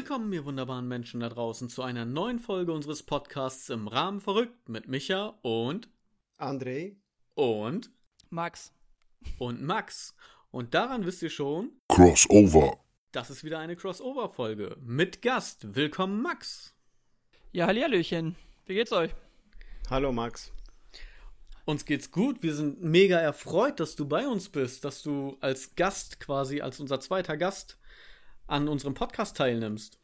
Willkommen, ihr wunderbaren Menschen da draußen, zu einer neuen Folge unseres Podcasts im Rahmen verrückt mit Micha und André und Max. und Max. Und daran wisst ihr schon, Crossover. das ist wieder eine Crossover-Folge mit Gast. Willkommen, Max. Ja, Hallihallöchen. Wie geht's euch? Hallo Max. Uns geht's gut. Wir sind mega erfreut, dass du bei uns bist, dass du als Gast quasi, als unser zweiter Gast an unserem Podcast teilnimmst.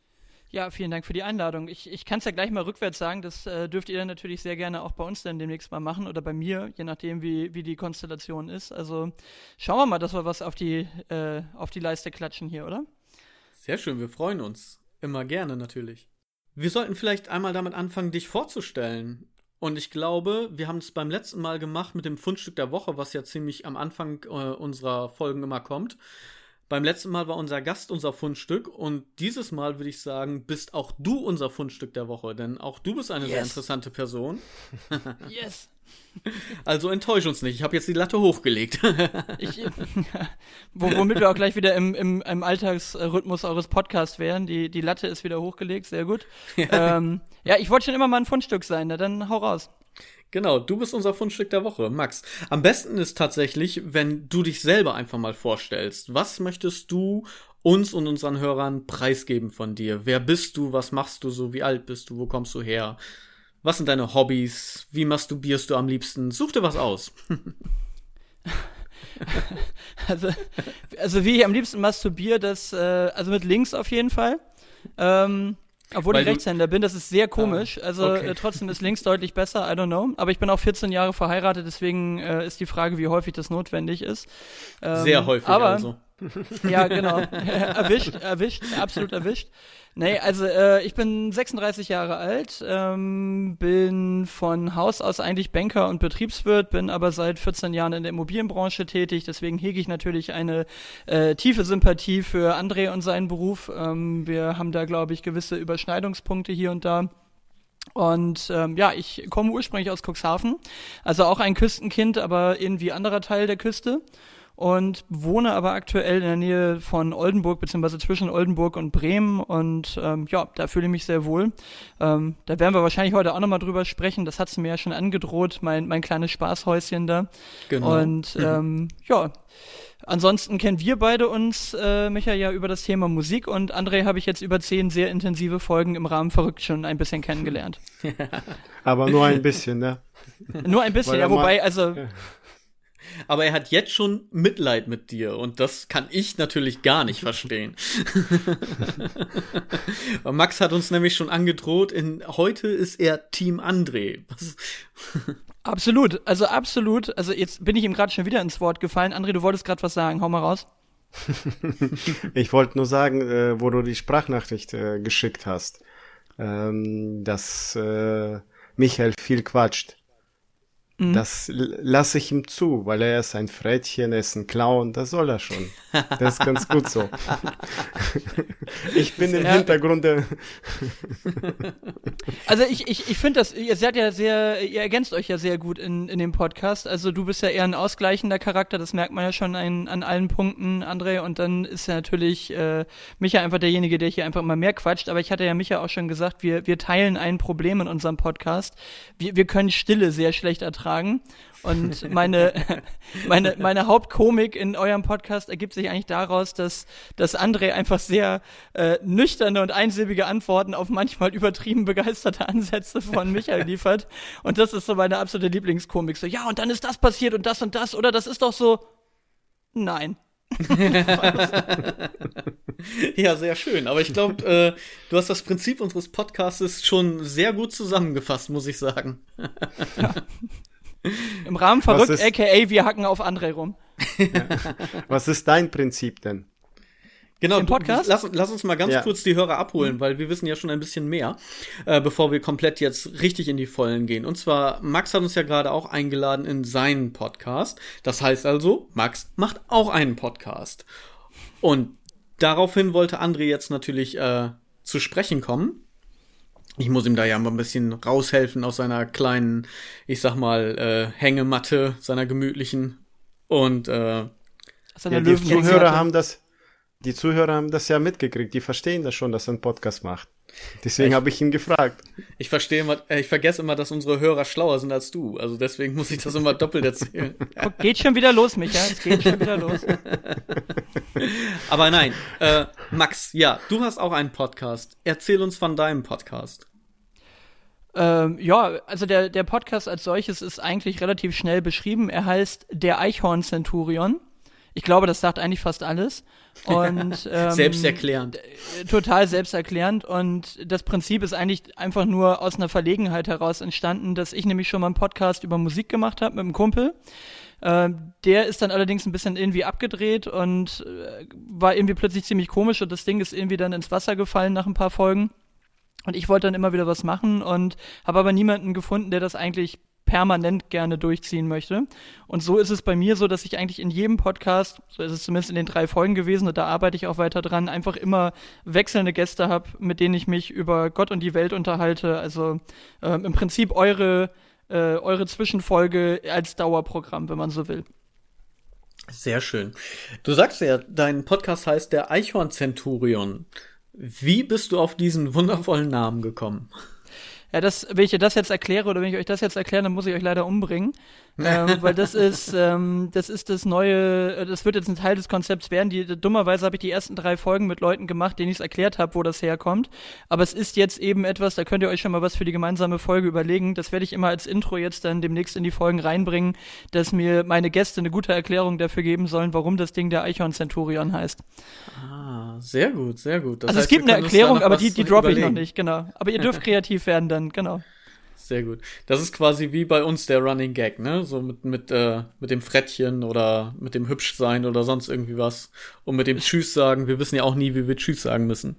Ja, vielen Dank für die Einladung. Ich, ich kann es ja gleich mal rückwärts sagen. Das äh, dürft ihr dann natürlich sehr gerne auch bei uns dann demnächst mal machen oder bei mir, je nachdem, wie, wie die Konstellation ist. Also schauen wir mal, dass wir was auf die, äh, auf die Leiste klatschen hier, oder? Sehr schön, wir freuen uns. Immer gerne natürlich. Wir sollten vielleicht einmal damit anfangen, dich vorzustellen. Und ich glaube, wir haben es beim letzten Mal gemacht mit dem Fundstück der Woche, was ja ziemlich am Anfang äh, unserer Folgen immer kommt. Beim letzten Mal war unser Gast unser Fundstück und dieses Mal würde ich sagen, bist auch du unser Fundstück der Woche, denn auch du bist eine sehr Yes. interessante Person. Yes! Also enttäusch uns nicht, ich habe jetzt die Latte hochgelegt. Ich, wo, womit wir auch gleich wieder im, im, im Alltagsrhythmus eures Podcasts wären. Die, die Latte ist wieder hochgelegt, sehr gut. Ja, ähm, ja ich wollte schon immer mal ein Fundstück sein, na dann hau raus. Genau, du bist unser Fundstück der Woche, Max. Am besten ist tatsächlich, wenn du dich selber einfach mal vorstellst. Was möchtest du uns und unseren Hörern preisgeben von dir? Wer bist du? Was machst du so? Wie alt bist du? Wo kommst du her? Was sind deine Hobbys? Wie masturbierst du am liebsten? Such dir was aus. Also, also wie ich am liebsten masturbiere, das, äh, also mit links auf jeden Fall. Ähm, obwohl Weil ich Rechtshänder bin, das ist sehr komisch. also okay. äh, trotzdem ist links deutlich besser, I don't know. Aber ich bin auch 14 Jahre verheiratet, deswegen äh, ist die Frage, wie häufig das notwendig ist. Ähm, Sehr häufig aber, also. Ja, genau. erwischt, erwischt, absolut erwischt. Nee, also äh, ich bin 36 Jahre alt, ähm, bin von Haus aus eigentlich Banker und Betriebswirt, bin aber seit 14 Jahren in der Immobilienbranche tätig, deswegen hege ich natürlich eine äh, tiefe Sympathie für André und seinen Beruf. Ähm, wir haben da, glaube ich, gewisse Überschneidungspunkte hier und da. Und ähm, ja, ich komme ursprünglich aus Cuxhaven, also auch ein Küstenkind, aber irgendwie anderer Teil der Küste und wohne aber aktuell in der Nähe von Oldenburg, beziehungsweise zwischen Oldenburg und Bremen. Und ähm, ja, da fühle ich mich sehr wohl. Ähm, da werden wir wahrscheinlich heute auch nochmal drüber sprechen. Das hat's mir ja schon angedroht, mein, mein kleines Spaßhäuschen da. Genau. Und ähm, ja, ansonsten kennen wir beide uns, äh, Micha, ja über das Thema Musik. Und André habe ich jetzt über zehn sehr intensive Folgen im Rahmen verrückt schon ein bisschen kennengelernt. Aber nur ein bisschen, ne? Nur ein bisschen, ja, wobei, also Aber er hat jetzt schon Mitleid mit dir und das kann ich natürlich gar nicht verstehen. Max hat uns nämlich schon angedroht, in, heute ist er Team André. Absolut, also absolut. Also jetzt bin ich ihm gerade schon wieder ins Wort gefallen. André, du wolltest gerade was sagen, hau mal raus. Ich wollte nur sagen, äh, wo du die Sprachnachricht äh, geschickt hast, ähm, dass äh, Michael viel quatscht. Das l- lasse ich ihm zu, weil er ist ein Frettchen, er ist ein Clown, das soll er schon. Das ist ganz gut so. ich bin im. Hintergrund der, Also ich, ich, ich finde das, ihr seid ja sehr, ihr ergänzt euch ja sehr gut in, in dem Podcast. Also du bist ja eher ein ausgleichender Charakter, das merkt man ja schon an, an allen Punkten, André. Und dann ist ja natürlich äh, Micha einfach derjenige, der hier einfach immer mehr quatscht. Aber ich hatte ja Micha auch schon gesagt, wir, wir teilen ein Problem in unserem Podcast. Wir, wir können Stille sehr schlecht ertragen. Und meine, meine, meine Hauptkomik in eurem Podcast ergibt sich eigentlich daraus, dass, dass André einfach sehr äh, nüchterne und einsilbige Antworten auf manchmal übertrieben begeisterte Ansätze von Michael liefert. Und das ist so meine absolute Lieblingskomik. So, ja, und dann ist das passiert und das und das, oder das ist doch so. Nein. ja, sehr schön. Aber ich glaube, äh, du hast das Prinzip unseres Podcasts schon sehr gut zusammengefasst, muss ich sagen. Im Rahmen verrückt, ist- aka wir hacken auf André rum. was ist dein Prinzip denn? Genau, Im du- Podcast? lass, lass uns mal ganz Ja. kurz die Hörer abholen, weil wir wissen ja schon ein bisschen mehr, äh, bevor wir komplett jetzt richtig in die Vollen gehen. Und zwar, Max hat uns ja gerade auch eingeladen in seinen Podcast. Das heißt also, Max macht auch einen Podcast. Und daraufhin wollte André jetzt natürlich äh, zu sprechen kommen. Ich muss ihm da ja mal ein bisschen raushelfen aus seiner kleinen, ich sag mal, äh, Hängematte, seiner gemütlichen. Und äh, Aus einer Ja, die. Zuhörer haben das, die Zuhörer haben das ja mitgekriegt, die verstehen das schon, dass er einen Podcast macht. Deswegen habe ich ihn gefragt. Ich verstehe immer, äh, ich vergesse immer, dass unsere Hörer schlauer sind als du. Also deswegen muss ich das immer doppelt erzählen. Guck, geht schon wieder los, Micha. Es geht schon wieder los. Aber nein, äh, Max, ja, du hast auch einen Podcast. Erzähl uns von deinem Podcast. Ähm, ja, also der, der Podcast als solches ist eigentlich relativ schnell beschrieben. Er heißt Der Eichhorn Centurion. Ich glaube, das sagt eigentlich fast alles. Und, ähm, selbsterklärend. Total selbsterklärend. Und das Prinzip ist eigentlich einfach nur aus einer Verlegenheit heraus entstanden, dass ich nämlich schon mal einen Podcast über Musik gemacht habe mit einem Kumpel. Äh, der ist dann allerdings ein bisschen irgendwie abgedreht und äh, war irgendwie plötzlich ziemlich komisch und das Ding ist irgendwie dann ins Wasser gefallen nach ein paar Folgen. Und ich wollte dann immer wieder was machen und habe aber niemanden gefunden, der das eigentlich permanent gerne durchziehen möchte. Und so ist es bei mir so, dass ich eigentlich in jedem Podcast, so ist es zumindest in den drei Folgen gewesen, und da arbeite ich auch weiter dran, einfach immer wechselnde Gäste habe, mit denen ich mich über Gott und die Welt unterhalte. Also ähm, im Prinzip eure, äh, eure Zwischenfolge als Dauerprogramm, wenn man so will. Sehr schön. Du sagst ja, dein Podcast heißt der Eichhorn Centurion. Wie bist du auf diesen wundervollen Namen gekommen? Ja, das, wenn ich dir das jetzt erkläre oder wenn ich euch das jetzt erkläre, dann muss ich euch leider umbringen. Ähm, weil das ist, ähm, das ist das neue, das wird jetzt ein Teil des Konzepts werden. Die, dummerweise habe ich die ersten drei Folgen mit Leuten gemacht, denen ich es erklärt habe, wo das herkommt. Aber es ist jetzt eben etwas, da könnt ihr euch schon mal was für die gemeinsame Folge überlegen. Das werde ich immer als Intro jetzt dann demnächst in die Folgen reinbringen, dass mir meine Gäste eine gute Erklärung dafür geben sollen, warum das Ding der Eichhorn Centurion heißt. Ah, sehr gut, sehr gut. Das also heißt, es gibt eine Erklärung, aber die, die droppe ich noch nicht, genau. Aber ihr dürft kreativ werden dann, genau. Sehr gut. Das ist quasi wie bei uns der Running Gag, ne? So mit, mit, äh, mit dem Frettchen oder mit dem Hübschsein oder sonst irgendwie was. Und mit dem Tschüss sagen. Wir wissen ja auch nie, wie wir Tschüss sagen müssen.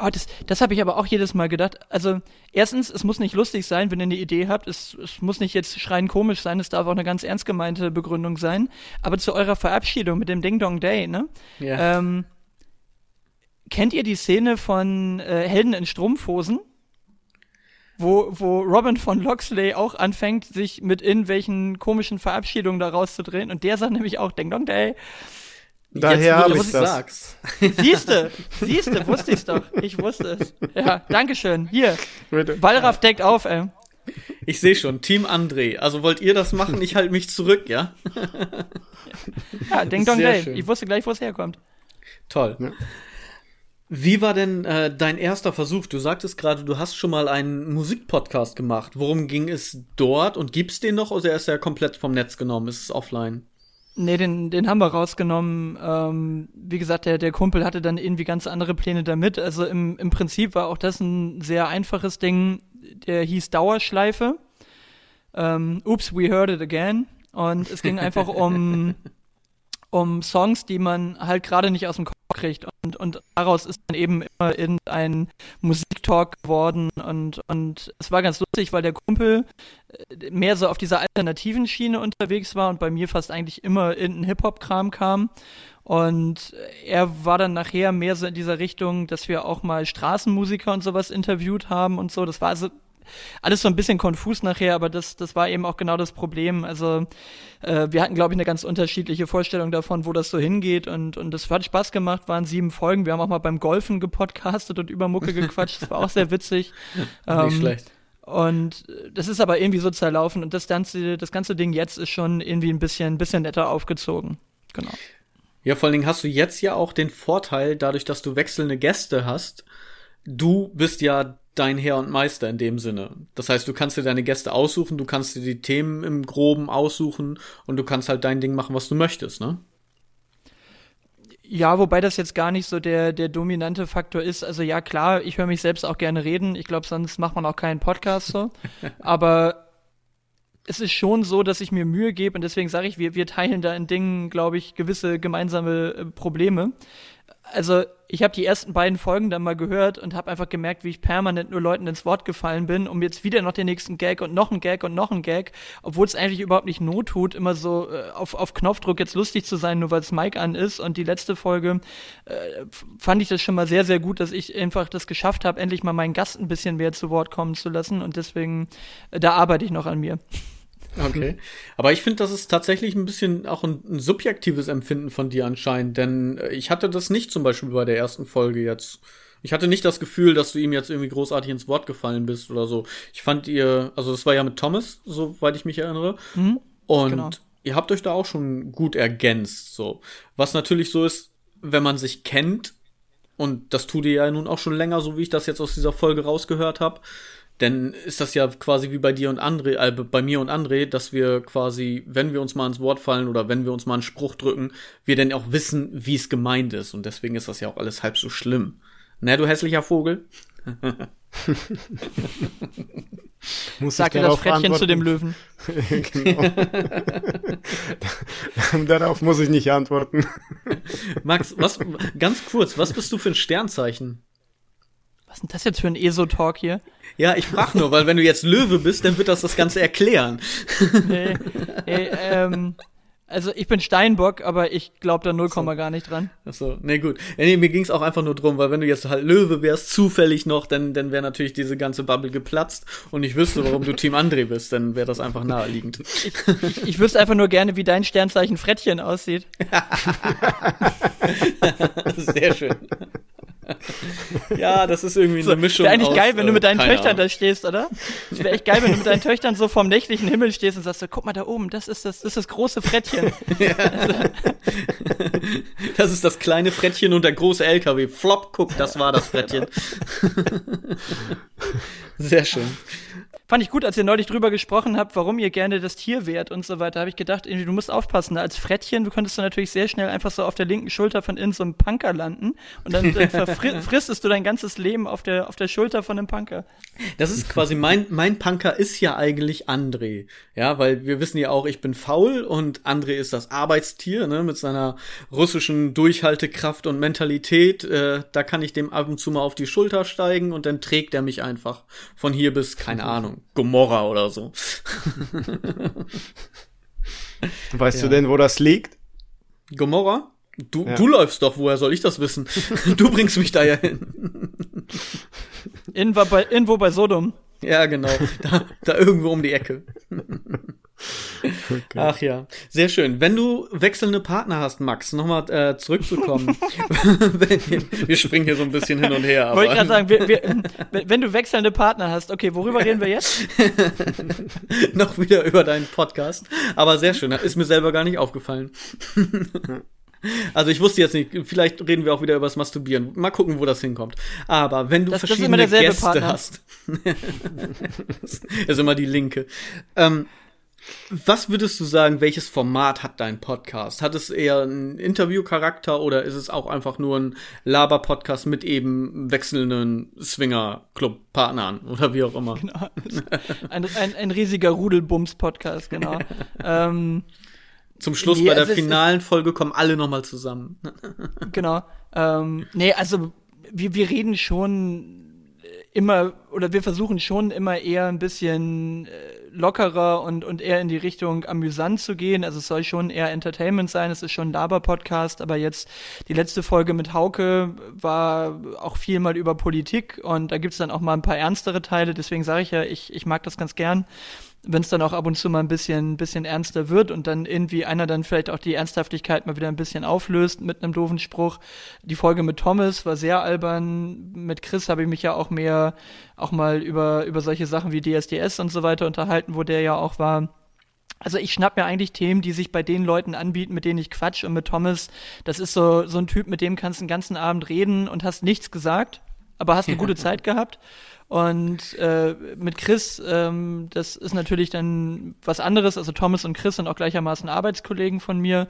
Oh, das, das habe ich aber auch jedes Mal gedacht. Also, erstens, es muss nicht lustig sein, wenn ihr eine Idee habt. Es, es muss nicht jetzt schreien komisch sein. Es darf auch eine ganz ernst gemeinte Begründung sein. Aber zu eurer Verabschiedung mit dem Ding Dong Day, ne? Ja. Ähm, kennt ihr die Szene von äh, Helden in Strumpfhosen? Wo, wo Robin von Loxley auch anfängt, sich mit irgendwelchen komischen Verabschiedungen da rauszudrehen. Und der sagt nämlich auch Ding Dong Day. Daher habe ich das. Sagst. Siehste, siehste, wusste ich's doch. Ich wusste es. Ja, Dankeschön. Hier. Bitte. Wallraff deckt auf, ey. Ich sehe schon, Team André. Also wollt ihr das machen? Ich halte mich zurück, ja? ja, Ding Dong Day. Schön. Ich wusste gleich, wo es herkommt. Toll. Ja. Wie war denn äh, dein erster Versuch? Du sagtest gerade, du hast schon mal einen Musikpodcast gemacht. Worum ging es dort und gibt's den noch oder ist er komplett vom Netz genommen? Ist es offline? Nee, den, den haben wir rausgenommen. Ähm, wie gesagt, der, der Kumpel hatte dann irgendwie ganz andere Pläne damit. Also im, im Prinzip war auch das ein sehr einfaches Ding. Der hieß Dauerschleife. Ähm, Oops, we heard it again. Und es ging einfach um, um Songs, die man halt gerade nicht aus dem Kopf kriegt. Und, und daraus ist dann eben immer irgendein Musiktalk geworden. Und, und es war ganz lustig, weil der Kumpel äh, mehr so auf dieser alternativen Schiene unterwegs war und bei mir fast eigentlich immer irgendein Hip-Hop-Kram kam. Und er war dann nachher mehr so in dieser Richtung, dass wir auch mal Straßenmusiker und sowas interviewt haben und so. Das war also alles so ein bisschen konfus nachher, aber das, das war eben auch genau das Problem. Also äh, wir hatten, glaube ich, eine ganz unterschiedliche Vorstellung davon, wo das so hingeht und, und das hat Spaß gemacht, waren sieben Folgen. Wir haben auch mal beim Golfen gepodcastet und über Mucke gequatscht, das war auch sehr witzig. Nicht ähm, schlecht. Und das ist aber irgendwie so zerlaufen und das ganze, das ganze Ding jetzt ist schon irgendwie ein bisschen, ein bisschen netter aufgezogen. Genau. Ja, vor allen Dingen hast du jetzt ja auch den Vorteil, dadurch, dass du wechselnde Gäste hast. Du bist ja dein Herr und Meister in dem Sinne. Das heißt, du kannst dir deine Gäste aussuchen, du kannst dir die Themen im Groben aussuchen und du kannst halt dein Ding machen, was du möchtest, ne? Ja, wobei das jetzt gar nicht so der, der dominante Faktor ist. Also ja, klar, ich höre mich selbst auch gerne reden. Ich glaube, sonst macht man auch keinen Podcast so. Aber es ist schon so, dass ich mir Mühe gebe und deswegen sage ich, wir, wir teilen da in Dingen, glaube ich, gewisse gemeinsame äh, Probleme also ich habe die ersten beiden Folgen dann mal gehört und habe einfach gemerkt, wie ich permanent nur Leuten ins Wort gefallen bin, um jetzt wieder noch den nächsten Gag und noch einen Gag und noch einen Gag, obwohl es eigentlich überhaupt nicht not tut, immer so äh, auf, auf Knopfdruck jetzt lustig zu sein, nur weil es Mike an ist. Und die letzte Folge äh, fand ich das schon mal sehr, sehr gut, dass ich einfach das geschafft habe, endlich mal meinen Gast ein bisschen mehr zu Wort kommen zu lassen. Und deswegen, äh, da arbeite ich noch an mir. Okay. Aber ich finde, das ist tatsächlich ein bisschen auch ein, ein, subjektives Empfinden von dir anscheinend, denn äh, ich hatte das nicht zum Beispiel bei der ersten Folge jetzt. Ich hatte nicht das Gefühl, dass du ihm jetzt irgendwie großartig ins Wort gefallen bist oder so. Ich fand ihr, also das war ja mit Thomas, soweit ich mich erinnere. Mhm, und genau. ihr habt euch da auch schon gut ergänzt, so. Was natürlich so ist, wenn man sich kennt, und das tut ihr ja nun auch schon länger, so wie ich das jetzt aus dieser Folge rausgehört habe, denn ist das ja quasi wie bei dir und André, äh, bei mir und André, dass wir quasi, wenn wir uns mal ins Wort fallen oder wenn wir uns mal einen Spruch drücken, wir dann auch wissen, wie es gemeint ist. Und deswegen ist das ja auch alles halb so schlimm. Ne, du hässlicher Vogel? Muss Sag dir das Frettchen antworten? zu dem Löwen. genau. Darauf muss ich nicht antworten. Max, was, ganz kurz, was bist du für ein Sternzeichen? Was ist denn das jetzt für ein ESO-Talk hier? Ja, ich frag nur, weil wenn du jetzt Löwe bist, dann wird das das Ganze erklären. nee, nee, ähm, also ich bin Steinbock, aber ich glaube da null Komma gar nicht dran. Achso, nee, gut. Nee, mir ging's auch einfach nur drum, weil wenn du jetzt halt Löwe wärst, zufällig noch, dann, dann wäre natürlich diese ganze Bubble geplatzt und ich wüsste, warum du Team André bist, dann wäre das einfach naheliegend. Ich, ich, ich wüsste einfach nur gerne, wie dein Sternzeichen Frettchen aussieht. Sehr schön. ja, das ist irgendwie so, eine Mischung. Wäre eigentlich aus, geil, wenn du mit deinen Töchtern Ahnung. da stehst, oder? Es wäre echt geil, wenn du mit deinen Töchtern so vom nächtlichen Himmel stehst und sagst, so, guck mal da oben, das ist das, das ist das große Frettchen. Ja. das ist das kleine Frettchen und der große LKW. Flop, guck, das war das Frettchen. Sehr schön fand ich gut, als ihr neulich drüber gesprochen habt, warum ihr gerne das Tier wärt und so weiter, habe ich gedacht, irgendwie, du musst aufpassen. Als Frettchen, du könntest du natürlich sehr schnell einfach so auf der linken Schulter von in so einem Punker landen und dann, dann verfristest du dein ganzes Leben auf der, auf der Schulter von einem Punker. Das ist quasi mein, mein Punker ist ja eigentlich André. Ja, weil wir wissen ja auch, ich bin faul und André ist das Arbeitstier, ne, mit seiner russischen Durchhaltekraft und Mentalität. Äh, da kann ich dem ab und zu mal auf die Schulter steigen und dann trägt er mich einfach von hier bis, keine Ahnung, Gomorra oder so. weißt ja. du denn, wo das liegt? Gomorra? Du, ja. du läufst doch, woher soll ich das wissen? Du bringst mich da ja hin. Irgendwo bei, irgendwo bei Sodom. Ja, genau. Da, da irgendwo um die Ecke. Okay. Ach ja, sehr schön. Wenn du wechselnde Partner hast, Max, nochmal äh, zurückzukommen. wir springen hier so ein bisschen hin und her. Aber. Wollte ich gerade sagen, wir, wir, wenn du wechselnde Partner hast, okay, worüber reden wir jetzt? Noch wieder über deinen Podcast. Aber sehr schön, ist mir selber gar nicht aufgefallen. Also ich wusste jetzt nicht, vielleicht reden wir auch wieder über das Masturbieren. Mal gucken, wo das hinkommt. Aber wenn du das, verschiedene das Gäste Partner. hast, ist immer die linke. Ähm, was würdest du sagen, welches Format hat dein Podcast? Hat es eher einen Interviewcharakter oder ist es auch einfach nur ein Laber-Podcast mit eben wechselnden Swinger-Club-Partnern oder wie auch immer? Genau. Ein, ein, ein riesiger Rudelbums-Podcast, genau. ähm, Zum Schluss nee, bei der finalen Folge kommen alle nochmal zusammen. genau. Ähm, nee, also wir, wir reden schon immer, oder wir versuchen schon immer eher ein bisschen äh, lockerer und, und eher in die Richtung amüsant zu gehen. Also es soll schon eher Entertainment sein, es ist schon ein Laber-Podcast, aber jetzt die letzte Folge mit Hauke war auch viel mal über Politik und da gibt's dann auch mal ein paar ernstere Teile, deswegen sage ich ja, ich, ich mag das ganz gern wenn es dann auch ab und zu mal ein bisschen, bisschen ernster wird und dann irgendwie einer dann vielleicht auch die Ernsthaftigkeit mal wieder ein bisschen auflöst mit einem doofen Spruch. Die Folge mit Thomas war sehr albern. Mit Chris habe ich mich ja auch mehr auch mal über, über solche Sachen wie DSDS und so weiter unterhalten, wo der ja auch war. Also ich schnapp mir eigentlich Themen, die sich bei den Leuten anbieten, mit denen ich quatsch. Und mit Thomas, das ist so, so ein Typ, mit dem kannst du den ganzen Abend reden und hast nichts gesagt, aber hast eine gute Zeit gehabt. Und äh, mit Chris, ähm, das ist natürlich dann was anderes. Also Thomas und Chris sind auch gleichermaßen Arbeitskollegen von mir.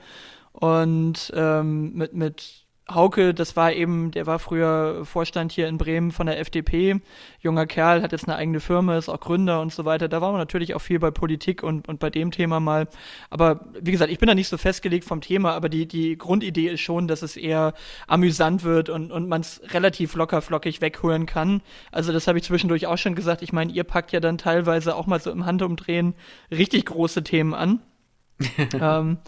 Und ähm, mit, mit Hauke, das war eben, der war früher Vorstand hier in Bremen von der FDP, junger Kerl, hat jetzt eine eigene Firma, ist auch Gründer und so weiter. Da waren wir natürlich auch viel bei Politik und, und bei dem Thema mal. Aber wie gesagt, ich bin da nicht so festgelegt vom Thema, aber die, die Grundidee ist schon, dass es eher amüsant wird und, und man es relativ locker flockig weghören kann. Also das habe ich zwischendurch auch schon gesagt. Ich meine, ihr packt ja dann teilweise auch mal so im Handumdrehen richtig große Themen an. ähm,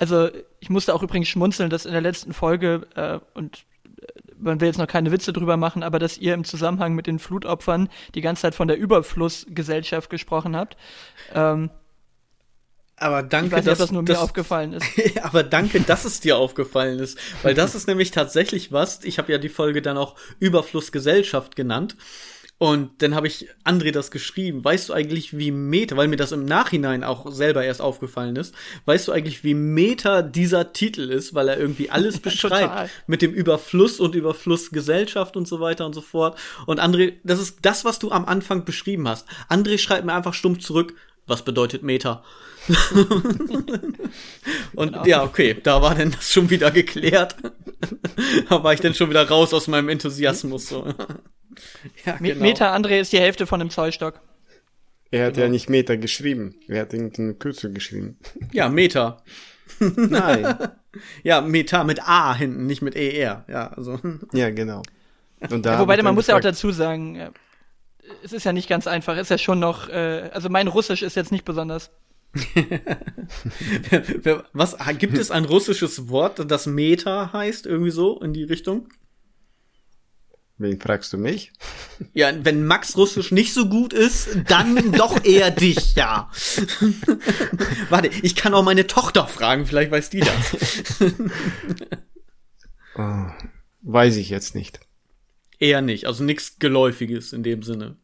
also ich musste auch übrigens schmunzeln, dass in der letzten Folge, äh, und äh, man will jetzt noch keine Witze drüber machen, aber dass ihr im Zusammenhang mit den Flutopfern die ganze Zeit von der Überflussgesellschaft gesprochen habt. Ähm, Aber danke, ich weiß nicht, dass ob das nur mir aufgefallen ist. aber danke, dass es dir aufgefallen ist, weil das ist nämlich tatsächlich was. Ich habe ja die Folge dann auch Überfluss Gesellschaft genannt. Und dann habe ich André das geschrieben. Weißt du eigentlich, wie Meta, weil mir das im Nachhinein auch selber erst aufgefallen ist, weißt du eigentlich, wie Meta dieser Titel ist, weil er irgendwie alles beschreibt mit dem Überfluss und Überfluss Gesellschaft und so weiter und so fort. Und André, das ist das, was du am Anfang beschrieben hast. André schreibt mir einfach stumpf zurück, was bedeutet Meta? und genau. ja, okay, da war denn das schon wieder geklärt. da war ich dann schon wieder raus aus meinem Enthusiasmus. So. ja, genau. Meta André ist die Hälfte von einem Zollstock. Er hat genau. ja nicht Meter geschrieben. Er hat irgendeine Kürzel geschrieben. Ja, Meter. Nein. ja, Meta mit A hinten, nicht mit ER. Ja, also. Ja, genau. Und da ja, wobei man muss ja auch dazu sagen, es ist ja nicht ganz einfach. Es ist ja schon noch, äh, also mein Russisch ist jetzt nicht besonders. Was gibt es ein russisches Wort, das Meta heißt, irgendwie so in die Richtung? Wen fragst du mich? Ja, wenn Max Russisch nicht so gut ist, dann doch eher dich, ja. Warte, ich kann auch meine Tochter fragen, vielleicht weiß die das. oh, weiß ich jetzt nicht. Eher nicht, also nichts Geläufiges in dem Sinne.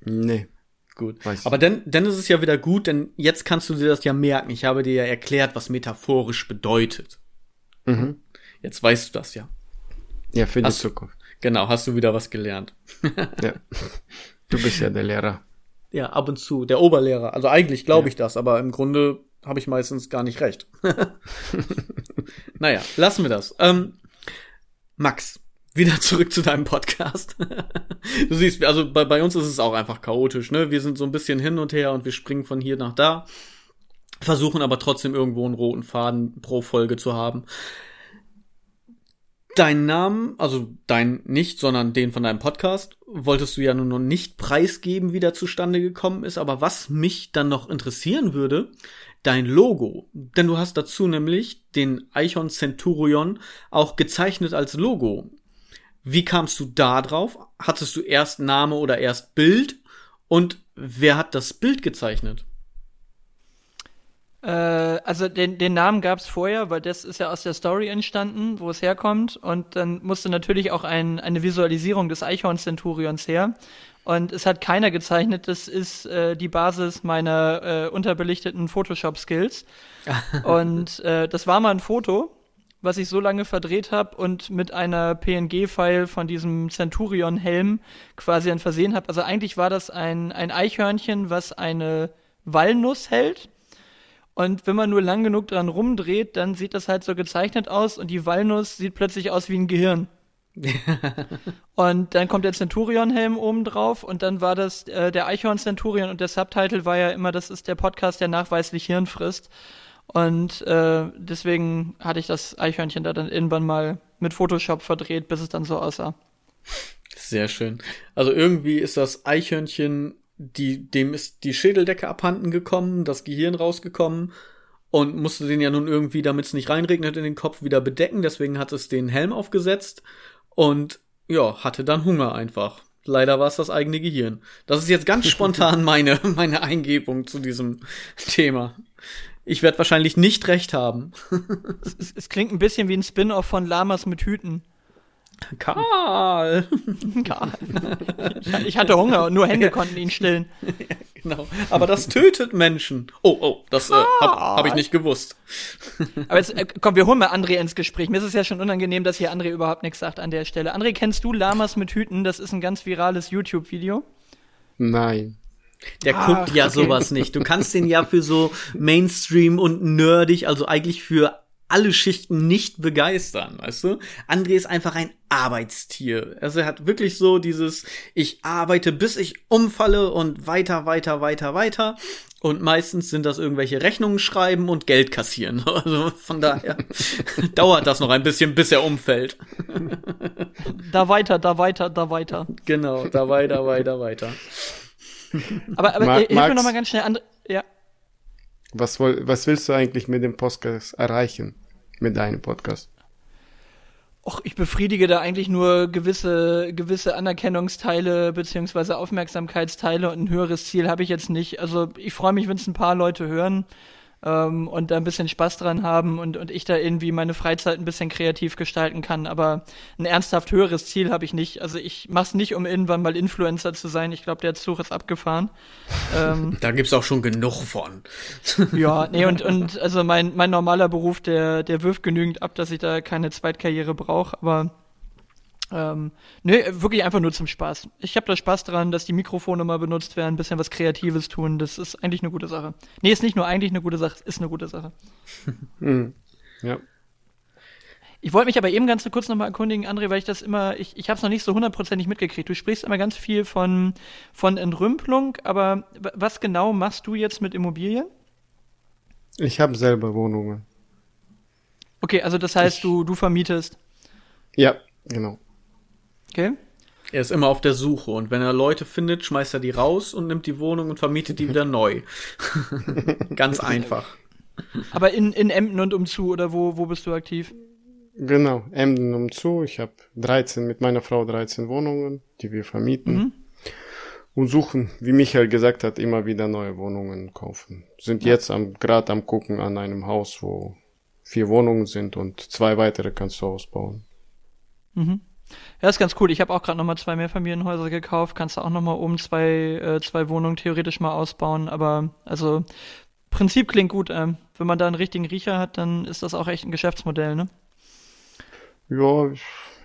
Nee. Gut. Aber dann, dann ist es ja wieder gut, denn jetzt kannst du dir das ja merken. Ich habe dir ja erklärt, was metaphorisch bedeutet. Mhm. Jetzt weißt du das ja. Ja, für hast, die Zukunft. Genau, hast du wieder was gelernt. ja. Du bist ja der Lehrer. Ja, ab und zu. Der Oberlehrer. Also eigentlich glaube ich das, aber im Grunde habe ich meistens gar nicht recht. naja, lassen wir das. Ähm, Max, wieder zurück zu deinem Podcast. du siehst, also bei, bei uns ist es auch einfach chaotisch, ne? Wir sind so ein bisschen hin und her und wir springen von hier nach da, versuchen aber trotzdem irgendwo einen roten Faden pro Folge zu haben. Dein Namen, also dein nicht, sondern den von deinem Podcast, wolltest du ja nun noch nicht preisgeben, wie der zustande gekommen ist. Aber was mich dann noch interessieren würde, dein Logo. Denn du hast dazu nämlich den Eichhorn Centurion auch gezeichnet als Logo. Wie kamst du da drauf? Hattest du erst Name oder erst Bild? Und wer hat das Bild gezeichnet? Äh, also den, den Namen gab es vorher, weil das ist ja aus der Story entstanden, wo es herkommt. Und dann musste natürlich auch ein, eine Visualisierung des Eichhorn Centurions her. Und es hat keiner gezeichnet. Das ist äh, die Basis meiner äh, unterbelichteten Photoshop-Skills. und äh, das war mal ein Foto was ich so lange verdreht habe und mit einer PNG-File von diesem Centurion-Helm quasi dann versehen habe. Also eigentlich war das ein, ein Eichhörnchen, was eine Walnuss hält. Und wenn man nur lang genug dran rumdreht, dann sieht das halt so gezeichnet aus und die Walnuss sieht plötzlich aus wie ein Gehirn. und dann kommt der Centurion-Helm oben drauf und dann war das äh, der Eichhorn-Centurion und der Subtitle war ja immer, das ist der Podcast, der nachweislich Hirn frisst. Und äh, deswegen hatte ich das Eichhörnchen da dann irgendwann mal mit Photoshop verdreht, bis es dann so aussah. Sehr schön. Also irgendwie ist das Eichhörnchen, die, dem ist die Schädeldecke abhanden gekommen, das Gehirn rausgekommen und musste den ja nun irgendwie, damit es nicht reinregnet in den Kopf, wieder bedecken. Deswegen hat es den Helm aufgesetzt und ja, hatte dann Hunger einfach. Leider war es das eigene Gehirn. Das ist jetzt ganz spontan meine, meine Eingebung zu diesem Thema. Ich werde wahrscheinlich nicht recht haben. es, es, klingt ein bisschen wie ein Spin-off von Lamas mit Hüten. Karl! Karl. Ich, hatte Hunger und nur Hände konnten ihn stillen. Ja, genau. Aber das tötet Menschen. Oh, oh, das äh, habe hab ich nicht gewusst. Aber jetzt, äh, komm, wir holen mal André ins Gespräch. Mir ist es ja schon unangenehm, dass hier André überhaupt nichts sagt an der Stelle. André, kennst du Lamas mit Hüten? Das ist ein ganz virales YouTube-Video. Nein. Der Ach, guckt ja okay. sowas nicht. Du kannst den ja für so Mainstream und nerdig, also eigentlich für alle Schichten nicht begeistern, weißt du? André ist einfach ein Arbeitstier. Also er hat wirklich so dieses, ich arbeite bis ich umfalle und weiter, weiter, weiter, weiter. Und meistens sind das irgendwelche Rechnungen schreiben und Geld kassieren. Also von daher dauert das noch ein bisschen, bis er umfällt. Da weiter, da weiter, da weiter. Genau, da weiter, weiter, weiter. aber aber Ma hilf Max, mir noch mal ganz schnell an. Ja. Was, woll, was willst du eigentlich mit dem Podcast erreichen? Mit deinem Podcast? Och, ich befriedige da eigentlich nur gewisse, gewisse Anerkennungsteile beziehungsweise Aufmerksamkeitsteile und ein höheres Ziel habe ich jetzt nicht. Also ich freue mich, wenn es ein paar Leute hören. Ähm, und da ein bisschen Spaß dran haben und, und ich da irgendwie meine Freizeit ein bisschen kreativ gestalten kann. Aber ein ernsthaft höheres Ziel habe ich nicht. Also ich mache es nicht, um irgendwann mal Influencer zu sein. Ich glaube, der Zug ist abgefahren. ähm, da gibt's auch schon genug von. ja, nee, und, und also mein, mein normaler Beruf, der, der wirft genügend ab, dass ich da keine Zweitkarriere brauche, aber ähm, nö, wirklich einfach nur zum Spaß. Ich habe da Spaß dran, dass die Mikrofone mal benutzt werden, ein bisschen was Kreatives tun. Das ist eigentlich eine gute Sache. Nee, ist nicht nur eigentlich eine gute Sache, ist eine gute Sache. Mhm. Ja. Ich wollte mich aber eben ganz kurz nochmal erkundigen, André, weil ich das immer, ich, ich habe es noch nicht so hundertprozentig mitgekriegt. Du sprichst immer ganz viel von, von Entrümpelung, aber was genau machst du jetzt mit Immobilien? Ich habe selber Wohnungen. Okay, also das heißt, ich, du, du vermietest. Ja, genau. Okay. Er ist immer auf der Suche und wenn er Leute findet, schmeißt er die raus und nimmt die Wohnung und vermietet die wieder neu. Ganz einfach. Aber in, in Emden und umzu oder wo, wo bist du aktiv? Genau, Emden umzu. Ich habe 13 mit meiner Frau 13 Wohnungen, die wir vermieten. Mhm. Und suchen, wie Michael gesagt hat, immer wieder neue Wohnungen kaufen. Sind ja. jetzt am, gerade am gucken an einem Haus, wo vier Wohnungen sind und zwei weitere kannst du ausbauen. Mhm. Ja, ist ganz cool. Ich habe auch gerade nochmal zwei Mehrfamilienhäuser gekauft. Kannst du auch nochmal oben zwei, äh, zwei Wohnungen theoretisch mal ausbauen. Aber also Prinzip klingt gut. Ähm, wenn man da einen richtigen Riecher hat, dann ist das auch echt ein Geschäftsmodell, ne? Ja,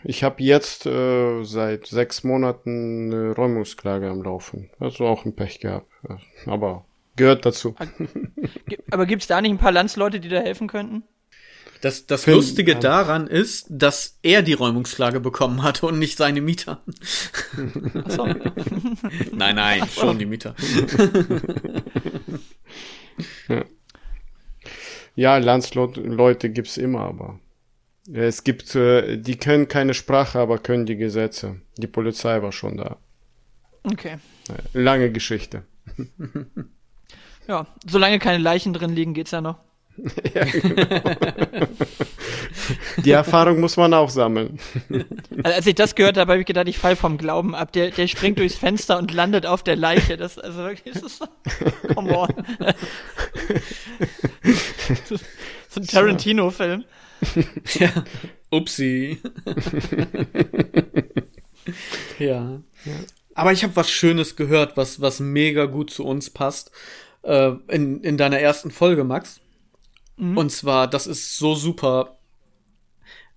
ich, habe jetzt äh, seit sechs Monaten eine Räumungsklage am Laufen. Also auch ein Pech gehabt. Aber gehört dazu. Aber gibt's da nicht ein paar Landsleute, die da helfen könnten? Das, das Film, Lustige ja. daran ist, dass er die Räumungsklage bekommen hat und nicht seine Mieter. So. nein, nein, so. schon die Mieter. ja, ja Landsleute gibt's immer, aber es gibt, äh, die können keine Sprache, aber können die Gesetze. Die Polizei war schon da. Okay. Lange Geschichte. Ja, solange keine Leichen drin liegen, geht's ja noch. ja, genau. Die Erfahrung muss man auch sammeln. Also, als ich das gehört habe, habe ich gedacht, ich fall vom Glauben ab. Der, der springt durchs Fenster und landet auf der Leiche. Das, also wirklich, das ist so, come on. so ein Tarantino-Film. Ja. Upsi. ja. ja. Aber ich habe was Schönes gehört, was, was mega gut zu uns passt. Äh, in, in deiner ersten Folge, Max. Mhm. Und zwar, das ist so super.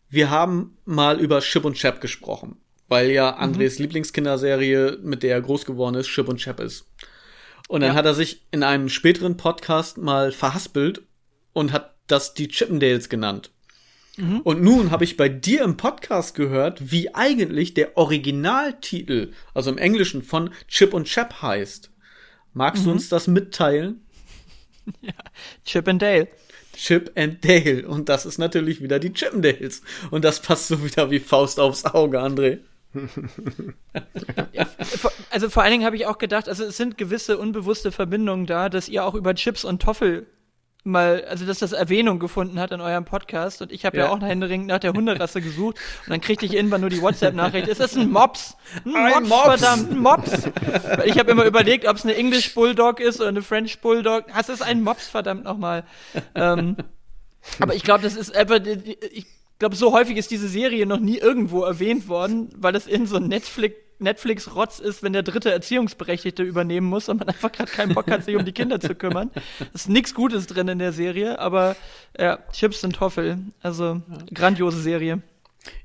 Wir haben mal über Chip und Chap gesprochen, weil ja mhm. Andres mhm. Lieblingskinderserie, mit der er groß geworden ist, Chip und Chap ist. Und dann ja. hat er sich in einem späteren Podcast mal verhaspelt und hat das die Chippendales genannt. Mhm. Und nun habe ich bei dir im Podcast gehört, wie eigentlich der Originaltitel, also im Englischen von Chip und Chap heißt. Magst mhm. du uns das mitteilen? Ja, Chip and Dale. Chip and Dale. Und das ist natürlich wieder die Chippendales. Und das passt so wieder wie Faust aufs Auge, André. ja, also vor allen Dingen habe ich auch gedacht, also es sind gewisse unbewusste Verbindungen da, dass ihr auch über Chips und Toffel mal, also dass das Erwähnung gefunden hat in eurem Podcast und ich habe ja. ja. auch händeringend nach der Hunderasse gesucht und dann kriegte ich irgendwann nur die WhatsApp-Nachricht, ist das ein Mops? Ein, ein Mops, Mops, verdammt, ein Mops. ich habe immer überlegt, ob es eine English Bulldog ist oder eine French Bulldog. Das ist ein Mops, verdammt nochmal. Ähm, aber ich glaube, das ist einfach, ich glaube, so häufig ist diese Serie noch nie irgendwo erwähnt worden, weil das in so ein Netflix Netflix-Rotz ist, wenn der dritte Erziehungsberechtigte übernehmen muss und man einfach gerade keinen Bock hat, sich um die Kinder zu kümmern. Es ist nichts Gutes drin in der Serie, aber ja, Chips und Toffel. Also grandiose Serie.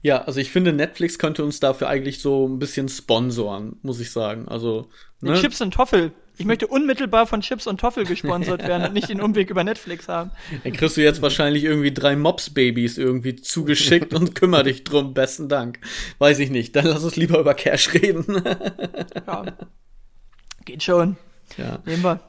Ja, also ich finde, Netflix könnte uns dafür eigentlich so ein bisschen sponsoren, muss ich sagen. Also ne? Chips und Toffel. Ich möchte unmittelbar von Chips und Toffel gesponsert werden und nicht den Umweg über Netflix haben. Dann kriegst du jetzt wahrscheinlich irgendwie drei Mops-Babys irgendwie zugeschickt und kümmere dich drum. Besten Dank. Weiß ich nicht. Dann lass uns lieber über Cash reden. ja. Geht schon. Ja. Nehmen wir.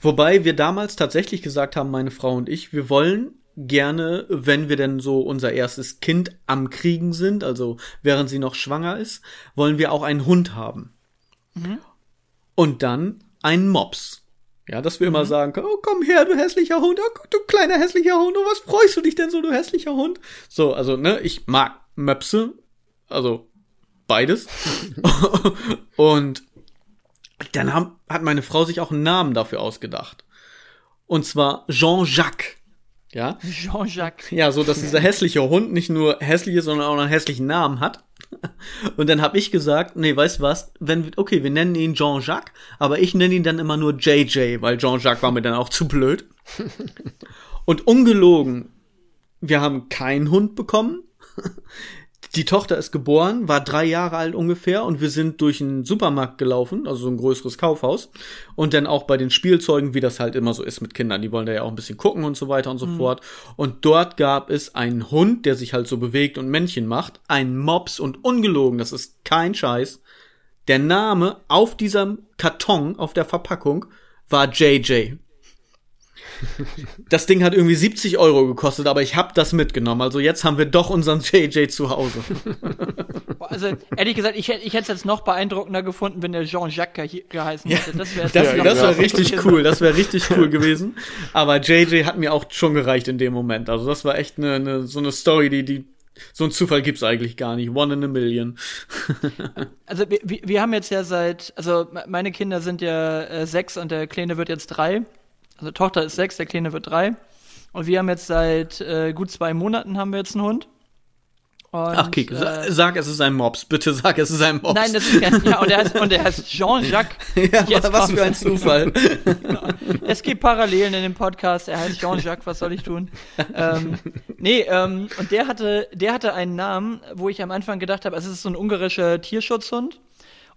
Wobei wir damals tatsächlich gesagt haben, meine Frau und ich, wir wollen gerne, wenn wir denn so unser erstes Kind am Kriegen sind, also während sie noch schwanger ist, wollen wir auch einen Hund haben. Mhm. Und dann einen Mops. Ja, dass wir mhm. immer sagen können, oh, komm her, du hässlicher Hund, oh, du kleiner hässlicher Hund, oh, was freust du dich denn so, du hässlicher Hund? So, also, ne, ich mag Möpse, also beides. und dann haben, hat meine Frau sich auch einen Namen dafür ausgedacht. Und zwar Jean-Jacques. Ja. Jean-Jacques. Ja, so dass dieser hässliche Hund nicht nur hässlich ist, sondern auch einen hässlichen Namen hat. Und dann habe ich gesagt, nee, weißt du was, wenn okay, wir nennen ihn Jean-Jacques, aber ich nenne ihn dann immer nur JJ, weil Jean-Jacques war mir dann auch zu blöd. Und ungelogen, wir haben keinen Hund bekommen. Die Tochter ist geboren, war drei Jahre alt ungefähr und wir sind durch einen Supermarkt gelaufen, also so ein größeres Kaufhaus. Und dann auch bei den Spielzeugen, wie das halt immer so ist mit Kindern, die wollen da ja auch ein bisschen gucken und so weiter und so mhm. fort. Und dort gab es einen Hund, der sich halt so bewegt und Männchen macht, einen Mops und ungelogen, das ist kein Scheiß. Der Name auf diesem Karton, auf der Verpackung, war JJ. Das Ding hat irgendwie 70 Euro gekostet, aber ich habe das mitgenommen. Also jetzt haben wir doch unseren JJ zu Hause. Also ehrlich gesagt, ich, ich hätte es jetzt noch beeindruckender gefunden, wenn der Jean-Jacques ge geheißen hätte. Das wäre das, das wär richtig cool. Das wäre richtig cool gewesen. Aber JJ hat mir auch schon gereicht in dem Moment. Also das war echt eine, eine so eine Story, die die so ein Zufall gibt's eigentlich gar nicht. One in a million. also wir, wir haben jetzt ja seit, also meine Kinder sind ja äh, sechs und der Kleine wird jetzt drei. Also Tochter ist sechs, der Kleine wird drei. Und wir haben jetzt seit äh, gut zwei Monaten haben wir jetzt einen Hund. Und, Ach, Kik, äh, sag, es ist ein Mops. Bitte sag, es ist ein Mops. Nein, das ist kein, ja, und er heißt, und er heißt Jean-Jacques. ja, Jetzt was für ein Zufall. genau. Es gibt Parallelen in dem Podcast. Er heißt Jean-Jacques, was soll ich tun? ähm, nee, ähm, und der hatte, der hatte einen Namen, wo ich am Anfang gedacht habe, es ist so ein ungarischer Tierschutzhund.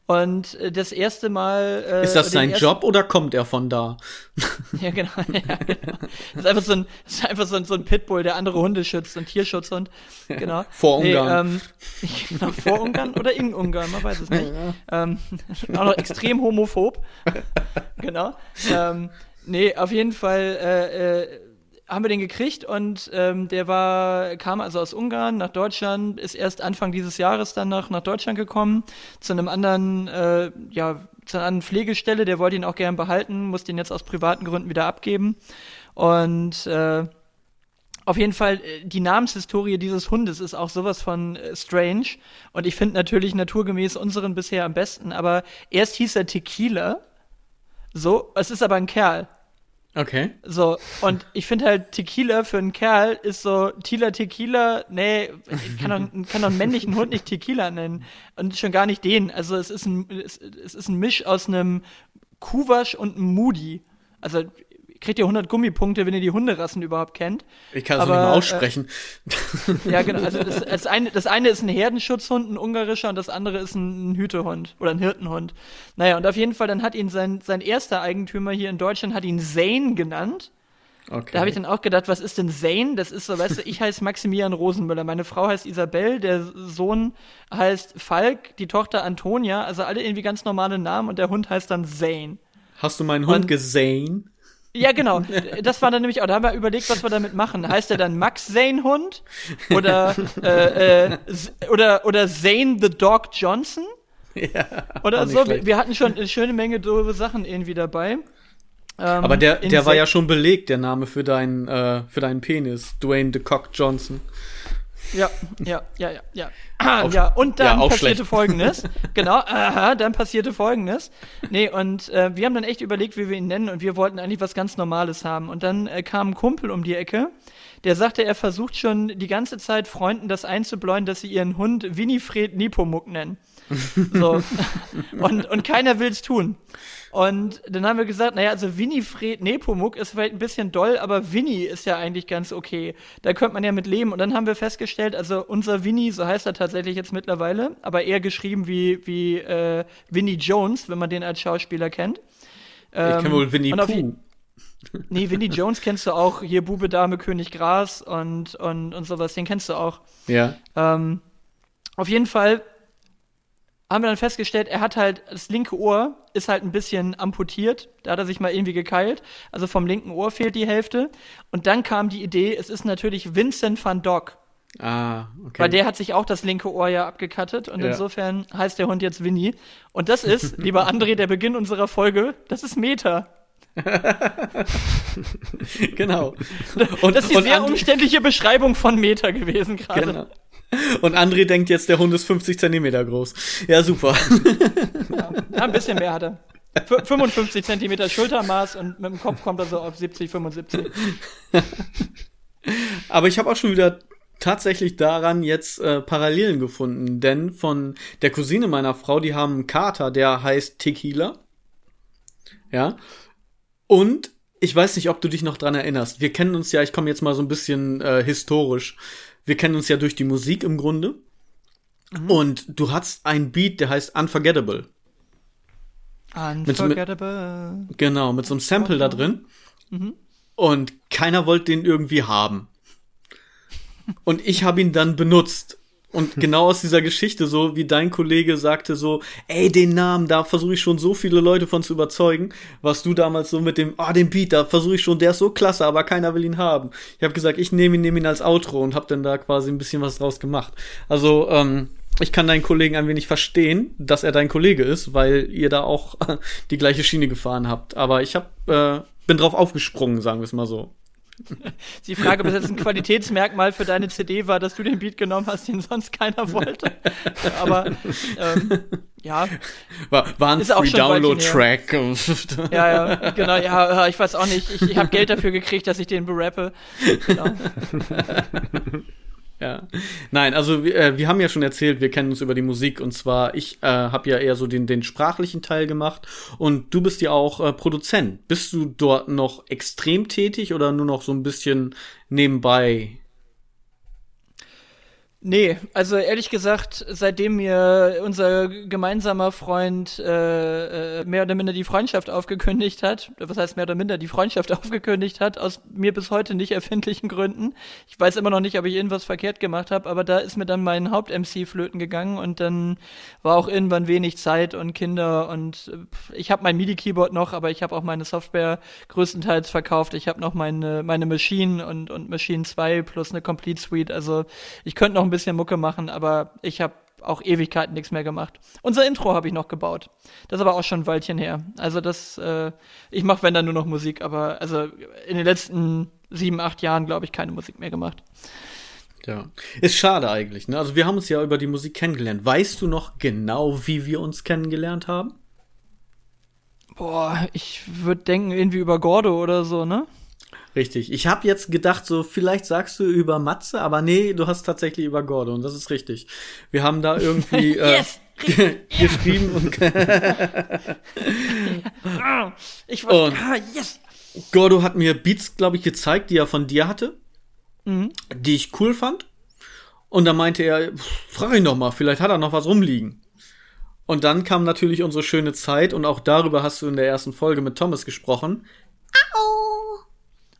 Und äh, das erste Mal. Äh, ist das sein Job oder kommt er von da? ja, genau. Ja, genau. Das ist einfach so ein, das ist einfach so ein, so ein Pitbull, der andere Hunde schützt, ein Tierschutzhund. Genau. vor Ungarn. Nee, ähm, genau, vor Ungarn oder in Ungarn, man weiß es nicht. Ja. Ähm, auch noch extrem homophob. genau. Ähm, nee, auf jeden Fall. Äh, äh, haben wir den gekriegt und ähm, der war, kam also aus Ungarn nach Deutschland, ist erst Anfang dieses Jahres dann nach, nach Deutschland gekommen, zu einem anderen, äh, ja, zu einer anderen Pflegestelle, der wollte ihn auch gern behalten, muss den jetzt aus privaten Gründen wieder abgeben. Und äh, auf jeden Fall, äh, die Namenshistorie dieses Hundes ist auch sowas von äh, strange. Und ich finde natürlich naturgemäß unseren bisher am besten, aber erst hieß er Tequila. So, es ist aber ein Kerl. Okay. So, und ich finde halt, Tequila für einen Kerl ist so, Tila Tequila, nee, kann doch, kann doch einen männlichen Hund nicht Tequila nennen. Und schon gar nicht den. Also es ist ein, es, es ist ein Misch aus einem Kuwasch und einem Moody. Also kriegt ihr 100 Gummipunkte, wenn ihr die Hunderassen überhaupt kennt. Ich kann es nicht mal aussprechen. Äh, ja, genau. Also das, das, eine, das eine ist ein Herdenschutzhund, ein ungarischer, und das andere ist ein, ein Hütehund oder ein Hirtenhund. Naja, und auf jeden Fall, dann hat ihn sein, sein erster Eigentümer hier in Deutschland, hat ihn Zane genannt. Okay. Da habe ich dann auch gedacht, was ist denn Zane? Das ist so, weißt du, ich heiße Maximilian Rosenmüller, meine Frau heißt Isabel, der Sohn heißt Falk, die Tochter Antonia, also alle irgendwie ganz normale Namen und der Hund heißt dann Zane. Hast du meinen Hund gesehen? Ja, genau. Das war dann nämlich auch, da haben wir überlegt, was wir damit machen. Heißt er dann Max Zane Hund? Oder, äh, äh, oder, oder Zane the Dog Johnson? Ja, oder so. Wir, wir, hatten schon eine schöne Menge doofe Sachen irgendwie dabei. Ähm, Aber der, der war ja schon belegt, der Name für deinen, äh, für deinen Penis. Dwayne the Cock Johnson. Ja, ja, ja, ja, ja. Ah, ja, und dann ja, passierte schlecht. folgendes. Genau, aha, dann passierte folgendes. Nee, und äh, wir haben dann echt überlegt, wie wir ihn nennen und wir wollten eigentlich was ganz Normales haben. Und dann äh, kam ein Kumpel um die Ecke, der sagte, er versucht schon die ganze Zeit Freunden das einzubläuen, dass sie ihren Hund Winifred Nepomuk nennen. So. und, und keiner will's tun. Und dann haben wir gesagt, naja, also Winifred Nepomuk ist vielleicht ein bisschen doll, aber Winnie ist ja eigentlich ganz okay. Da könnte man ja mit leben. Und dann haben wir festgestellt, also unser Winnie, so heißt er tatsächlich jetzt mittlerweile, aber eher geschrieben wie, wie äh, Winnie Jones, wenn man den als Schauspieler kennt. Ähm, ich kenne wohl Winnie Pooh. Nee, Winnie Jones kennst du auch. Hier Bube, Dame, König Gras und, und, und sowas. Den kennst du auch. Ja. Ähm, auf jeden Fall haben wir dann festgestellt, er hat halt, das linke Ohr ist halt ein bisschen amputiert. Da hat er sich mal irgendwie gekeilt. Also vom linken Ohr fehlt die Hälfte. Und dann kam die Idee, es ist natürlich Vincent van Dog. Ah, okay. Weil der hat sich auch das linke Ohr ja abgekattet und ja. insofern heißt der Hund jetzt Winnie. Und das ist, lieber André, der Beginn unserer Folge, das ist Meta. genau. Und, das ist die und sehr umständliche Beschreibung von Meta gewesen gerade. Genau. Und André denkt jetzt, der Hund ist 50 Zentimeter groß. Ja, super. Ja, ein bisschen mehr hat er. 55 Zentimeter Schultermaß und mit dem Kopf kommt er so auf 70, 75. Aber ich habe auch schon wieder tatsächlich daran jetzt äh, Parallelen gefunden, denn von der Cousine meiner Frau, die haben einen Kater, der heißt Tequila. Ja. Und ich weiß nicht, ob du dich noch dran erinnerst. Wir kennen uns ja, ich komme jetzt mal so ein bisschen äh, historisch. Wir kennen uns ja durch die Musik im Grunde. Mhm. Und du hast einen Beat, der heißt Unforgettable. Unforgettable. Mit, genau, mit so einem Sample da drin. Mhm. Und keiner wollte den irgendwie haben. Und ich habe ihn dann benutzt. Und genau aus dieser Geschichte, so wie dein Kollege sagte, so, ey, den Namen, da versuche ich schon so viele Leute von zu überzeugen, was du damals so mit dem, ah, oh, den Beat, da versuche ich schon, der ist so klasse, aber keiner will ihn haben. Ich habe gesagt, ich nehme ihn, nehme ihn als Outro und habe dann da quasi ein bisschen was draus gemacht. Also, ähm, ich kann deinen Kollegen ein wenig verstehen, dass er dein Kollege ist, weil ihr da auch die gleiche Schiene gefahren habt. Aber ich hab, äh, bin drauf aufgesprungen, sagen wir es mal so. Die Frage, ob es jetzt ein Qualitätsmerkmal für deine CD war, dass du den Beat genommen hast, den sonst keiner wollte. Aber ähm, ja. War, war ein Free-Download-Track. ja, ja, genau. Ja, ich weiß auch nicht. Ich, ich habe Geld dafür gekriegt, dass ich den berappe. Genau. Ja. Nein, also äh, wir haben ja schon erzählt, wir kennen uns über die Musik und zwar ich äh, habe ja eher so den den sprachlichen Teil gemacht und du bist ja auch äh, Produzent. Bist du dort noch extrem tätig oder nur noch so ein bisschen nebenbei Nee, also ehrlich gesagt, seitdem mir unser gemeinsamer Freund äh, äh, mehr oder minder die Freundschaft aufgekündigt hat, was heißt mehr oder minder die Freundschaft aufgekündigt hat, aus mir bis heute nicht erfindlichen Gründen. Ich weiß immer noch nicht, ob ich irgendwas verkehrt gemacht habe, aber da ist mir dann mein Haupt-MC flöten gegangen und dann war auch irgendwann wenig Zeit und Kinder und äh, ich habe mein MIDI-Keyboard noch, aber ich habe auch meine Software größtenteils verkauft. Ich habe noch meine, meine Machine und, und Machine 2 plus eine Complete Suite. Also ich könnte noch ein bisschen Mucke machen, aber ich habe auch Ewigkeiten nichts mehr gemacht. Unser Intro habe ich noch gebaut. Das ist aber auch schon ein Weilchen her. Also das, äh, ich mache wenn dann nur noch Musik, aber also in den letzten sieben, acht Jahren, glaube ich, keine Musik mehr gemacht. Ja, ist schade eigentlich. Ne? Also wir haben uns ja über die Musik kennengelernt. Weißt du noch genau, wie wir uns kennengelernt haben? Boah, ich würde denken irgendwie über Gordo oder so, ne? Richtig. Ich habe jetzt gedacht, so vielleicht sagst du über Matze, aber nee, du hast tatsächlich über Gordon. Das ist richtig. Wir haben da irgendwie äh, geschrieben und ich war, und ah, yes. Gordo hat mir Beats, glaube ich, gezeigt, die er von dir hatte, mhm. die ich cool fand. Und da meinte er, frag ihn doch mal, vielleicht hat er noch was rumliegen. Und dann kam natürlich unsere schöne Zeit und auch darüber hast du in der ersten Folge mit Thomas gesprochen. Au!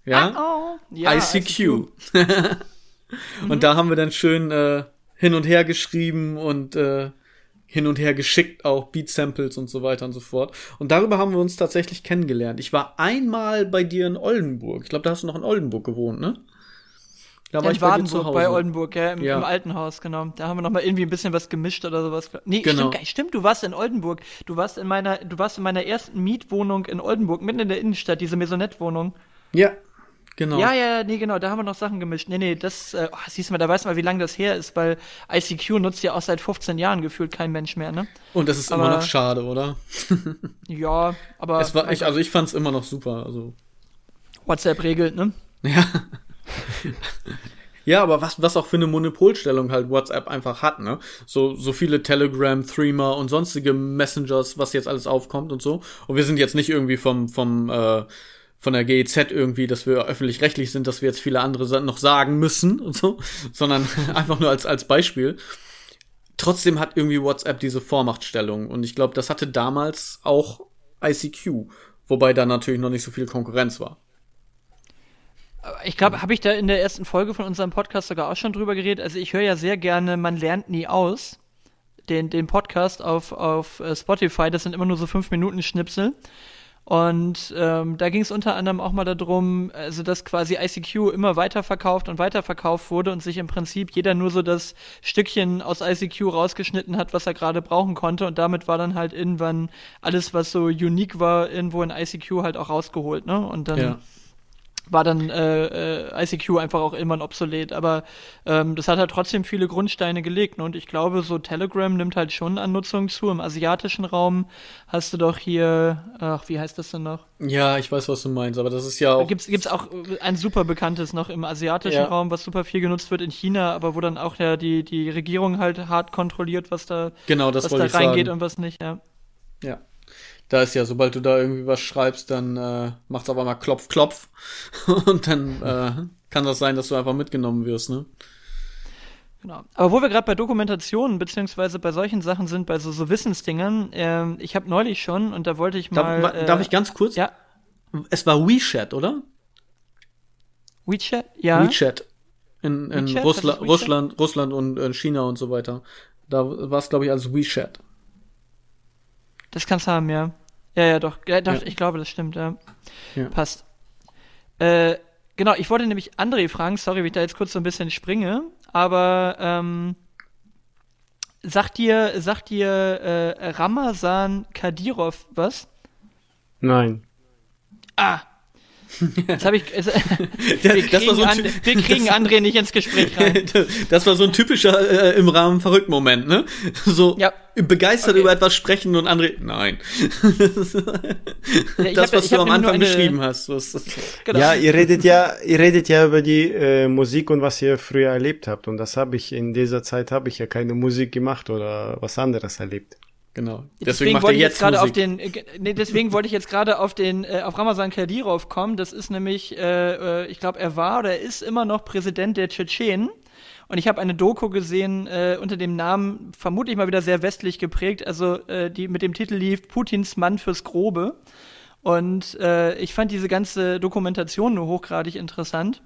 Ja? Oh, oh. ja ICQ. ICQ. und mhm. da haben wir dann schön äh, hin und her geschrieben und äh, hin und her geschickt, auch Beat-Samples und so weiter und so fort. Und darüber haben wir uns tatsächlich kennengelernt. Ich war einmal bei dir in Oldenburg. Ich glaube, da hast du noch in Oldenburg gewohnt, ne? Da war in ich Wadenburg, bei, bei Oldenburg, ja im, ja, im, alten Haus, genau. Da haben wir noch mal irgendwie ein bisschen was gemischt oder sowas. Nee, genau. stimmt, stimmt, du warst in Oldenburg. Du warst in meiner, du warst in meiner ersten Mietwohnung in Oldenburg, mitten in der Innenstadt, diese Maisonette-Wohnung. Ja, Genau. Ja, ja, nee, genau, da haben wir noch Sachen gemischt. Nee, nee, das, äh, oh, siehst du mal, da weiß man, wie lange das her ist, weil ICQ nutzt ja auch seit 15 Jahren gefühlt kein Mensch mehr, ne? Und das ist aber, immer noch schade, oder? ja, aber. Es war, ich, also ich fand's immer noch super, also. WhatsApp regelt, ne? Ja. Ja, aber was, was auch für eine Monopolstellung halt WhatsApp einfach hat, ne? So, so viele Telegram, Threema und sonstige Messengers, was jetzt alles aufkommt und so. Und wir sind jetzt nicht irgendwie vom, vom, äh, von der GEZ irgendwie, dass wir öffentlich-rechtlich sind, dass wir jetzt viele andere noch sagen müssen und so, sondern einfach nur als, als Beispiel. Trotzdem hat irgendwie WhatsApp diese Vormachtstellung und ich glaube, das hatte damals auch ICQ, wobei da natürlich noch nicht so viel Konkurrenz war. Ich glaube, habe ich da in der ersten Folge von unserem Podcast sogar auch schon drüber geredet. Also ich höre ja sehr gerne, man lernt nie aus. Den, den Podcast auf, auf äh, Spotify, das sind immer nur so fünf Minuten Schnipsel. Und ähm, da ging es unter anderem auch mal darum, also dass quasi ICQ immer weiterverkauft und weiterverkauft wurde und sich im Prinzip jeder nur so das Stückchen aus ICQ rausgeschnitten hat, was er gerade brauchen konnte. Und damit war dann halt irgendwann alles, was so unique war, irgendwo in ICQ halt auch rausgeholt, ne? Und dann. Ja war dann äh, äh, ICQ einfach auch irgendwann obsolet. Aber ähm, das hat halt trotzdem viele Grundsteine gelegt. Ne? Und ich glaube, so Telegram nimmt halt schon an Nutzung zu. Im asiatischen Raum hast du doch hier, ach, wie heißt das denn noch? Ja, ich weiß, was du meinst, aber das ist ja auch. Gibt's gibt's auch ein super bekanntes noch im asiatischen ja. Raum, was super viel genutzt wird in China, aber wo dann auch ja die die Regierung halt hart kontrolliert, was da genau, was da reingeht sagen. und was nicht. Ja. Ja da ist ja, sobald du da irgendwie was schreibst, dann äh, macht's aber mal Klopf, Klopf. Und dann äh, kann das sein, dass du einfach mitgenommen wirst, ne? Genau. Aber wo wir gerade bei Dokumentationen beziehungsweise bei solchen Sachen sind, bei so, so Wissensdingern, äh, ich habe neulich schon und da wollte ich mal. Darf, äh, darf ich ganz kurz? Ja. Es war WeChat, oder? WeChat, ja. WeChat. In, in WeChat? Russla WeChat? Russland, Russland und äh, China und so weiter. Da war es, glaube ich, als WeChat. Das kann's haben, ja. Ja, ja, doch. Ja, doch ja. Ich glaube, das stimmt, ja. Passt. Äh, genau, ich wollte nämlich André fragen, sorry, wenn ich da jetzt kurz so ein bisschen springe, aber ähm, sagt dir, sagt dir äh, Ramazan Kadirov was? Nein. Ah, Jetzt habe ich. Es, wir, kriegen so an, wir kriegen André nicht ins Gespräch rein. Das war so ein typischer äh, im Rahmen verrückt Moment, ne? So ja. begeistert okay. über etwas sprechen und André. Nein. ja, das, was du am Anfang beschrieben hast. Was, genau. Ja, ihr redet ja, ihr redet ja über die äh, Musik und was ihr früher erlebt habt. Und das habe ich in dieser Zeit habe ich ja keine Musik gemacht oder was anderes erlebt. Genau. Deswegen, deswegen wollte ich jetzt gerade auf den, äh, nee, deswegen wollte ich jetzt gerade auf den, äh, auf Ramazan Kadyrov kommen. Das ist nämlich, äh, äh ich glaube, er war oder er ist immer noch Präsident der Tschetschenen. Und ich habe eine Doku gesehen äh, unter dem Namen, vermutlich mal wieder sehr westlich geprägt, also äh, die mit dem Titel lief Putins Mann fürs Grobe. Und ich fand diese ganze Dokumentation nur hochgradig interessant.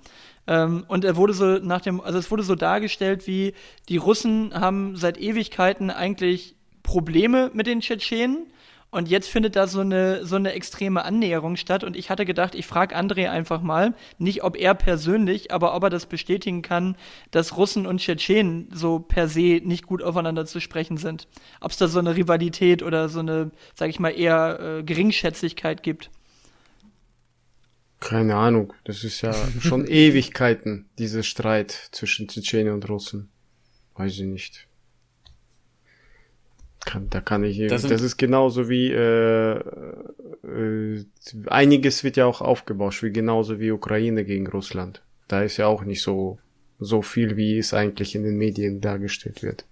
Ähm, und er wurde so nach dem, also es wurde so dargestellt, wie die Russen haben seit Ewigkeiten eigentlich Probleme mit den Tschetschenen. Und jetzt findet da so eine, so eine extreme Annäherung statt. Und ich hatte gedacht, ich frage André einfach mal, nicht ob er persönlich, aber ob er das bestätigen kann, dass Russen und Tschetschenen so per se nicht gut aufeinander zu sprechen sind. Ob es da so eine Rivalität oder so eine, sag ich mal, eher äh, Geringschätzigkeit gibt. Keine Ahnung. Das ist ja schon Ewigkeiten, dieser Streit zwischen Tschetschenen und Russen. Weiß ich nicht. Kann, da kann ich, das, das ist genauso wie äh, äh, einiges wird ja auch aufgebauscht, wie genauso wie Ukraine gegen Russland. Da ist ja auch nicht so so viel, wie es eigentlich in den Medien dargestellt wird.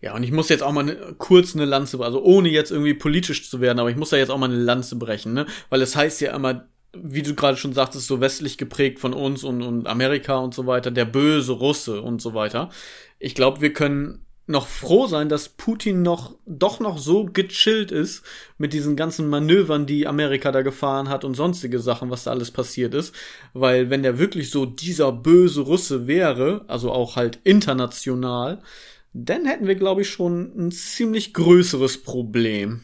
Ja, und ich muss jetzt auch mal ne, kurz eine Lanze, also ohne jetzt irgendwie politisch zu werden, aber ich muss da jetzt auch mal eine Lanze brechen, ne? Weil es heißt ja immer, wie du gerade schon sagtest, so westlich geprägt von uns und, und Amerika und so weiter, der böse Russe und so weiter. Ich glaube, wir können noch froh sein, dass Putin noch doch noch so gechillt ist mit diesen ganzen Manövern, die Amerika da gefahren hat und sonstige Sachen, was da alles passiert ist, weil wenn der wirklich so dieser böse Russe wäre, also auch halt international, dann hätten wir glaube ich schon ein ziemlich größeres Problem.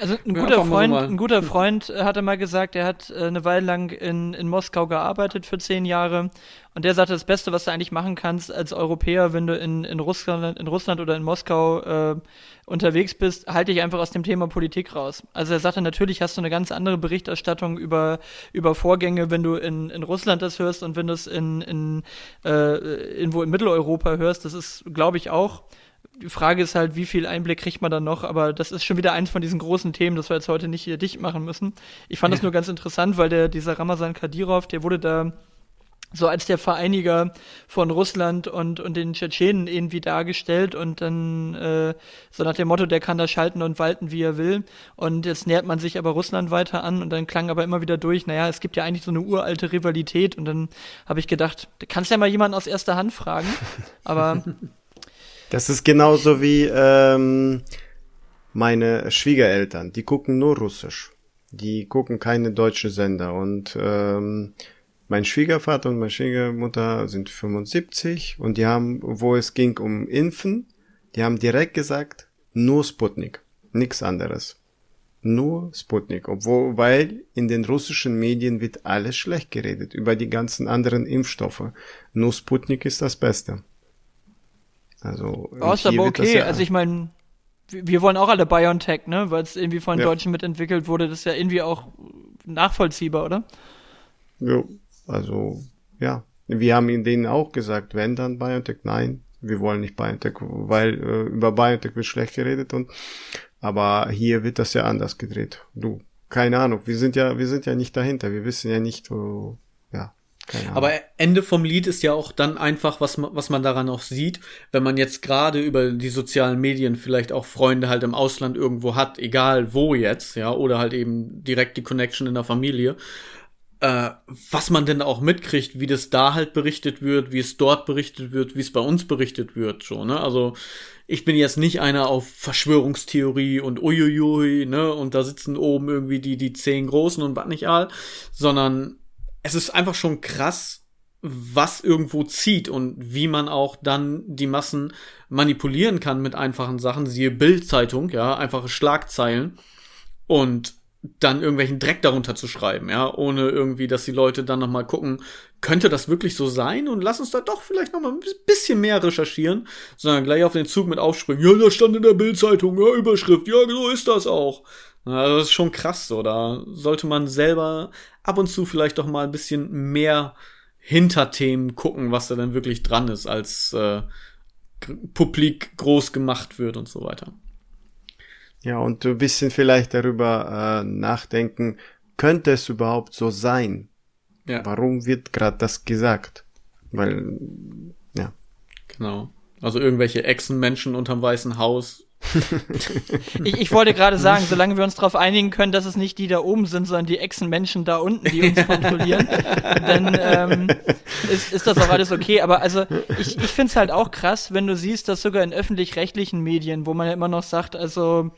Also ein guter Freund, ein guter Freund hatte mal gesagt, er hat äh, eine Weile lang in, in Moskau gearbeitet für zehn Jahre und der sagte, das Beste, was du eigentlich machen kannst als Europäer, wenn du in, in Russland, in Russland oder in Moskau äh, unterwegs bist, halte dich einfach aus dem Thema Politik raus. Also er sagte, natürlich hast du eine ganz andere Berichterstattung über, über Vorgänge, wenn du in, in Russland das hörst und wenn du es in, in, äh, irgendwo in Mitteleuropa hörst. Das ist, glaube ich, auch die Frage ist halt, wie viel Einblick kriegt man dann noch, aber das ist schon wieder eins von diesen großen Themen, das wir jetzt heute nicht hier dicht machen müssen. Ich fand ja. das nur ganz interessant, weil der, dieser Ramazan Kadyrov, der wurde da so als der Vereiniger von Russland und, und den Tschetschenen irgendwie dargestellt und dann äh, so nach dem Motto, der kann da schalten und walten, wie er will. Und jetzt nähert man sich aber Russland weiter an und dann klang aber immer wieder durch, naja, es gibt ja eigentlich so eine uralte Rivalität und dann habe ich gedacht, du kannst ja mal jemanden aus erster Hand fragen, aber Das ist genauso wie ähm, meine Schwiegereltern. Die gucken nur Russisch. Die gucken keine deutsche Sender. Und ähm, mein Schwiegervater und meine Schwiegermutter sind 75 und die haben, wo es ging um Impfen, die haben direkt gesagt, nur Sputnik, nichts anderes. Nur Sputnik, obwohl, weil in den russischen Medien wird alles schlecht geredet über die ganzen anderen Impfstoffe. Nur Sputnik ist das Beste. Also oh, ist aber okay. Ja also ich meine, wir wollen auch alle BioNTech, ne, weil es irgendwie von ja. Deutschen mitentwickelt wurde. Das ist ja irgendwie auch nachvollziehbar, oder? Ja, also, ja. Wir haben denen auch gesagt, wenn dann BioNTech, nein, wir wollen nicht BioNTech, weil äh, über BioNTech wird schlecht geredet und aber hier wird das ja anders gedreht. Du, keine Ahnung, wir sind ja, wir sind ja nicht dahinter, wir wissen ja nicht, wo, ja. Aber Ende vom Lied ist ja auch dann einfach, was man, was man daran auch sieht, wenn man jetzt gerade über die sozialen Medien vielleicht auch Freunde halt im Ausland irgendwo hat, egal wo jetzt, ja, oder halt eben direkt die Connection in der Familie, äh, was man denn auch mitkriegt, wie das da halt berichtet wird, wie es dort berichtet wird, wie es bei uns berichtet wird, so, ne? Also, ich bin jetzt nicht einer auf Verschwörungstheorie und uiuiui, ne? Und da sitzen oben irgendwie die, die zehn Großen und was nicht all, sondern es ist einfach schon krass, was irgendwo zieht und wie man auch dann die Massen manipulieren kann mit einfachen Sachen, siehe Bildzeitung, ja, einfache Schlagzeilen und dann irgendwelchen Dreck darunter zu schreiben, ja, ohne irgendwie, dass die Leute dann nochmal gucken, könnte das wirklich so sein und lass uns da doch vielleicht nochmal ein bisschen mehr recherchieren, sondern gleich auf den Zug mit aufspringen, ja, da stand in der Bildzeitung, ja, Überschrift, ja, so ist das auch. Also das ist schon krass, so, da sollte man selber ab und zu vielleicht doch mal ein bisschen mehr Hinterthemen gucken, was da denn wirklich dran ist, als äh, publik groß gemacht wird und so weiter. Ja, und ein bisschen vielleicht darüber äh, nachdenken, könnte es überhaupt so sein? Ja. Warum wird gerade das gesagt? Weil, ja. Genau. Also irgendwelche Echsenmenschen unterm Weißen Haus. ich, ich wollte gerade sagen, solange wir uns darauf einigen können, dass es nicht die da oben sind, sondern die Echsenmenschen da unten, die uns kontrollieren, dann ähm, ist, ist das auch alles okay. Aber also ich, ich finde es halt auch krass, wenn du siehst, dass sogar in öffentlich-rechtlichen Medien, wo man ja immer noch sagt, also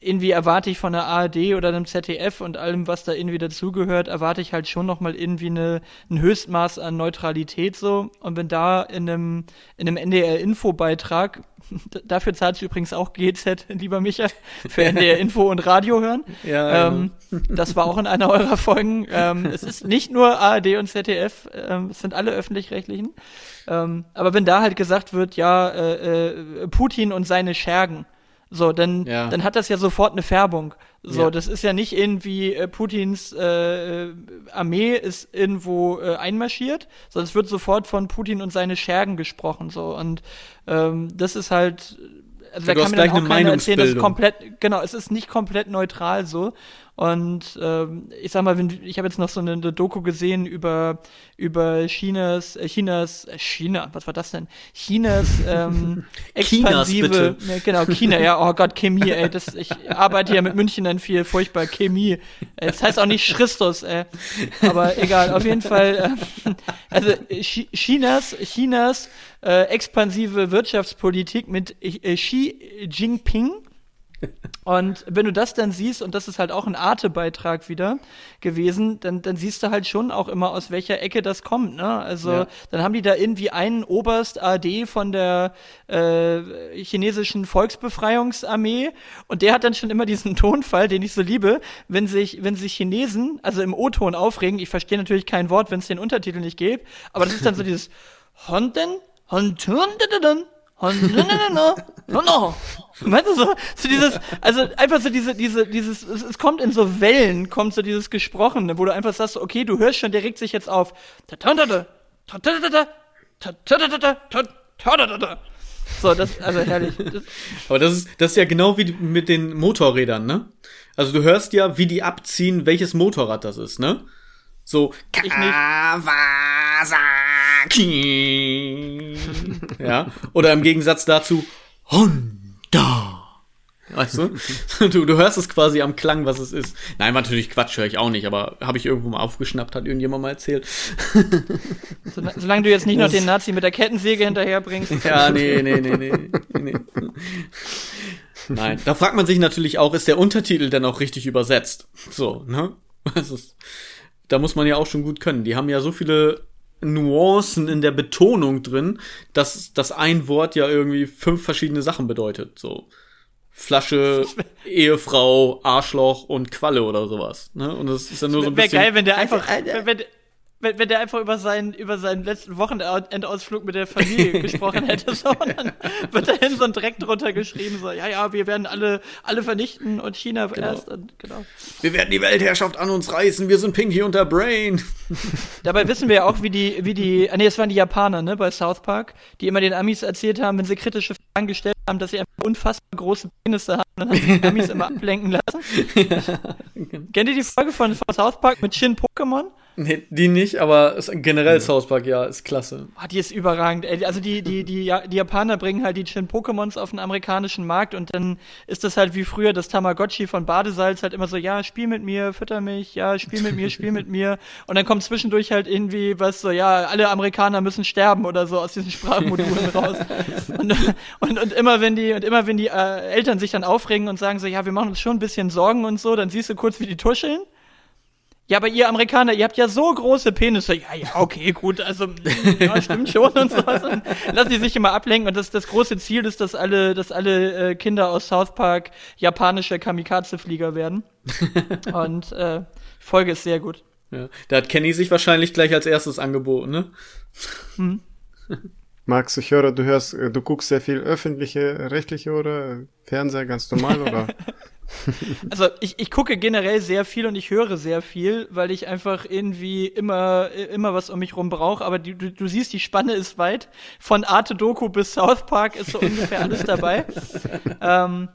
irgendwie erwarte ich von der ARD oder dem ZDF und allem, was da irgendwie dazugehört, erwarte ich halt schon nochmal irgendwie eine, ein Höchstmaß an Neutralität so. Und wenn da in einem, in einem NDR-Info-Beitrag, dafür zahlt sich übrigens auch GZ, lieber Micha, für NDR-Info und Radio hören. Ja, ähm, ja. Das war auch in einer eurer Folgen. Ähm, es ist nicht nur ARD und ZDF, ähm, es sind alle öffentlich-rechtlichen. Ähm, aber wenn da halt gesagt wird, ja, äh, äh, Putin und seine Schergen, so, dann, ja. dann hat das ja sofort eine Färbung. So, ja. das ist ja nicht irgendwie äh, Putins äh, Armee ist irgendwo äh, einmarschiert, sondern es wird sofort von Putin und seine Schergen gesprochen. So und ähm, das ist halt also da kann mir dann auch keiner erzählen, dass es komplett, genau, es ist nicht komplett neutral so. Und ähm, ich sag mal, wenn, ich habe jetzt noch so eine, eine, Doku gesehen über über Chinas äh, Chinas äh, China, was war das denn? Chinas ähm, expansive, Chinas, ne, genau China, ja, oh Gott, Chemie, ey, das, ich arbeite ja mit München dann viel furchtbar Chemie. Es heißt auch nicht Christus, ey, aber egal, auf jeden Fall. Äh, also Chinas Chinas äh, expansive Wirtschaftspolitik mit äh, Xi Jinping und wenn du das dann siehst, und das ist halt auch ein Arte-Beitrag wieder gewesen, dann, dann siehst du halt schon auch immer, aus welcher Ecke das kommt. Ne? Also ja. dann haben die da irgendwie einen Oberst AD von der äh, chinesischen Volksbefreiungsarmee und der hat dann schon immer diesen Tonfall, den ich so liebe, wenn sich, wenn sich Chinesen, also im O-Ton aufregen, ich verstehe natürlich kein Wort, wenn es den Untertitel nicht gibt, aber das ist dann so dieses Honten, Honten, no, no. Weißt du so, so dieses, also einfach so diese, diese, dieses, es, es kommt in so Wellen, kommt so dieses Gesprochene, wo du einfach sagst, okay, du hörst schon, der regt sich jetzt auf. So, das, also herrlich. Das Aber das ist, das ist ja genau wie mit den Motorrädern, ne? Also du hörst ja, wie die abziehen, welches Motorrad das ist, ne? So Kawasaki. Ja. Oder im Gegensatz dazu Honda. Weißt du? du? Du hörst es quasi am Klang, was es ist. Nein, natürlich Quatsch, höre ich auch nicht, aber habe ich irgendwo mal aufgeschnappt, hat irgendjemand mal erzählt. Solange du jetzt nicht das noch den Nazi mit der Kettensäge hinterherbringst. Ja, nee, nee, nee, nee, nee. Nein, da fragt man sich natürlich auch, ist der Untertitel denn auch richtig übersetzt? So, ne? Also, da muss man ja auch schon gut können. Die haben ja so viele Nuancen in der Betonung drin, dass das ein Wort ja irgendwie fünf verschiedene Sachen bedeutet. So Flasche, Ehefrau, Arschloch und Qualle oder sowas. Ne? Und das ist ja nur so ein bisschen. Wäre geil, wenn der einfach, wenn, wenn, wenn der einfach über seinen, über seinen letzten Wochenendausflug mit der Familie gesprochen hätte, so, und dann wird dahin so ein Dreck drunter geschrieben, so, ja, ja, wir werden alle, alle vernichten und China genau. erst, und, genau. Wir werden die Weltherrschaft an uns reißen, wir sind Pinky und der Brain. Dabei wissen wir ja auch, wie die, wie die, ah, nee, es waren die Japaner, ne, bei South Park, die immer den Amis erzählt haben, wenn sie kritische Fragen gestellt haben, dass sie einfach unfassbar große Penisse haben, dann haben die Amis immer ablenken lassen. Ja. Kennt ihr die Folge von, von South Park mit Shin Pokémon? Nee, die nicht, aber generell ja. South Park, ja, ist klasse. Oh, die ist überragend. Also die, die, die, die Japaner bringen halt die Chin-Pokémons auf den amerikanischen Markt und dann ist das halt wie früher das Tamagotchi von Badesalz halt immer so, ja, spiel mit mir, fütter mich, ja, spiel mit mir, spiel mit mir. Und dann kommt zwischendurch halt irgendwie was so, ja, alle Amerikaner müssen sterben oder so aus diesen Sprachmodulen raus. Und, und, und immer wenn die, und immer wenn die äh, Eltern sich dann aufregen und sagen so, ja, wir machen uns schon ein bisschen Sorgen und so, dann siehst du kurz, wie die tuscheln. Ja, aber ihr Amerikaner, ihr habt ja so große Penisse. Ja, ja, okay, gut, also ja, stimmt schon und so. Und lassen die sich immer ablenken. Und das, das große Ziel ist, dass alle, dass alle äh, Kinder aus South Park japanische Kamikaze-Flieger werden. und äh, Folge ist sehr gut. Ja, da hat Kenny sich wahrscheinlich gleich als erstes angeboten, ne? Hm. Max, ich höre, du hörst, äh, du guckst sehr viel öffentliche, rechtliche oder Fernseher ganz normal oder? Also ich, ich gucke generell sehr viel und ich höre sehr viel, weil ich einfach irgendwie immer, immer was um mich rum brauche. Aber du, du, du siehst, die Spanne ist weit. Von Arte Doku bis South Park ist so ungefähr alles dabei. ähm,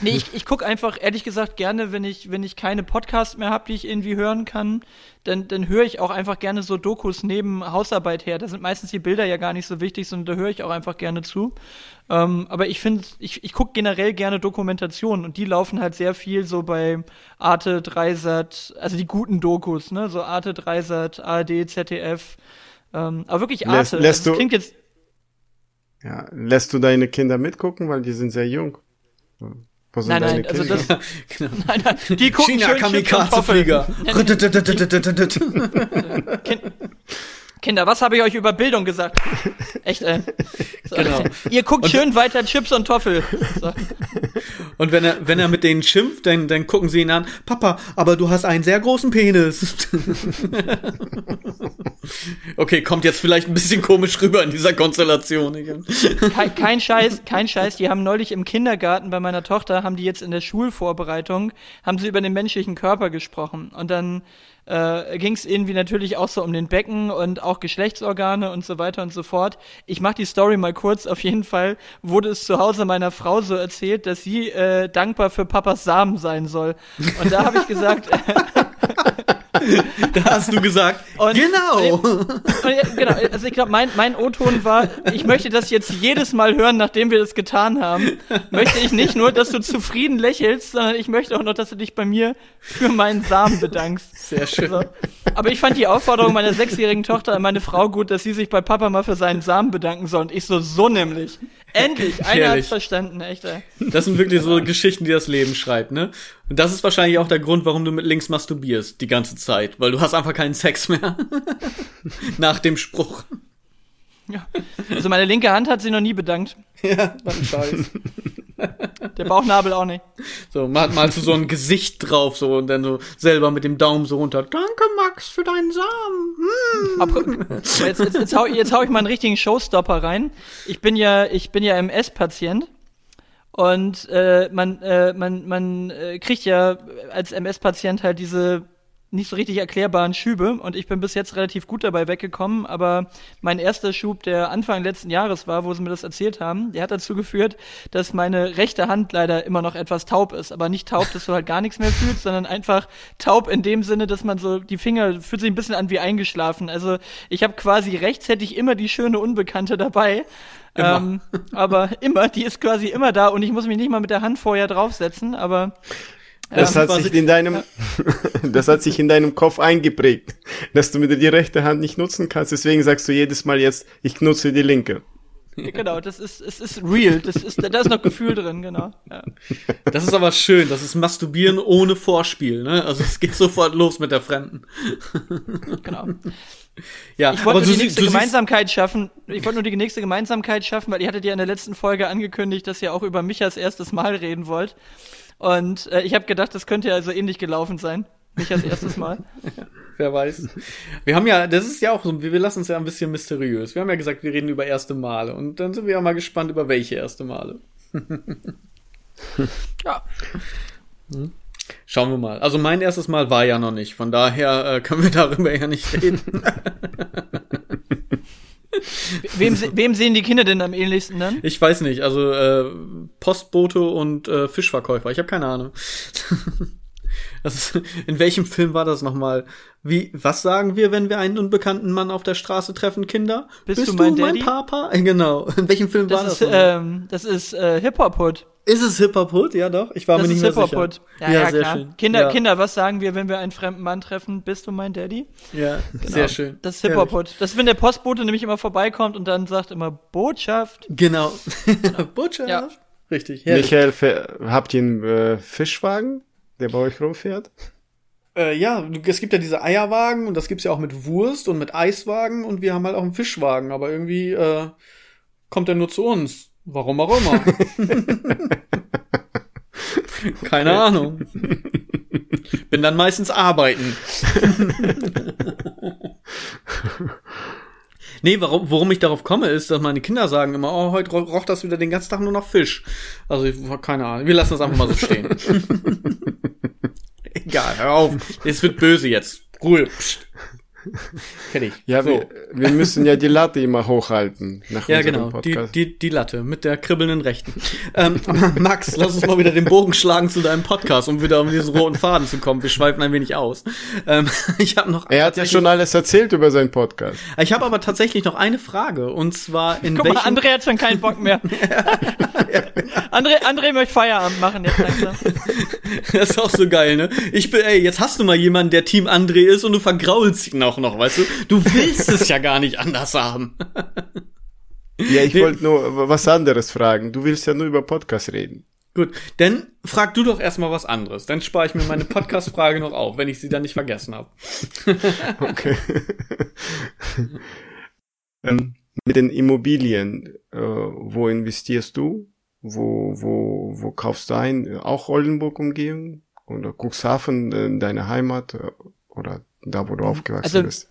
Nee, ich, ich gucke einfach, ehrlich gesagt, gerne, wenn ich, wenn ich keine Podcasts mehr habe, die ich irgendwie hören kann, dann, dann höre ich auch einfach gerne so Dokus neben Hausarbeit her. Da sind meistens die Bilder ja gar nicht so wichtig, sondern da höre ich auch einfach gerne zu. Ähm, aber ich finde, ich, ich gucke generell gerne Dokumentationen und die laufen halt sehr viel so bei Arte, Dreisat, also die guten Dokus, ne? So Arte, Dreisat, ARD, ZDF. Ähm, aber wirklich Arte. Lässt, lässt also, du, klingt jetzt. Ja, lässt du deine Kinder mitgucken, weil die sind sehr jung. Was nein, nein, also das, genau. nein, nein, die gucken China Kamikaze-Flieger. Kinder, was habe ich euch über Bildung gesagt? Echt, ey. So. Genau. Ihr guckt und schön weiter Chips und Toffel. So. Und wenn er, wenn er mit denen schimpft, dann, dann gucken sie ihn an, Papa, aber du hast einen sehr großen Penis. okay, kommt jetzt vielleicht ein bisschen komisch rüber in dieser Konstellation. Kein, kein Scheiß, kein Scheiß. Die haben neulich im Kindergarten bei meiner Tochter, haben die jetzt in der Schulvorbereitung, haben sie über den menschlichen Körper gesprochen. Und dann äh, ging es irgendwie natürlich auch so um den Becken und auch Geschlechtsorgane und so weiter und so fort. Ich mache die Story mal kurz. Auf jeden Fall wurde es zu Hause meiner Frau so erzählt, dass sie äh, dankbar für Papas Samen sein soll. Und da habe ich gesagt, da hast du gesagt, und, genau. Und, und, genau. Also ich glaube, mein, mein O-Ton war, ich möchte das jetzt jedes Mal hören, nachdem wir das getan haben. Möchte ich nicht nur, dass du zufrieden lächelst, sondern ich möchte auch noch, dass du dich bei mir für meinen Samen bedankst. Sehr schön. Also, aber ich fand die Aufforderung meiner sechsjährigen Tochter an meine Frau gut, dass sie sich bei Papa mal für seinen Samen bedanken soll. Und ich so, so nämlich. Endlich, einer hat's verstanden, echt. Ey. Das sind wirklich so Geschichten, die das Leben schreibt, ne? Und das ist wahrscheinlich auch der Grund, warum du mit links masturbierst die ganze Zeit, weil du hast einfach keinen Sex mehr. Nach dem Spruch. Ja. Also meine linke Hand hat sie noch nie bedankt. Ja, dann Scheiß. Der Bauchnabel auch nicht. So, mal, malst du so ein Gesicht drauf, so, und dann so selber mit dem Daumen so runter. Danke, Max, für deinen Samen. Mm. Aber, jetzt, jetzt, jetzt, hau, jetzt hau ich mal einen richtigen Showstopper rein. Ich bin ja, ich bin ja MS-Patient. Und äh, man, äh, man, man äh, kriegt ja als MS-Patient halt diese nicht so richtig erklärbaren Schübe. Und ich bin bis jetzt relativ gut dabei weggekommen, aber mein erster Schub, der Anfang letzten Jahres war, wo sie mir das erzählt haben, der hat dazu geführt, dass meine rechte Hand leider immer noch etwas taub ist, aber nicht taub, dass du halt gar nichts mehr fühlst, sondern einfach taub in dem Sinne, dass man so die Finger fühlt sich ein bisschen an wie eingeschlafen. Also ich habe quasi rechts hätte ich immer die schöne Unbekannte dabei. Ähm, aber immer, die ist quasi immer da. Und ich muss mich nicht mal mit der Hand vorher draufsetzen, aber das ja, hat sich in deinem, ja. das hat sich in deinem Kopf eingeprägt, dass du mit die rechte Hand nicht nutzen kannst. Deswegen sagst du jedes Mal jetzt, ich nutze die linke. Genau, das ist, es ist real. Das ist, da ist noch Gefühl drin, genau. Ja. Das ist aber schön. Das ist Masturbieren ohne Vorspiel, ne? Also es geht sofort los mit der Fremden. Genau. Ja, ich wollte nur die nächste Gemeinsamkeit schaffen. Ich wollte nur die nächste Gemeinsamkeit schaffen, weil ihr hattet ja in der letzten Folge angekündigt, dass ihr auch über mich als erstes Mal reden wollt. Und äh, ich habe gedacht, das könnte ja also ähnlich gelaufen sein. Nicht als erstes Mal. Wer weiß. Wir haben ja, das ist ja auch so, wir lassen es ja ein bisschen mysteriös. Wir haben ja gesagt, wir reden über erste Male und dann sind wir ja mal gespannt, über welche erste Male. ja. Hm. Schauen wir mal. Also mein erstes Mal war ja noch nicht, von daher äh, können wir darüber ja nicht reden. wem, wem sehen die Kinder denn am ähnlichsten dann? Ich weiß nicht, also äh, Postbote und äh, Fischverkäufer, ich habe keine Ahnung. Ist, in welchem Film war das nochmal? Wie, was sagen wir, wenn wir einen unbekannten Mann auf der Straße treffen, Kinder? Bist, Bist du, mein, du mein Papa? Genau. In welchem Film das war ist, das? Ähm, das ist äh, Hip Hop Hood. Ist es Hip Hop Hood? Ja, doch. Ich war das mir nicht mehr sicher. Hood. Ja, ja, ja sehr klar. schön. Kinder, ja. Kinder, was sagen wir, wenn wir einen fremden Mann treffen? Bist du mein Daddy? Ja, genau. sehr schön. Das ist Hip Hop Hood. Das ist, wenn der Postbote nämlich immer vorbeikommt und dann sagt immer Botschaft. Genau. Botschaft. Richtig. Herrlich. Michael, habt ihr einen äh, Fischwagen, der bei euch rumfährt? Äh, ja, es gibt ja diese Eierwagen und das gibt's ja auch mit Wurst und mit Eiswagen und wir haben halt auch einen Fischwagen, aber irgendwie äh, kommt er nur zu uns. Warum auch immer. Keine Ahnung. Bin dann meistens arbeiten. nee, warum, worum ich darauf komme, ist, dass meine Kinder sagen immer, oh, heute roch das wieder den ganzen Tag nur nach Fisch. Also, ich, keine Ahnung. Wir lassen das einfach mal so stehen. Egal, hör auf. Es wird böse jetzt. Ruhe. Psst. Kenn ich. Ja, so. wir, wir müssen ja die Latte immer hochhalten. Nach ja, genau. Podcast. Die, die, die Latte mit der kribbelnden Rechten. ähm, Max, lass uns mal wieder den Bogen schlagen zu deinem Podcast, um wieder um diesen roten Faden zu kommen. Wir schweifen ein wenig aus. Ähm, ich habe noch. Er hat ja schon alles erzählt über seinen Podcast. Ich habe aber tatsächlich noch eine Frage und zwar in Guck welchem. Mal, André hat schon keinen Bock mehr. André, André möchte Feierabend machen jetzt langsam. Das ist auch so geil, ne? Ich bin, ey, jetzt hast du mal jemanden, der Team André ist und du vergraulst ihn auch noch, weißt du? Du willst es ja gar nicht anders haben. Ja, ich wollte nur was anderes fragen. Du willst ja nur über Podcast reden. Gut, dann frag du doch erstmal was anderes. Dann spare ich mir meine Podcast-Frage noch auf, wenn ich sie dann nicht vergessen habe. okay. ähm, mit den Immobilien, äh, wo investierst du? Wo, wo, wo kaufst du ein? Auch Oldenburg-Umgehung? Oder Cuxhaven, äh, deine Heimat? Äh, oder da, wo du mhm. aufgewachsen also, bist?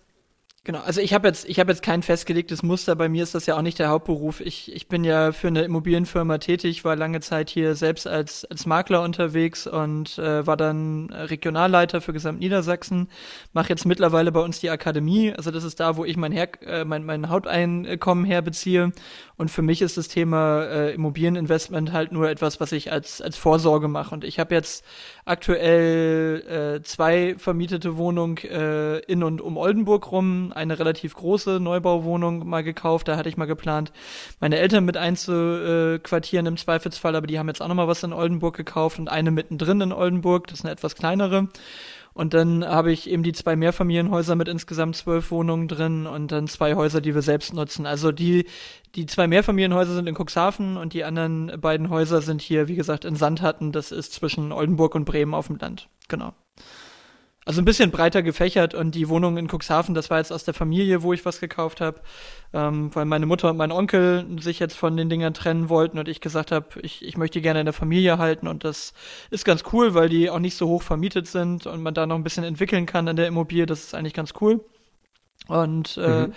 Genau, also ich habe jetzt, ich habe jetzt kein festgelegtes Muster. Bei mir ist das ja auch nicht der Hauptberuf. Ich, ich bin ja für eine Immobilienfirma tätig, war lange Zeit hier selbst als, als Makler unterwegs und äh, war dann Regionalleiter für Gesamtniedersachsen. Mache jetzt mittlerweile bei uns die Akademie. Also das ist da, wo ich mein, Her äh, mein, mein Haupteinkommen herbeziehe. Und für mich ist das Thema äh, Immobilieninvestment halt nur etwas, was ich als, als Vorsorge mache. Und ich habe jetzt aktuell äh, zwei vermietete Wohnungen äh, in und um Oldenburg rum eine relativ große Neubauwohnung mal gekauft. Da hatte ich mal geplant, meine Eltern mit einzuquartieren im Zweifelsfall, aber die haben jetzt auch nochmal was in Oldenburg gekauft und eine mittendrin in Oldenburg. Das ist eine etwas kleinere. Und dann habe ich eben die zwei Mehrfamilienhäuser mit insgesamt zwölf Wohnungen drin und dann zwei Häuser, die wir selbst nutzen. Also die, die zwei Mehrfamilienhäuser sind in Cuxhaven und die anderen beiden Häuser sind hier, wie gesagt, in Sandhatten. Das ist zwischen Oldenburg und Bremen auf dem Land. Genau. Also ein bisschen breiter gefächert und die Wohnung in Cuxhaven, das war jetzt aus der Familie, wo ich was gekauft habe, ähm, weil meine Mutter und mein Onkel sich jetzt von den Dingern trennen wollten und ich gesagt habe, ich, ich möchte gerne in der Familie halten und das ist ganz cool, weil die auch nicht so hoch vermietet sind und man da noch ein bisschen entwickeln kann an der Immobilie, das ist eigentlich ganz cool. Und äh, mhm.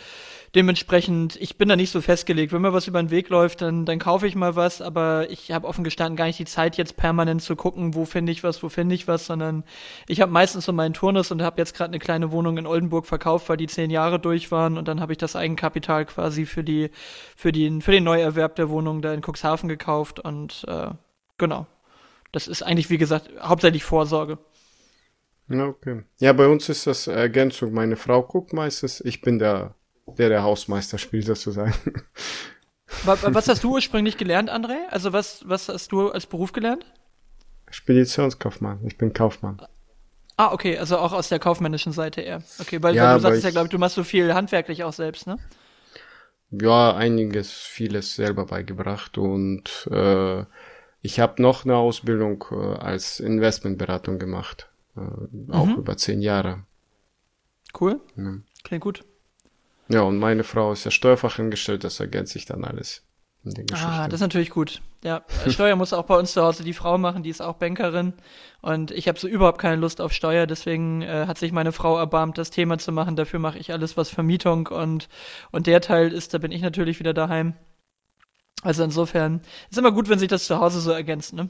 Dementsprechend, ich bin da nicht so festgelegt. Wenn mir was über den Weg läuft, dann, dann kaufe ich mal was, aber ich habe offen gestanden gar nicht die Zeit, jetzt permanent zu gucken, wo finde ich was, wo finde ich was, sondern ich habe meistens so meinen Turnus und habe jetzt gerade eine kleine Wohnung in Oldenburg verkauft, weil die zehn Jahre durch waren und dann habe ich das Eigenkapital quasi für die, für den, für den Neuerwerb der Wohnung da in Cuxhaven gekauft und äh, genau. Das ist eigentlich, wie gesagt, hauptsächlich Vorsorge. Okay. Ja, bei uns ist das Ergänzung. Meine Frau guckt meistens, ich bin der der der Hausmeister spielt sozusagen. Was hast du ursprünglich gelernt, André? Also was, was hast du als Beruf gelernt? Speditionskaufmann. Ich bin Kaufmann. Ah, okay, also auch aus der kaufmännischen Seite eher. Okay, weil, ja, weil du sagst ja, glaube ich, du machst so viel handwerklich auch selbst, ne? Ja, einiges, vieles selber beigebracht und äh, ich habe noch eine Ausbildung äh, als Investmentberatung gemacht. Äh, auch mhm. über zehn Jahre. Cool. Ja. Klingt gut. Ja, und meine Frau ist ja Steuerfachangestellte, das ergänzt sich dann alles. Ah, das ist natürlich gut. Ja, Steuer muss auch bei uns zu Hause die Frau machen, die ist auch Bankerin. Und ich habe so überhaupt keine Lust auf Steuer, deswegen äh, hat sich meine Frau erbarmt, das Thema zu machen. Dafür mache ich alles, was Vermietung und, und der Teil ist, da bin ich natürlich wieder daheim. Also insofern ist immer gut, wenn sich das zu Hause so ergänzt, ne?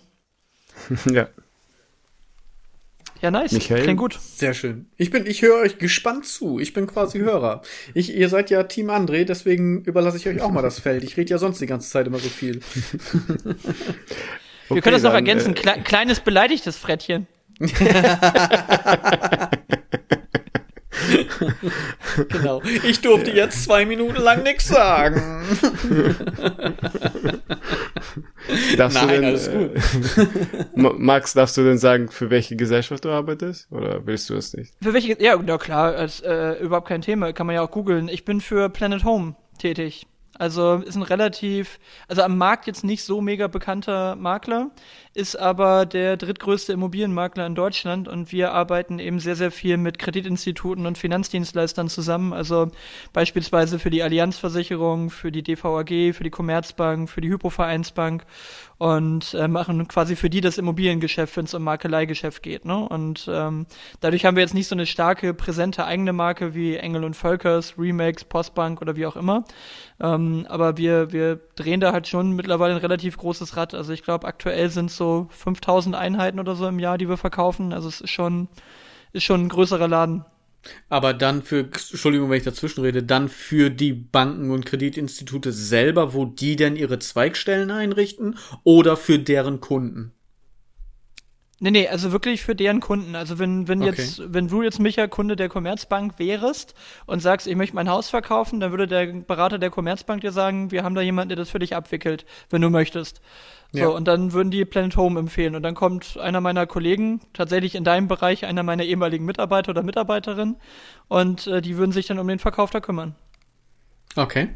ja. Ja, nice. Michael? Klingt gut. Sehr schön. Ich bin, ich höre euch gespannt zu. Ich bin quasi Hörer. Ich, ihr seid ja Team André, deswegen überlasse ich euch auch mal das Feld. Ich rede ja sonst die ganze Zeit immer so viel. Wir können das noch ergänzen. Kle kleines beleidigtes Frettchen. genau. Ich durfte ja. jetzt zwei Minuten lang nichts sagen. darfst Nein, du denn, alles gut. Äh, Max, darfst du denn sagen, für welche Gesellschaft du arbeitest? Oder willst du es nicht? Für welche? Ja, na klar, ist, äh, überhaupt kein Thema. Kann man ja auch googeln. Ich bin für Planet Home tätig. Also ist ein relativ, also am Markt jetzt nicht so mega bekannter Makler, ist aber der drittgrößte Immobilienmakler in Deutschland und wir arbeiten eben sehr, sehr viel mit Kreditinstituten und Finanzdienstleistern zusammen. Also beispielsweise für die Allianzversicherung, für die DVAG, für die Commerzbank, für die Hypovereinsbank und äh, machen quasi für die das Immobiliengeschäft, wenn es um Makeleigeschäft geht. Ne? Und ähm, dadurch haben wir jetzt nicht so eine starke, präsente eigene Marke wie Engel und Völkers, Remax, Postbank oder wie auch immer. Ähm, aber wir, wir drehen da halt schon mittlerweile ein relativ großes Rad. Also ich glaube, aktuell sind es so 5000 Einheiten oder so im Jahr, die wir verkaufen. Also es ist schon, ist schon ein größerer Laden. Aber dann für, Entschuldigung, wenn ich dazwischen rede, dann für die Banken und Kreditinstitute selber, wo die denn ihre Zweigstellen einrichten oder für deren Kunden? Nee, nee, also wirklich für deren Kunden. Also wenn, wenn okay. jetzt, wenn du jetzt Micha Kunde der Commerzbank wärst und sagst, ich möchte mein Haus verkaufen, dann würde der Berater der Commerzbank dir sagen, wir haben da jemanden, der das für dich abwickelt, wenn du möchtest. So, ja. und dann würden die Planet Home empfehlen. Und dann kommt einer meiner Kollegen, tatsächlich in deinem Bereich, einer meiner ehemaligen Mitarbeiter oder Mitarbeiterin, und äh, die würden sich dann um den Verkauf da kümmern. Okay.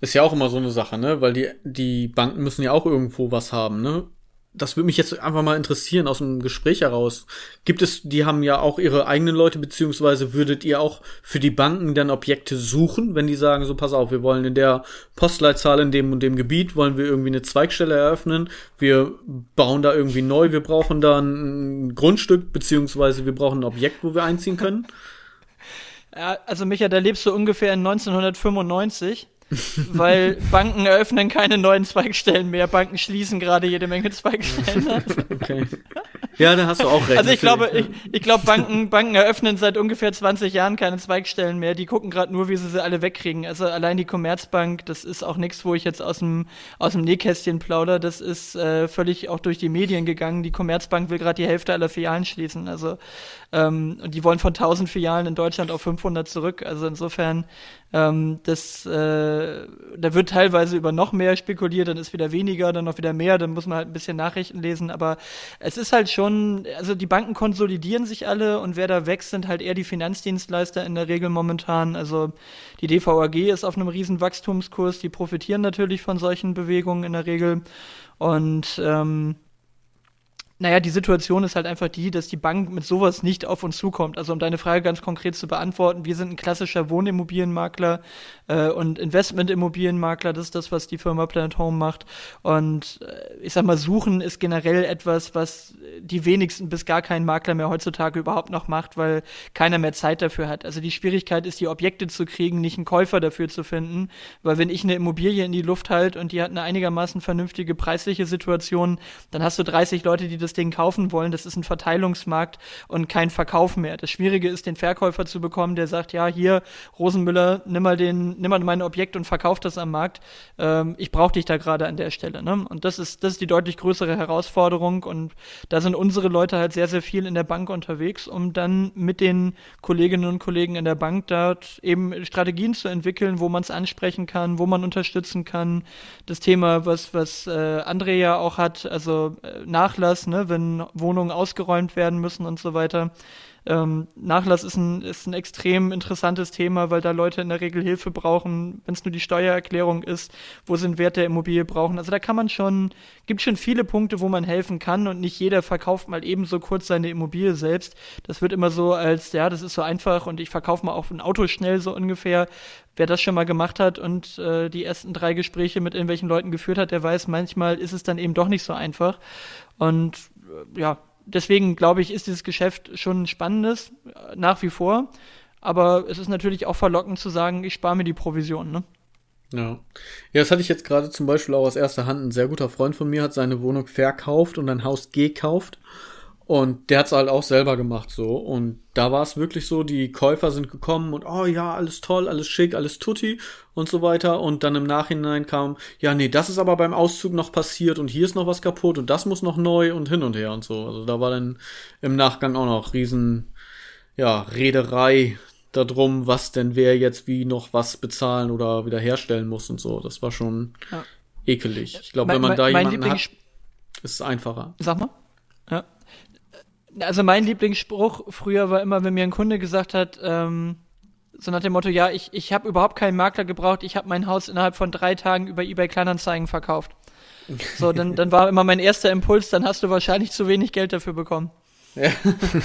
Ist ja auch immer so eine Sache, ne? Weil die, die Banken müssen ja auch irgendwo was haben, ne? Das würde mich jetzt einfach mal interessieren aus dem Gespräch heraus. Gibt es, die haben ja auch ihre eigenen Leute, beziehungsweise würdet ihr auch für die Banken dann Objekte suchen, wenn die sagen, so pass auf, wir wollen in der Postleitzahl in dem und dem Gebiet, wollen wir irgendwie eine Zweigstelle eröffnen, wir bauen da irgendwie neu, wir brauchen da ein Grundstück, beziehungsweise wir brauchen ein Objekt, wo wir einziehen können? Ja, also Micha, da lebst du ungefähr in 1995 weil Banken eröffnen keine neuen Zweigstellen mehr. Banken schließen gerade jede Menge Zweigstellen. okay. Ja, da hast du auch recht. Also ich glaube, ich, ich glaube, Banken, Banken eröffnen seit ungefähr 20 Jahren keine Zweigstellen mehr. Die gucken gerade nur, wie sie sie alle wegkriegen. Also allein die Commerzbank, das ist auch nichts, wo ich jetzt aus dem aus dem Nähkästchen plauder. Das ist äh, völlig auch durch die Medien gegangen. Die Commerzbank will gerade die Hälfte aller Filialen schließen. Also ähm, und die wollen von 1000 Filialen in Deutschland auf 500 zurück. Also insofern ähm, das, äh, da wird teilweise über noch mehr spekuliert, dann ist wieder weniger, dann noch wieder mehr, dann muss man halt ein bisschen Nachrichten lesen, aber es ist halt schon, also die Banken konsolidieren sich alle und wer da wächst, sind halt eher die Finanzdienstleister in der Regel momentan. Also die DVAG ist auf einem riesen Wachstumskurs, die profitieren natürlich von solchen Bewegungen in der Regel und ähm, naja, die Situation ist halt einfach die, dass die Bank mit sowas nicht auf uns zukommt. Also um deine Frage ganz konkret zu beantworten, wir sind ein klassischer Wohnimmobilienmakler äh, und Investmentimmobilienmakler, das ist das, was die Firma Planet Home macht. Und äh, ich sag mal, suchen ist generell etwas, was die wenigsten bis gar kein Makler mehr heutzutage überhaupt noch macht, weil keiner mehr Zeit dafür hat. Also die Schwierigkeit ist, die Objekte zu kriegen, nicht einen Käufer dafür zu finden, weil wenn ich eine Immobilie in die Luft halte und die hat eine einigermaßen vernünftige preisliche Situation, dann hast du 30 Leute, die das das Ding kaufen wollen. Das ist ein Verteilungsmarkt und kein Verkauf mehr. Das Schwierige ist, den Verkäufer zu bekommen, der sagt, ja, hier, Rosenmüller, nimm mal den, nimm mal mein Objekt und verkauf das am Markt. Ähm, ich brauche dich da gerade an der Stelle. Ne? Und das ist, das ist die deutlich größere Herausforderung. Und da sind unsere Leute halt sehr, sehr viel in der Bank unterwegs, um dann mit den Kolleginnen und Kollegen in der Bank dort eben Strategien zu entwickeln, wo man es ansprechen kann, wo man unterstützen kann. Das Thema, was, was äh, André ja auch hat, also äh, Nachlass, ne? Wenn Wohnungen ausgeräumt werden müssen und so weiter. Ähm, Nachlass ist ein, ist ein extrem interessantes Thema, weil da Leute in der Regel Hilfe brauchen, wenn es nur die Steuererklärung ist, wo sie einen Wert der Immobilie brauchen. Also da kann man schon, gibt schon viele Punkte, wo man helfen kann und nicht jeder verkauft mal ebenso kurz seine Immobilie selbst. Das wird immer so als, ja, das ist so einfach und ich verkaufe mal auch ein Auto schnell so ungefähr. Wer das schon mal gemacht hat und äh, die ersten drei Gespräche mit irgendwelchen Leuten geführt hat, der weiß, manchmal ist es dann eben doch nicht so einfach. Und äh, ja, deswegen glaube ich, ist dieses Geschäft schon ein spannendes, nach wie vor. Aber es ist natürlich auch verlockend zu sagen, ich spare mir die Provision, ne? Ja. Ja, das hatte ich jetzt gerade zum Beispiel auch aus erster Hand. Ein sehr guter Freund von mir hat seine Wohnung verkauft und ein Haus gekauft. Und der hat's halt auch selber gemacht so. Und da war es wirklich so, die Käufer sind gekommen und oh ja, alles toll, alles schick, alles tutti und so weiter. Und dann im Nachhinein kam, ja, nee, das ist aber beim Auszug noch passiert und hier ist noch was kaputt und das muss noch neu und hin und her und so. Also da war dann im Nachgang auch noch riesen, ja, Rederei darum, was denn wer jetzt wie noch was bezahlen oder wieder herstellen muss und so. Das war schon ja. ekelig. Ich glaube, wenn man da jemanden hat, ist es einfacher. Sag mal. Ja. Also mein Lieblingsspruch früher war immer, wenn mir ein Kunde gesagt hat, ähm, so nach dem Motto, ja, ich, ich habe überhaupt keinen Makler gebraucht, ich habe mein Haus innerhalb von drei Tagen über eBay Kleinanzeigen verkauft. So, dann, dann war immer mein erster Impuls, dann hast du wahrscheinlich zu wenig Geld dafür bekommen. Ja.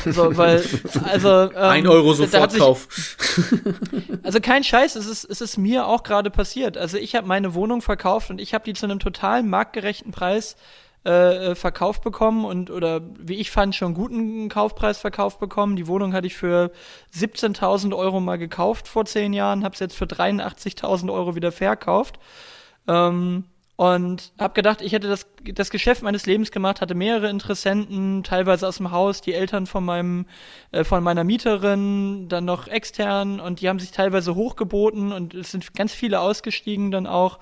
So, weil, also. Ähm, Ein Euro Sofortkauf. Also kein Scheiß, es ist, es ist mir auch gerade passiert. Also ich habe meine Wohnung verkauft und ich habe die zu einem total marktgerechten Preis äh, äh, verkauft bekommen und oder wie ich fand schon guten Kaufpreis verkauft bekommen. Die Wohnung hatte ich für 17.000 Euro mal gekauft vor zehn Jahren, habe es jetzt für 83.000 Euro wieder verkauft. Ähm, und habe gedacht, ich hätte das, das Geschäft meines Lebens gemacht, hatte mehrere Interessenten, teilweise aus dem Haus, die Eltern von meinem, äh, von meiner Mieterin, dann noch extern und die haben sich teilweise hochgeboten und es sind ganz viele ausgestiegen dann auch.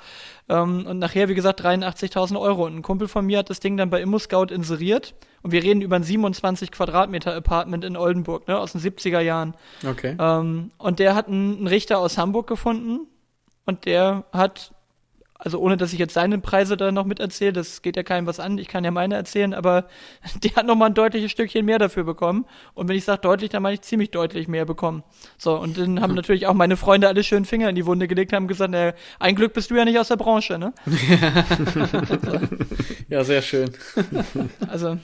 Ähm, und nachher, wie gesagt, 83.000 Euro. Und ein Kumpel von mir hat das Ding dann bei ImmoScout inseriert und wir reden über ein 27 Quadratmeter Apartment in Oldenburg, ne, aus den 70er Jahren. Okay. Ähm, und der hat einen, einen Richter aus Hamburg gefunden und der hat also ohne dass ich jetzt seine Preise da noch miterzähle, das geht ja keinem was an, ich kann ja meine erzählen, aber der hat nochmal ein deutliches Stückchen mehr dafür bekommen. Und wenn ich sage deutlich, dann meine ich ziemlich deutlich mehr bekommen. So, und dann haben natürlich auch meine Freunde alle schön Finger in die Wunde gelegt und haben gesagt, naja, ein Glück bist du ja nicht aus der Branche, ne? ja, sehr schön. Also,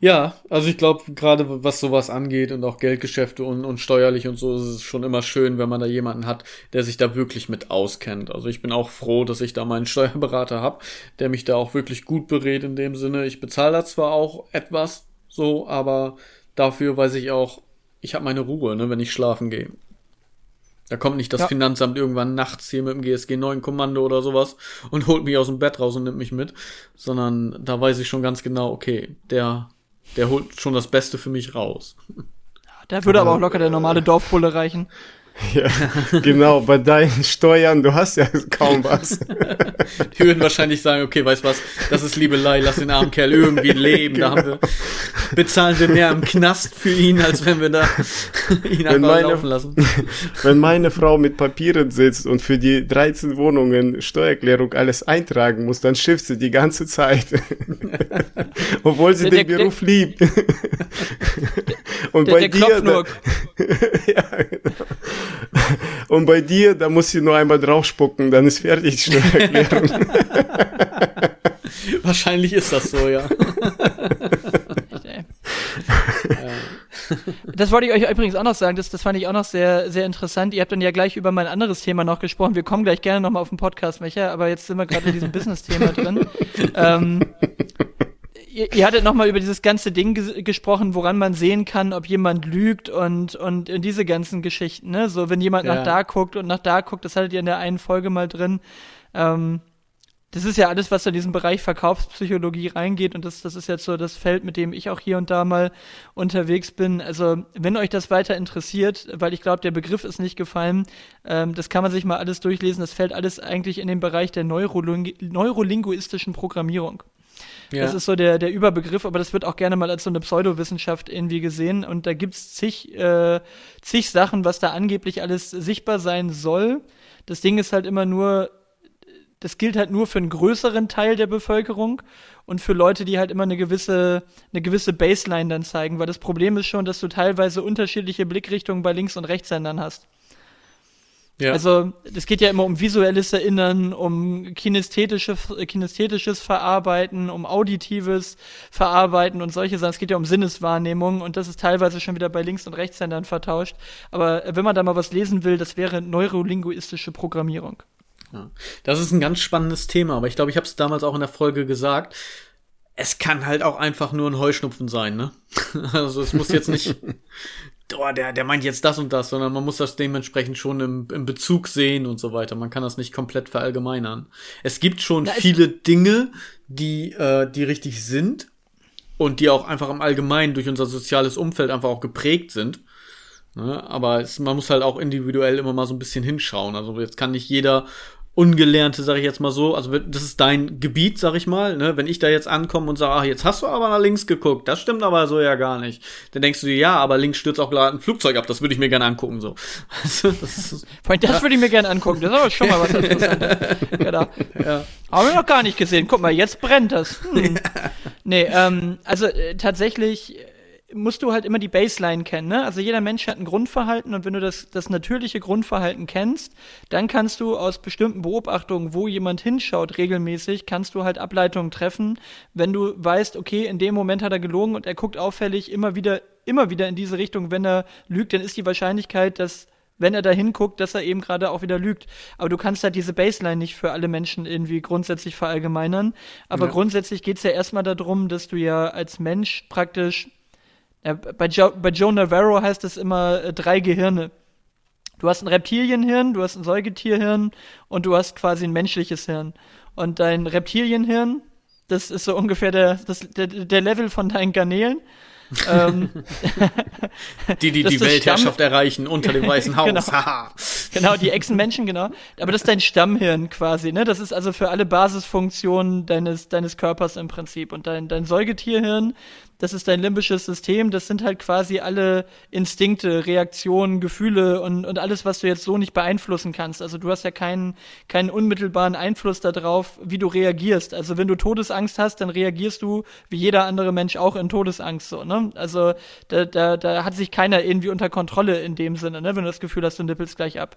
ja, also ich glaube, gerade was sowas angeht und auch Geldgeschäfte und, und steuerlich und so, ist es schon immer schön, wenn man da jemanden hat, der sich da wirklich mit auskennt. Also ich bin auch froh, dass ich da meinen Steuerberater habe, der mich da auch wirklich gut berät in dem Sinne. Ich bezahle da zwar auch etwas so, aber dafür weiß ich auch, ich habe meine Ruhe, ne, wenn ich schlafen gehe. Da kommt nicht das ja. Finanzamt irgendwann nachts hier mit dem GSG 9 Kommando oder sowas und holt mich aus dem Bett raus und nimmt mich mit, sondern da weiß ich schon ganz genau, okay, der der holt schon das Beste für mich raus. Da würde aber auch locker der normale Dorfbulle reichen. Ja, genau, bei deinen Steuern, du hast ja kaum was. Die würden wahrscheinlich sagen, okay, weißt was, das ist Liebelei, lass den armen Kerl irgendwie leben. Genau. Da haben wir, bezahlen wir mehr im Knast für ihn, als wenn wir da ihn wenn einfach meine, laufen lassen. Wenn meine Frau mit Papieren sitzt und für die 13 Wohnungen Steuererklärung alles eintragen muss, dann schifft sie die ganze Zeit. Obwohl sie der, den der, Beruf der, liebt. Und bei dir, da, ja, genau. Und bei dir, da muss sie nur einmal draufspucken, dann ist fertig die Steuererklärung. Wahrscheinlich ist das so, ja. Das wollte ich euch übrigens auch noch sagen, das, das fand ich auch noch sehr, sehr interessant. Ihr habt dann ja gleich über mein anderes Thema noch gesprochen. Wir kommen gleich gerne nochmal auf den Podcast, Micha, aber jetzt sind wir gerade in diesem Business-Thema drin. ähm, ihr, ihr hattet nochmal über dieses ganze Ding ges gesprochen, woran man sehen kann, ob jemand lügt und, und in diese ganzen Geschichten, ne? So, wenn jemand ja. nach da guckt und nach da guckt, das hattet ihr in der einen Folge mal drin. Ähm, das ist ja alles, was in diesen Bereich Verkaufspsychologie reingeht und das, das ist jetzt so das Feld, mit dem ich auch hier und da mal unterwegs bin. Also wenn euch das weiter interessiert, weil ich glaube, der Begriff ist nicht gefallen, ähm, das kann man sich mal alles durchlesen. Das fällt alles eigentlich in den Bereich der Neuroling neurolinguistischen Programmierung. Ja. Das ist so der, der Überbegriff, aber das wird auch gerne mal als so eine Pseudowissenschaft irgendwie gesehen. Und da gibt's zig, äh, zig Sachen, was da angeblich alles sichtbar sein soll. Das Ding ist halt immer nur, das gilt halt nur für einen größeren Teil der Bevölkerung und für Leute, die halt immer eine gewisse, eine gewisse Baseline dann zeigen, weil das Problem ist schon, dass du teilweise unterschiedliche Blickrichtungen bei Links- und Rechtssendern hast. Ja. Also, es geht ja immer um visuelles Erinnern, um kinästhetische, kinästhetisches Verarbeiten, um auditives Verarbeiten und solche Sachen. Es geht ja um Sinneswahrnehmung und das ist teilweise schon wieder bei Links- und Rechtshändern vertauscht. Aber wenn man da mal was lesen will, das wäre neurolinguistische Programmierung. Ja. Das ist ein ganz spannendes Thema, aber ich glaube, ich habe es damals auch in der Folge gesagt. Es kann halt auch einfach nur ein Heuschnupfen sein, ne? Also es muss jetzt nicht, oh, der, der meint jetzt das und das, sondern man muss das dementsprechend schon im, im Bezug sehen und so weiter. Man kann das nicht komplett verallgemeinern. Es gibt schon Na, viele Dinge, die, äh, die richtig sind und die auch einfach im Allgemeinen durch unser soziales Umfeld einfach auch geprägt sind. Ne? Aber es, man muss halt auch individuell immer mal so ein bisschen hinschauen. Also jetzt kann nicht jeder Ungelernte, sag ich jetzt mal so, also das ist dein Gebiet, sag ich mal, ne? wenn ich da jetzt ankomme und sage, ach, jetzt hast du aber nach links geguckt, das stimmt aber so ja gar nicht. Dann denkst du dir, ja, aber links stürzt auch gerade ein Flugzeug ab, das würde ich mir gerne angucken, so. Also, das ist, das ja. würde ich mir gerne angucken, das ist aber schon mal was Interessantes. genau. Ja. Haben wir noch gar nicht gesehen, guck mal, jetzt brennt das. Hm. Nee, ähm, also äh, tatsächlich musst du halt immer die Baseline kennen. Ne? Also jeder Mensch hat ein Grundverhalten und wenn du das, das natürliche Grundverhalten kennst, dann kannst du aus bestimmten Beobachtungen, wo jemand hinschaut regelmäßig, kannst du halt Ableitungen treffen, wenn du weißt, okay, in dem Moment hat er gelogen und er guckt auffällig immer wieder, immer wieder in diese Richtung, wenn er lügt, dann ist die Wahrscheinlichkeit, dass wenn er da hinguckt, dass er eben gerade auch wieder lügt. Aber du kannst halt diese Baseline nicht für alle Menschen irgendwie grundsätzlich verallgemeinern. Aber ja. grundsätzlich geht's ja erstmal darum, dass du ja als Mensch praktisch ja, bei, jo bei Joe Navarro heißt es immer äh, drei Gehirne. Du hast ein Reptilienhirn, du hast ein Säugetierhirn und du hast quasi ein menschliches Hirn. Und dein Reptilienhirn, das ist so ungefähr der, das, der, der Level von deinen Garnelen. ähm, die, die die Weltherrschaft Stamm erreichen unter dem Weißen Haus. genau. genau, die Echsenmenschen, genau. Aber das ist dein Stammhirn quasi, ne? Das ist also für alle Basisfunktionen deines, deines Körpers im Prinzip. Und dein, dein Säugetierhirn, das ist dein limbisches System, das sind halt quasi alle Instinkte, Reaktionen, Gefühle und, und alles, was du jetzt so nicht beeinflussen kannst. Also du hast ja keinen, keinen unmittelbaren Einfluss darauf, wie du reagierst. Also wenn du Todesangst hast, dann reagierst du wie jeder andere Mensch auch in Todesangst so, ne? Also da, da, da hat sich keiner irgendwie unter Kontrolle in dem Sinne, ne? Wenn du das Gefühl hast, du nippelst gleich ab.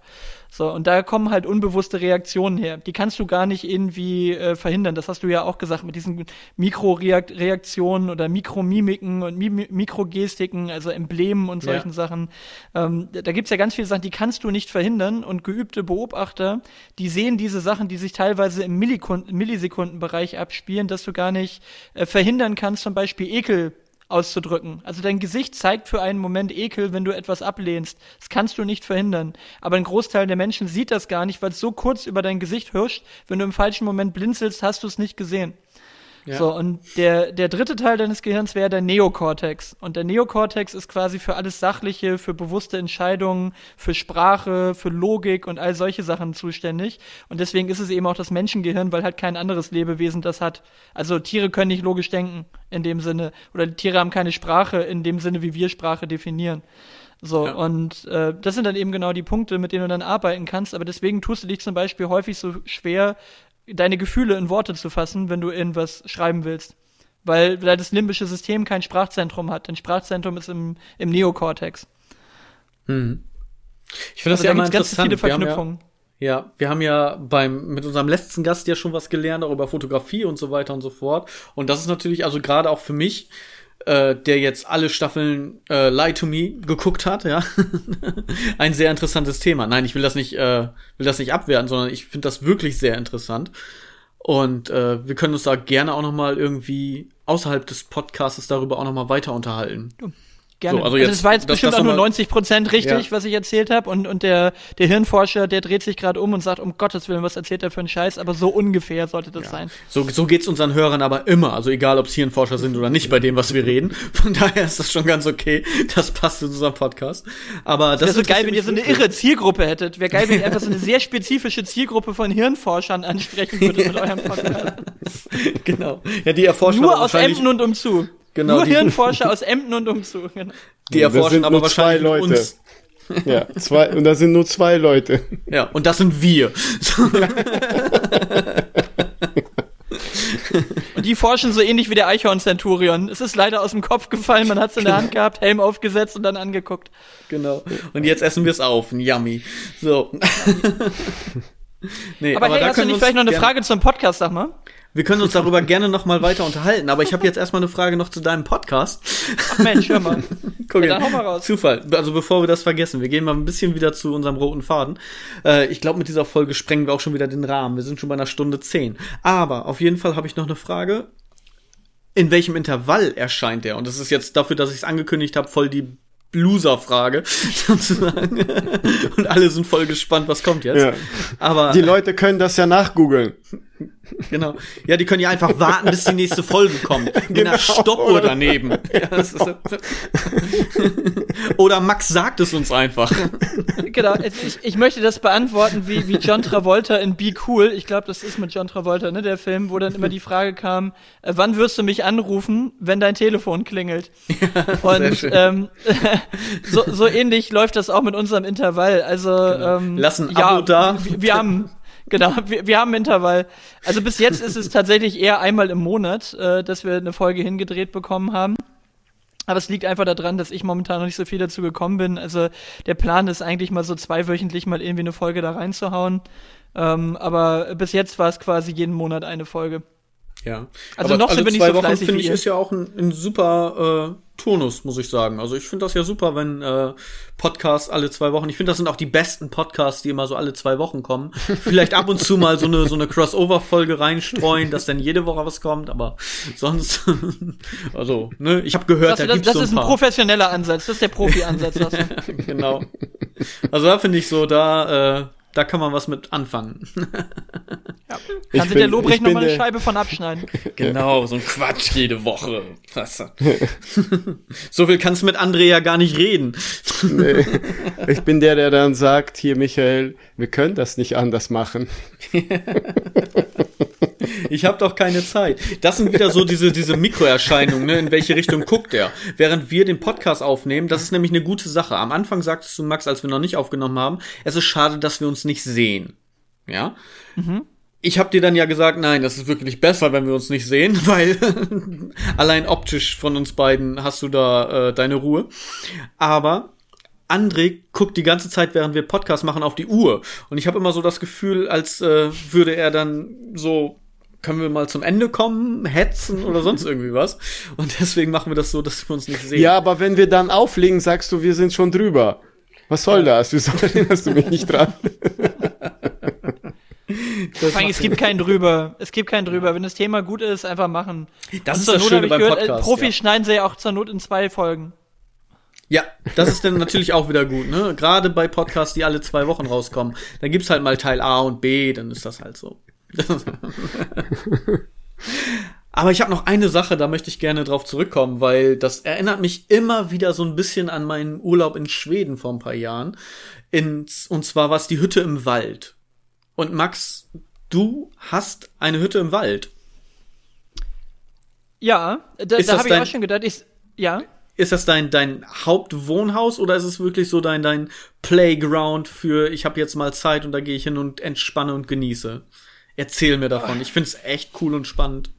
So, und da kommen halt unbewusste Reaktionen her. Die kannst du gar nicht irgendwie äh, verhindern. Das hast du ja auch gesagt mit diesen Mikroreaktionen oder Mikro Mimiken und Mim Mikrogestiken, also Emblemen und solchen ja. Sachen. Ähm, da gibt's ja ganz viele Sachen, die kannst du nicht verhindern und geübte Beobachter, die sehen diese Sachen, die sich teilweise im Millisekundenbereich abspielen, dass du gar nicht äh, verhindern kannst, zum Beispiel Ekel auszudrücken. Also dein Gesicht zeigt für einen Moment Ekel, wenn du etwas ablehnst. Das kannst du nicht verhindern. Aber ein Großteil der Menschen sieht das gar nicht, weil es so kurz über dein Gesicht hirscht. Wenn du im falschen Moment blinzelst, hast du es nicht gesehen. Ja. So, und der, der dritte Teil deines Gehirns wäre der Neokortex. Und der Neokortex ist quasi für alles Sachliche, für bewusste Entscheidungen, für Sprache, für Logik und all solche Sachen zuständig. Und deswegen ist es eben auch das Menschengehirn, weil halt kein anderes Lebewesen das hat. Also Tiere können nicht logisch denken in dem Sinne. Oder Tiere haben keine Sprache in dem Sinne, wie wir Sprache definieren. So, ja. und äh, das sind dann eben genau die Punkte, mit denen du dann arbeiten kannst. Aber deswegen tust du dich zum Beispiel häufig so schwer, deine Gefühle in Worte zu fassen, wenn du irgendwas schreiben willst. Weil, weil das limbische System kein Sprachzentrum hat. Dein Sprachzentrum ist im, im Neokortex. Hm. Ich finde also das ja immer interessant. Ganz viele Verknüpfungen. Ja, ja, wir haben ja beim mit unserem letzten Gast ja schon was gelernt, auch über Fotografie und so weiter und so fort. Und das ist natürlich also gerade auch für mich äh, der jetzt alle Staffeln äh, Lie to Me geguckt hat, ja, ein sehr interessantes Thema. Nein, ich will das nicht, äh, will das nicht abwerten, sondern ich finde das wirklich sehr interessant. Und äh, wir können uns da gerne auch noch mal irgendwie außerhalb des Podcasts darüber auch noch mal weiter unterhalten. Gerne. So, also, jetzt, also das war jetzt das, bestimmt das auch nur 90 Prozent richtig, ja. was ich erzählt habe. Und, und der, der Hirnforscher, der dreht sich gerade um und sagt, um Gottes Willen, was erzählt er für einen Scheiß? Aber so ungefähr sollte das ja. sein. So, so geht's unseren Hörern aber immer. Also egal, ob es Hirnforscher sind oder nicht bei dem, was wir reden. Von daher ist das schon ganz okay. Das passt in unserem Podcast. Aber das, wäre so geil, wenn ihr so eine irre Zielgruppe hättet. Wäre geil, wenn ihr einfach so eine sehr spezifische Zielgruppe von Hirnforschern ansprechen würdet mit eurem Podcast. genau. Ja, die erforschen Nur aus Emden und umzu. Genau, Nur Hirnforscher aus Emden und umzu. Genau. Die erforschen aber wahrscheinlich uns. Ja, zwei, und da sind nur zwei Leute. Ja, und das sind wir. Und die forschen so ähnlich wie der Eichhorn-Centurion. Es ist leider aus dem Kopf gefallen, man hat es in der Hand gehabt, Helm aufgesetzt und dann angeguckt. Genau. Und jetzt essen wir es auf. Yummy. So. nee, aber, aber hey, hast du nicht vielleicht noch eine Frage zum Podcast, sag mal? Wir können uns darüber gerne noch mal weiter unterhalten, aber ich habe jetzt erstmal eine Frage noch zu deinem Podcast. Ach Mensch, hör mal. Guck, ja, dann hau mal raus. Zufall. Also bevor wir das vergessen, wir gehen mal ein bisschen wieder zu unserem roten Faden. Äh, ich glaube, mit dieser Folge sprengen wir auch schon wieder den Rahmen. Wir sind schon bei einer Stunde zehn. Aber auf jeden Fall habe ich noch eine Frage. In welchem Intervall erscheint der? Und das ist jetzt dafür, dass ich es angekündigt habe, voll die Loser-Frage sozusagen. Und alle sind voll gespannt, was kommt jetzt. Ja. Aber die Leute können das ja nachgoogeln. Genau. Ja, die können ja einfach warten, bis die nächste Folge kommt. Mit genau, einer Stoppuhr daneben. Ja, ist, oder Max sagt es uns einfach. Genau. Ich, ich möchte das beantworten wie, wie John Travolta in Be Cool. Ich glaube, das ist mit John Travolta, ne, der Film, wo dann immer die Frage kam, äh, wann wirst du mich anrufen, wenn dein Telefon klingelt? Ja, Und ähm, so, so ähnlich läuft das auch mit unserem Intervall. Also genau. ähm, Lass ein Abo ja, da. Wir, wir haben Genau, wir, wir haben Intervall. Also bis jetzt ist es tatsächlich eher einmal im Monat, äh, dass wir eine Folge hingedreht bekommen haben. Aber es liegt einfach daran, dass ich momentan noch nicht so viel dazu gekommen bin. Also der Plan ist eigentlich mal so zweiwöchentlich mal irgendwie eine Folge da reinzuhauen. Ähm, aber bis jetzt war es quasi jeden Monat eine Folge. Ja. Also aber noch sind wir nicht so Wochen, finde ich, ist ja auch ein, ein super äh, Turnus, muss ich sagen. Also ich finde das ja super, wenn äh, Podcasts alle zwei Wochen. Ich finde, das sind auch die besten Podcasts, die immer so alle zwei Wochen kommen. Vielleicht ab und zu mal so eine so eine Crossover-Folge reinstreuen, dass dann jede Woche was kommt, aber sonst, also ne, ich habe gehört, das, da gibt's das so ein ist ein professioneller Ansatz. Das ist der Profi-Ansatz. genau. Also da finde ich so, da äh, da kann man was mit anfangen. ja. Kann sich der Lobrecht nochmal eine Scheibe von abschneiden. Genau, so ein Quatsch jede Woche. so viel kannst du mit André ja gar nicht reden. nee. Ich bin der, der dann sagt, hier Michael, wir können das nicht anders machen. Ich habe doch keine Zeit. Das sind wieder so diese, diese Mikroerscheinungen, ne? in welche Richtung guckt er. Während wir den Podcast aufnehmen, das ist nämlich eine gute Sache. Am Anfang sagtest du, Max, als wir noch nicht aufgenommen haben, es ist schade, dass wir uns nicht sehen. Ja? Mhm. Ich habe dir dann ja gesagt, nein, das ist wirklich besser, wenn wir uns nicht sehen, weil allein optisch von uns beiden hast du da äh, deine Ruhe. Aber André guckt die ganze Zeit, während wir Podcast machen, auf die Uhr. Und ich habe immer so das Gefühl, als äh, würde er dann so können wir mal zum Ende kommen, hetzen oder sonst irgendwie was. Und deswegen machen wir das so, dass wir uns nicht sehen. Ja, aber wenn wir dann auflegen, sagst du, wir sind schon drüber. Was soll das? Wieso erinnerst du mich nicht dran? Vor es gibt keinen drüber. Es gibt keinen drüber. Wenn das Thema gut ist, einfach machen. Das Und ist das Schöne beim gehört, äh, Podcast. Profis ja. schneiden sie ja auch zur Not in zwei Folgen. Ja, das ist dann natürlich auch wieder gut, ne? Gerade bei Podcasts, die alle zwei Wochen rauskommen. Dann gibt's halt mal Teil A und B, dann ist das halt so. Aber ich habe noch eine Sache, da möchte ich gerne drauf zurückkommen, weil das erinnert mich immer wieder so ein bisschen an meinen Urlaub in Schweden vor ein paar Jahren. Ins, und zwar war es die Hütte im Wald. Und Max, du hast eine Hütte im Wald. Ja, da, da habe ich auch schon gedacht, ich, ja. Ist das dein, dein Hauptwohnhaus oder ist es wirklich so dein, dein Playground für, ich habe jetzt mal Zeit und da gehe ich hin und entspanne und genieße? Erzähl mir davon. Ich finde es echt cool und spannend.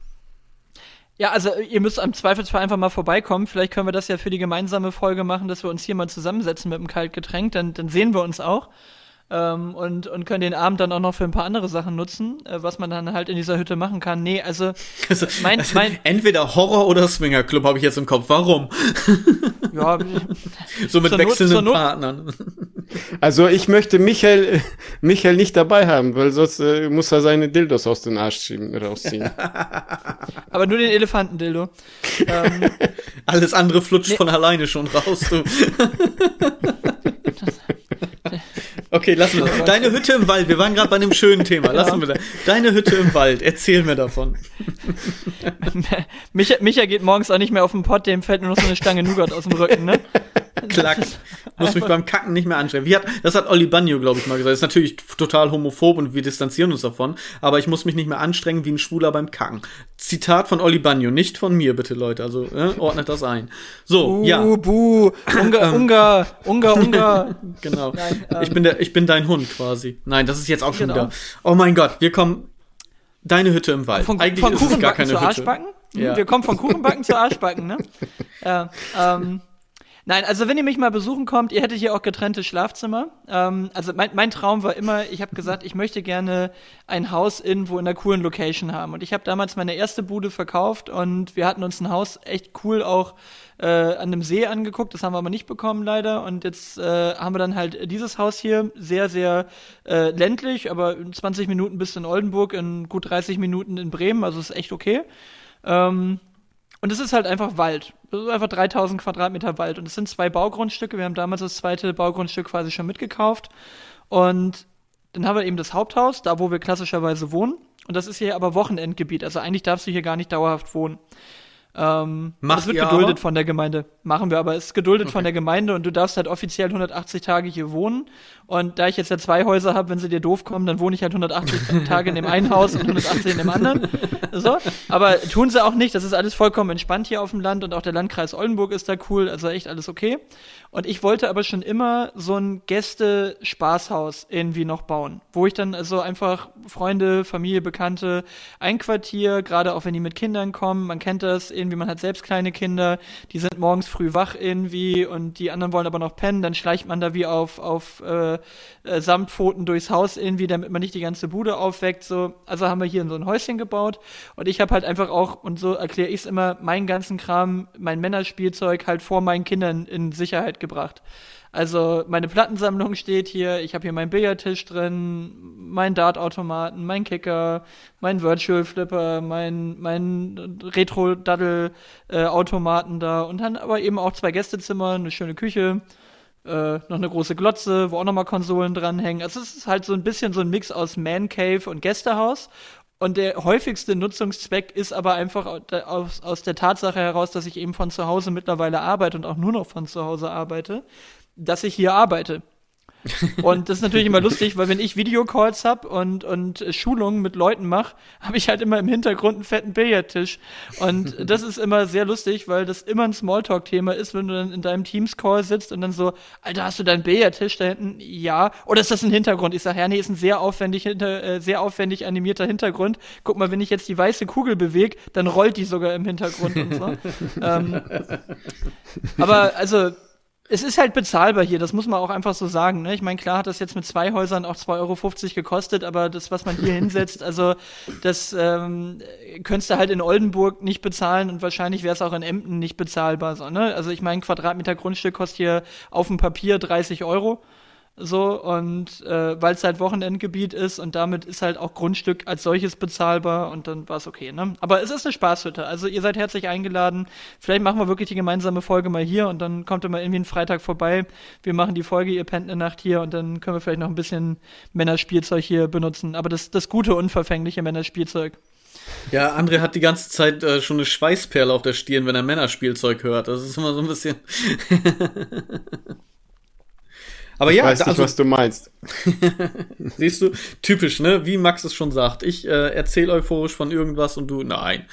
Ja, also ihr müsst am Zweifelsfall einfach mal vorbeikommen. Vielleicht können wir das ja für die gemeinsame Folge machen, dass wir uns hier mal zusammensetzen mit einem Kaltgetränk. Dann, dann sehen wir uns auch ähm, und, und können den Abend dann auch noch für ein paar andere Sachen nutzen, äh, was man dann halt in dieser Hütte machen kann. Nee, also, also mein, also mein entweder Horror oder Swingerclub habe ich jetzt im Kopf. Warum? Ja, so mit wechselnden Not, Partnern. Also ich möchte Michael, Michael nicht dabei haben, weil sonst äh, muss er seine Dildos aus den Arsch schieben, rausziehen. Aber nur den Elefantendildo. ähm, Alles andere flutscht nee. von alleine schon raus, du. Okay, lassen wir. Deine Hütte im Wald. Wir waren gerade bei einem schönen Thema. Lassen wir da. Deine Hütte im Wald. Erzähl mir davon. Micha, Micha geht morgens auch nicht mehr auf den Pott, dem fällt nur noch so eine Stange Nougat aus dem Rücken, ne? Klack. Muss mich beim Kacken nicht mehr anstrengen. Wie hat, das hat Olli Banjo, glaube ich, mal gesagt. Das ist natürlich total homophob und wir distanzieren uns davon. Aber ich muss mich nicht mehr anstrengen wie ein Schwuler beim Kacken. Zitat von Olli Banjo, nicht von mir, bitte, Leute. Also äh, ordnet das ein. So, buh, ja. Buh, Ungar, Ungar, Ungar, Ungar. genau. Nein, ähm, ich bin der, ich bin dein Hund quasi. Nein, das ist jetzt auch schon Genau. wieder. Oh mein Gott, wir kommen. Deine Hütte im Wald. Von, Eigentlich von ist es gar Kuchenbacken keine zu Hütte. Arschbacken? Ja. Wir kommen von Kuchenbacken zu Arschbacken, ne? Ja, ähm, nein, also wenn ihr mich mal besuchen kommt, ihr hättet hier auch getrennte Schlafzimmer. Ähm, also mein, mein Traum war immer, ich habe gesagt, ich möchte gerne ein Haus irgendwo in einer coolen Location haben. Und ich habe damals meine erste Bude verkauft und wir hatten uns ein Haus echt cool auch äh, an einem See angeguckt. Das haben wir aber nicht bekommen leider. Und jetzt äh, haben wir dann halt dieses Haus hier sehr, sehr äh, ländlich, aber in 20 Minuten bis in Oldenburg, in gut 30 Minuten in Bremen. Also ist echt okay. Ähm, und es ist halt einfach Wald. Es ist einfach 3000 Quadratmeter Wald. Und es sind zwei Baugrundstücke. Wir haben damals das zweite Baugrundstück quasi schon mitgekauft. Und dann haben wir eben das Haupthaus, da wo wir klassischerweise wohnen. Und das ist hier aber Wochenendgebiet. Also eigentlich darfst du hier gar nicht dauerhaft wohnen. Ähm, Macht das wird geduldet aber? von der Gemeinde. Machen wir aber. Es ist geduldet von Okay. der Gemeinde und du darfst halt offiziell 180 Tage hier wohnen. Und da ich jetzt ja zwei Häuser habe, wenn sie dir doof kommen, dann wohne ich halt 180 Tage in dem einen Haus und 180 in dem anderen. So. Aber tun sie auch nicht. Das ist alles vollkommen entspannt hier auf dem Land und auch der Landkreis Oldenburg ist da cool. Also echt alles okay. Und ich wollte aber schon immer so ein Gäste-Spaßhaus irgendwie noch bauen, wo ich dann also einfach Freunde, Familie, Bekannte einquartiere, gerade auch wenn die mit Kindern kommen. Man kennt das irgendwie, man hat selbst kleine Kinder, die sind morgens früh wach irgendwie und die anderen wollen aber noch pennen, dann schleicht man da wie auf, auf äh, äh, Samtpfoten durchs Haus irgendwie, damit man nicht die ganze Bude aufweckt. So. Also haben wir hier so ein Häuschen gebaut und ich habe halt einfach auch, und so erkläre ich es immer, meinen ganzen Kram, mein Männerspielzeug halt vor meinen Kindern in Sicherheit gebracht. Also meine Plattensammlung steht hier, ich habe hier meinen Billardtisch drin, meinen Dartautomaten, meinen Kicker, meinen Virtual Flipper, mein, mein Retro-Daddle-Automaten da und dann aber eben auch zwei Gästezimmer, eine schöne Küche, äh, noch eine große Glotze, wo auch nochmal Konsolen dranhängen. Also es ist halt so ein bisschen so ein Mix aus Man Cave und Gästehaus. Und der häufigste Nutzungszweck ist aber einfach aus, aus der Tatsache heraus, dass ich eben von zu Hause mittlerweile arbeite und auch nur noch von zu Hause arbeite, dass ich hier arbeite. Und das ist natürlich immer lustig, weil wenn ich Videocalls hab und, und Schulungen mit Leuten mache, habe ich halt immer im Hintergrund einen fetten Billardtisch. Und das ist immer sehr lustig, weil das immer ein Smalltalk-Thema ist, wenn du dann in deinem Teams-Call sitzt und dann so, Alter, hast du deinen Billardtisch da hinten? Ja. Oder ist das ein Hintergrund? Ich sage, ja, nee, ist ein sehr aufwendig, hinter, äh, sehr aufwendig animierter Hintergrund. Guck mal, wenn ich jetzt die weiße Kugel bewege, dann rollt die sogar im Hintergrund und so. ähm, aber also es ist halt bezahlbar hier, das muss man auch einfach so sagen. Ne? Ich meine, klar hat das jetzt mit zwei Häusern auch 2,50 Euro gekostet, aber das, was man hier hinsetzt, also das ähm, könntest du halt in Oldenburg nicht bezahlen und wahrscheinlich wäre es auch in Emden nicht bezahlbar. So, ne? Also ich meine, Quadratmeter Grundstück kostet hier auf dem Papier 30 Euro. So, und äh, weil es halt Wochenendgebiet ist und damit ist halt auch Grundstück als solches bezahlbar und dann war es okay, ne? Aber es ist eine Spaßhütte. Also ihr seid herzlich eingeladen. Vielleicht machen wir wirklich die gemeinsame Folge mal hier und dann kommt ihr mal irgendwie einen Freitag vorbei. Wir machen die Folge, ihr pennt eine Nacht hier und dann können wir vielleicht noch ein bisschen Männerspielzeug hier benutzen. Aber das, das gute, unverfängliche Männerspielzeug. Ja, André hat die ganze Zeit äh, schon eine Schweißperle auf der Stirn, wenn er Männerspielzeug hört. Das ist immer so ein bisschen. Aber Ich ja, weiß nicht, also, was du meinst. siehst du, typisch, ne? Wie Max es schon sagt. Ich äh, erzähle euphorisch von irgendwas und du, nein.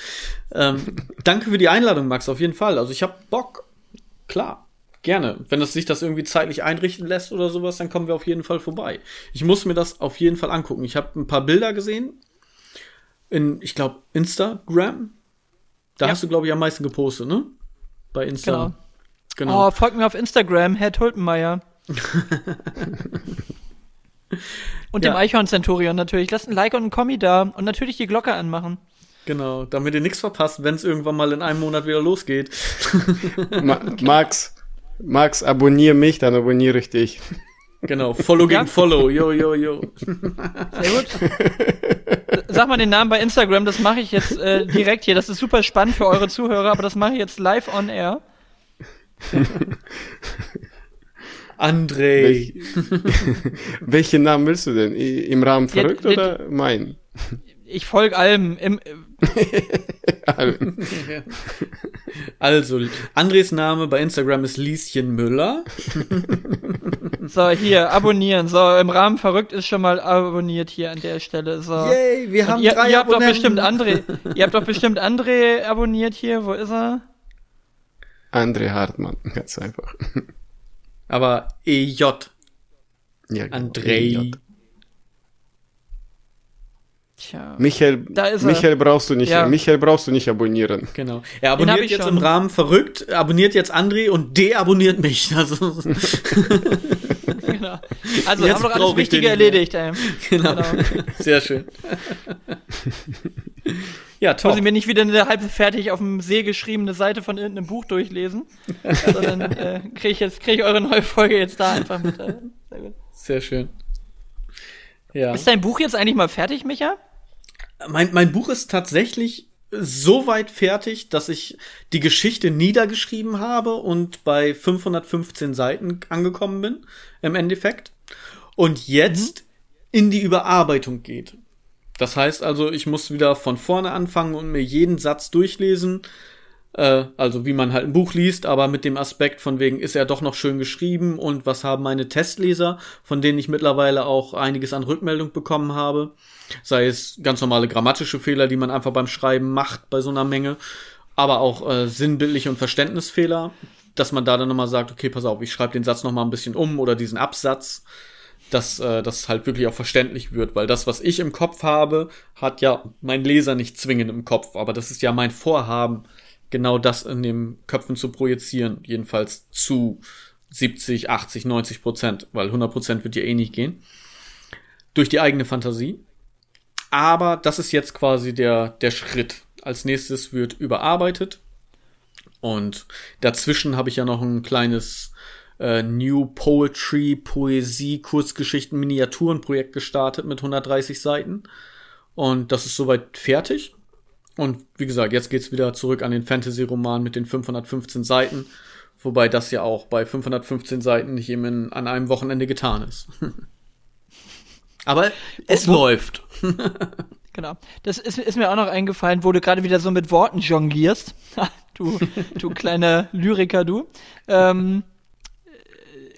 Ähm, danke für die Einladung, Max, auf jeden Fall. Also ich hab Bock. Klar. Gerne. Wenn es sich das irgendwie zeitlich einrichten lässt oder sowas, dann kommen wir auf jeden Fall vorbei. Ich muss mir das auf jeden Fall angucken. Ich habe ein paar Bilder gesehen. In, ich glaube, Instagram. Da Ja. hast du, glaube ich, am meisten gepostet, ne? Bei Insta. Genau. Genau. Oh, folgt mir auf Instagram, Herr Tulpenmeier. und dem Ja. Eichhorn-Centurion natürlich. Lasst ein Like und ein Kommi da und natürlich die Glocke anmachen. Genau. Damit ihr nichts verpasst, wenn es irgendwann mal in einem Monat wieder losgeht. Ma Max, Max, abonniere mich, dann abonniere ich dich. Genau. Follow Ja. gegen Follow. Yo, yo, yo. Sehr gut. Sag mal den Namen bei Instagram, das mache ich jetzt äh, direkt hier. Das ist super spannend für eure Zuhörer, aber das mache ich jetzt live on air. André. Welch, welchen Namen willst du denn? Im Rahmen Ja, verrückt d- oder mein? Ich folge allem. Im, also, Andres Name bei Instagram ist Lieschen Müller. so, hier, abonnieren. So, im Rahmen verrückt ist schon mal abonniert hier an der Stelle. So. Yay, wir haben ihr, drei ihr habt doch bestimmt André, ihr habt doch bestimmt André abonniert hier. Wo ist er? André Hartmann, ganz einfach. Aber EJ. Ja, genau. Andrei. Tja. Michael, Da ist er. Michael brauchst du nicht, Ja. Michael brauchst du nicht abonnieren. Genau. Er abonniert ich jetzt schon. im Rahmen verrückt, abonniert jetzt André und deabonniert mich. Also, Genau. Also Jetzt haben wir alles ich Wichtige erledigt. Ey. genau. Genau. Sehr schön. ja, Muss top. ich mir nicht wieder eine halb fertig auf dem See geschriebene Seite von irgendeinem Buch durchlesen, sondern äh, kriege ich jetzt krieg ich eure neue Folge jetzt da einfach mit. Äh, sehr gut. Sehr schön. Ja. Ist dein Buch jetzt eigentlich mal fertig, Micha? Mein, mein Buch ist tatsächlich so weit fertig, dass ich die Geschichte niedergeschrieben habe und bei 515 Seiten angekommen bin, im Endeffekt. Und jetzt in die Überarbeitung geht. Das heißt also, ich muss wieder von vorne anfangen und mir jeden Satz durchlesen. Äh, also wie man halt ein Buch liest, aber mit dem Aspekt von wegen, ist er doch noch schön geschrieben und was haben meine Testleser, von denen ich mittlerweile auch einiges an Rückmeldung bekommen habe. Sei es ganz normale grammatische Fehler, die man einfach beim Schreiben macht bei so einer Menge, aber auch äh, sinnbildliche und Verständnisfehler, dass man da dann nochmal sagt, okay, pass auf, ich schreibe den Satz nochmal ein bisschen um oder diesen Absatz, dass äh, das halt wirklich auch verständlich wird, weil das, was ich im Kopf habe, hat ja mein Leser nicht zwingend im Kopf, aber das ist ja mein Vorhaben, genau das in den Köpfen zu projizieren, jedenfalls zu 70, 80, 90 Prozent, weil 100 Prozent wird ja eh nicht gehen, durch die eigene Fantasie. Aber das ist jetzt quasi der, der Schritt. Als nächstes wird überarbeitet. Und dazwischen habe ich ja noch ein kleines äh, New Poetry, Poesie, Kurzgeschichten, Miniaturenprojekt gestartet mit 130 Seiten. Und das ist soweit fertig. Und wie gesagt, jetzt geht's wieder zurück an den Fantasy-Roman mit den 515 Seiten. Wobei das ja auch bei 515 Seiten nicht eben in, an einem Wochenende getan ist. Aber es läuft. Genau. Das ist, ist mir auch noch eingefallen, wo du gerade wieder so mit Worten jonglierst. du, du kleiner Lyriker, du. Ähm,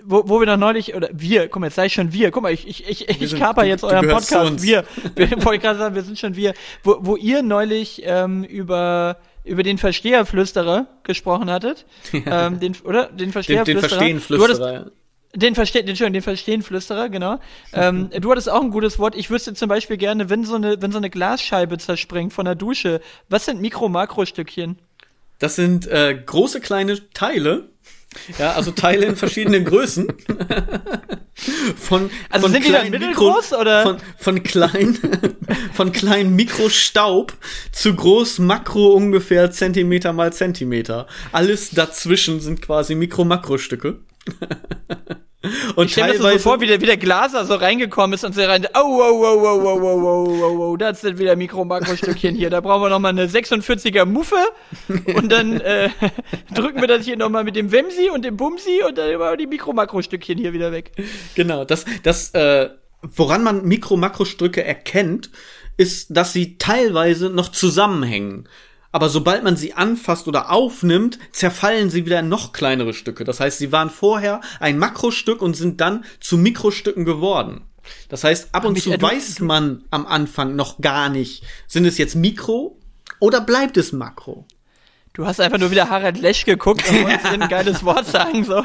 wo, wo wir noch neulich, oder wir, guck mal, jetzt sag ich schon wir, guck mal, ich, ich, ich, ich sind- kaper du- jetzt du euren zu Podcast, wir. wir wollte gerade sagen, wir sind schon wir. Wo, wo ihr neulich ähm, über über den Versteherflüsterer gesprochen hattet, ähm, den, oder? Den Den, den Versteherflüsterer. Du hattest, Verstehenflüsterer. ja. den verstehen, den, Entschuldigung, den Verstehenflüsterer, genau. Ähm, du hattest auch ein gutes Wort. Ich wüsste zum Beispiel gerne, wenn so eine, wenn so eine Glasscheibe zerspringt von der Dusche, was sind Mikro-Makro-Stückchen? Das sind äh, große kleine Teile. Ja, also Teile in verschiedenen Größen. von, Also von sind die dann mittelgroß, oder? Von, von klein, von kleinen Mikrostaub zu groß Makro ungefähr Zentimeter mal Zentimeter. Alles dazwischen sind quasi Mikro-Makro-Stücke. Und Ich stell mir das so vor, wie der, wie der Glaser so reingekommen ist und so rein, oh, oh, oh, oh, oh, oh, oh, oh, oh, das sind wieder Mikro-Makro-Stückchen hier. Da brauchen wir noch mal eine 46er Muffe und dann äh, drücken wir das hier noch mal mit dem Wemsi und dem Bumsi und dann immer die Mikro-Makro-Stückchen hier wieder weg. Genau, das, das, äh, woran man Mikro-Makro-Stücke erkennt, ist, dass sie teilweise noch zusammenhängen. Aber sobald man sie anfasst oder aufnimmt, zerfallen sie wieder in noch kleinere Stücke. Das heißt, sie waren vorher ein Makrostück und sind dann zu Mikrostücken geworden. Das heißt, ab und zu weiß man am Anfang noch gar nicht, sind es jetzt Mikro oder bleibt es Makro? Du hast einfach nur wieder Harald Lesch geguckt und wolltest ein geiles Wort sagen, so.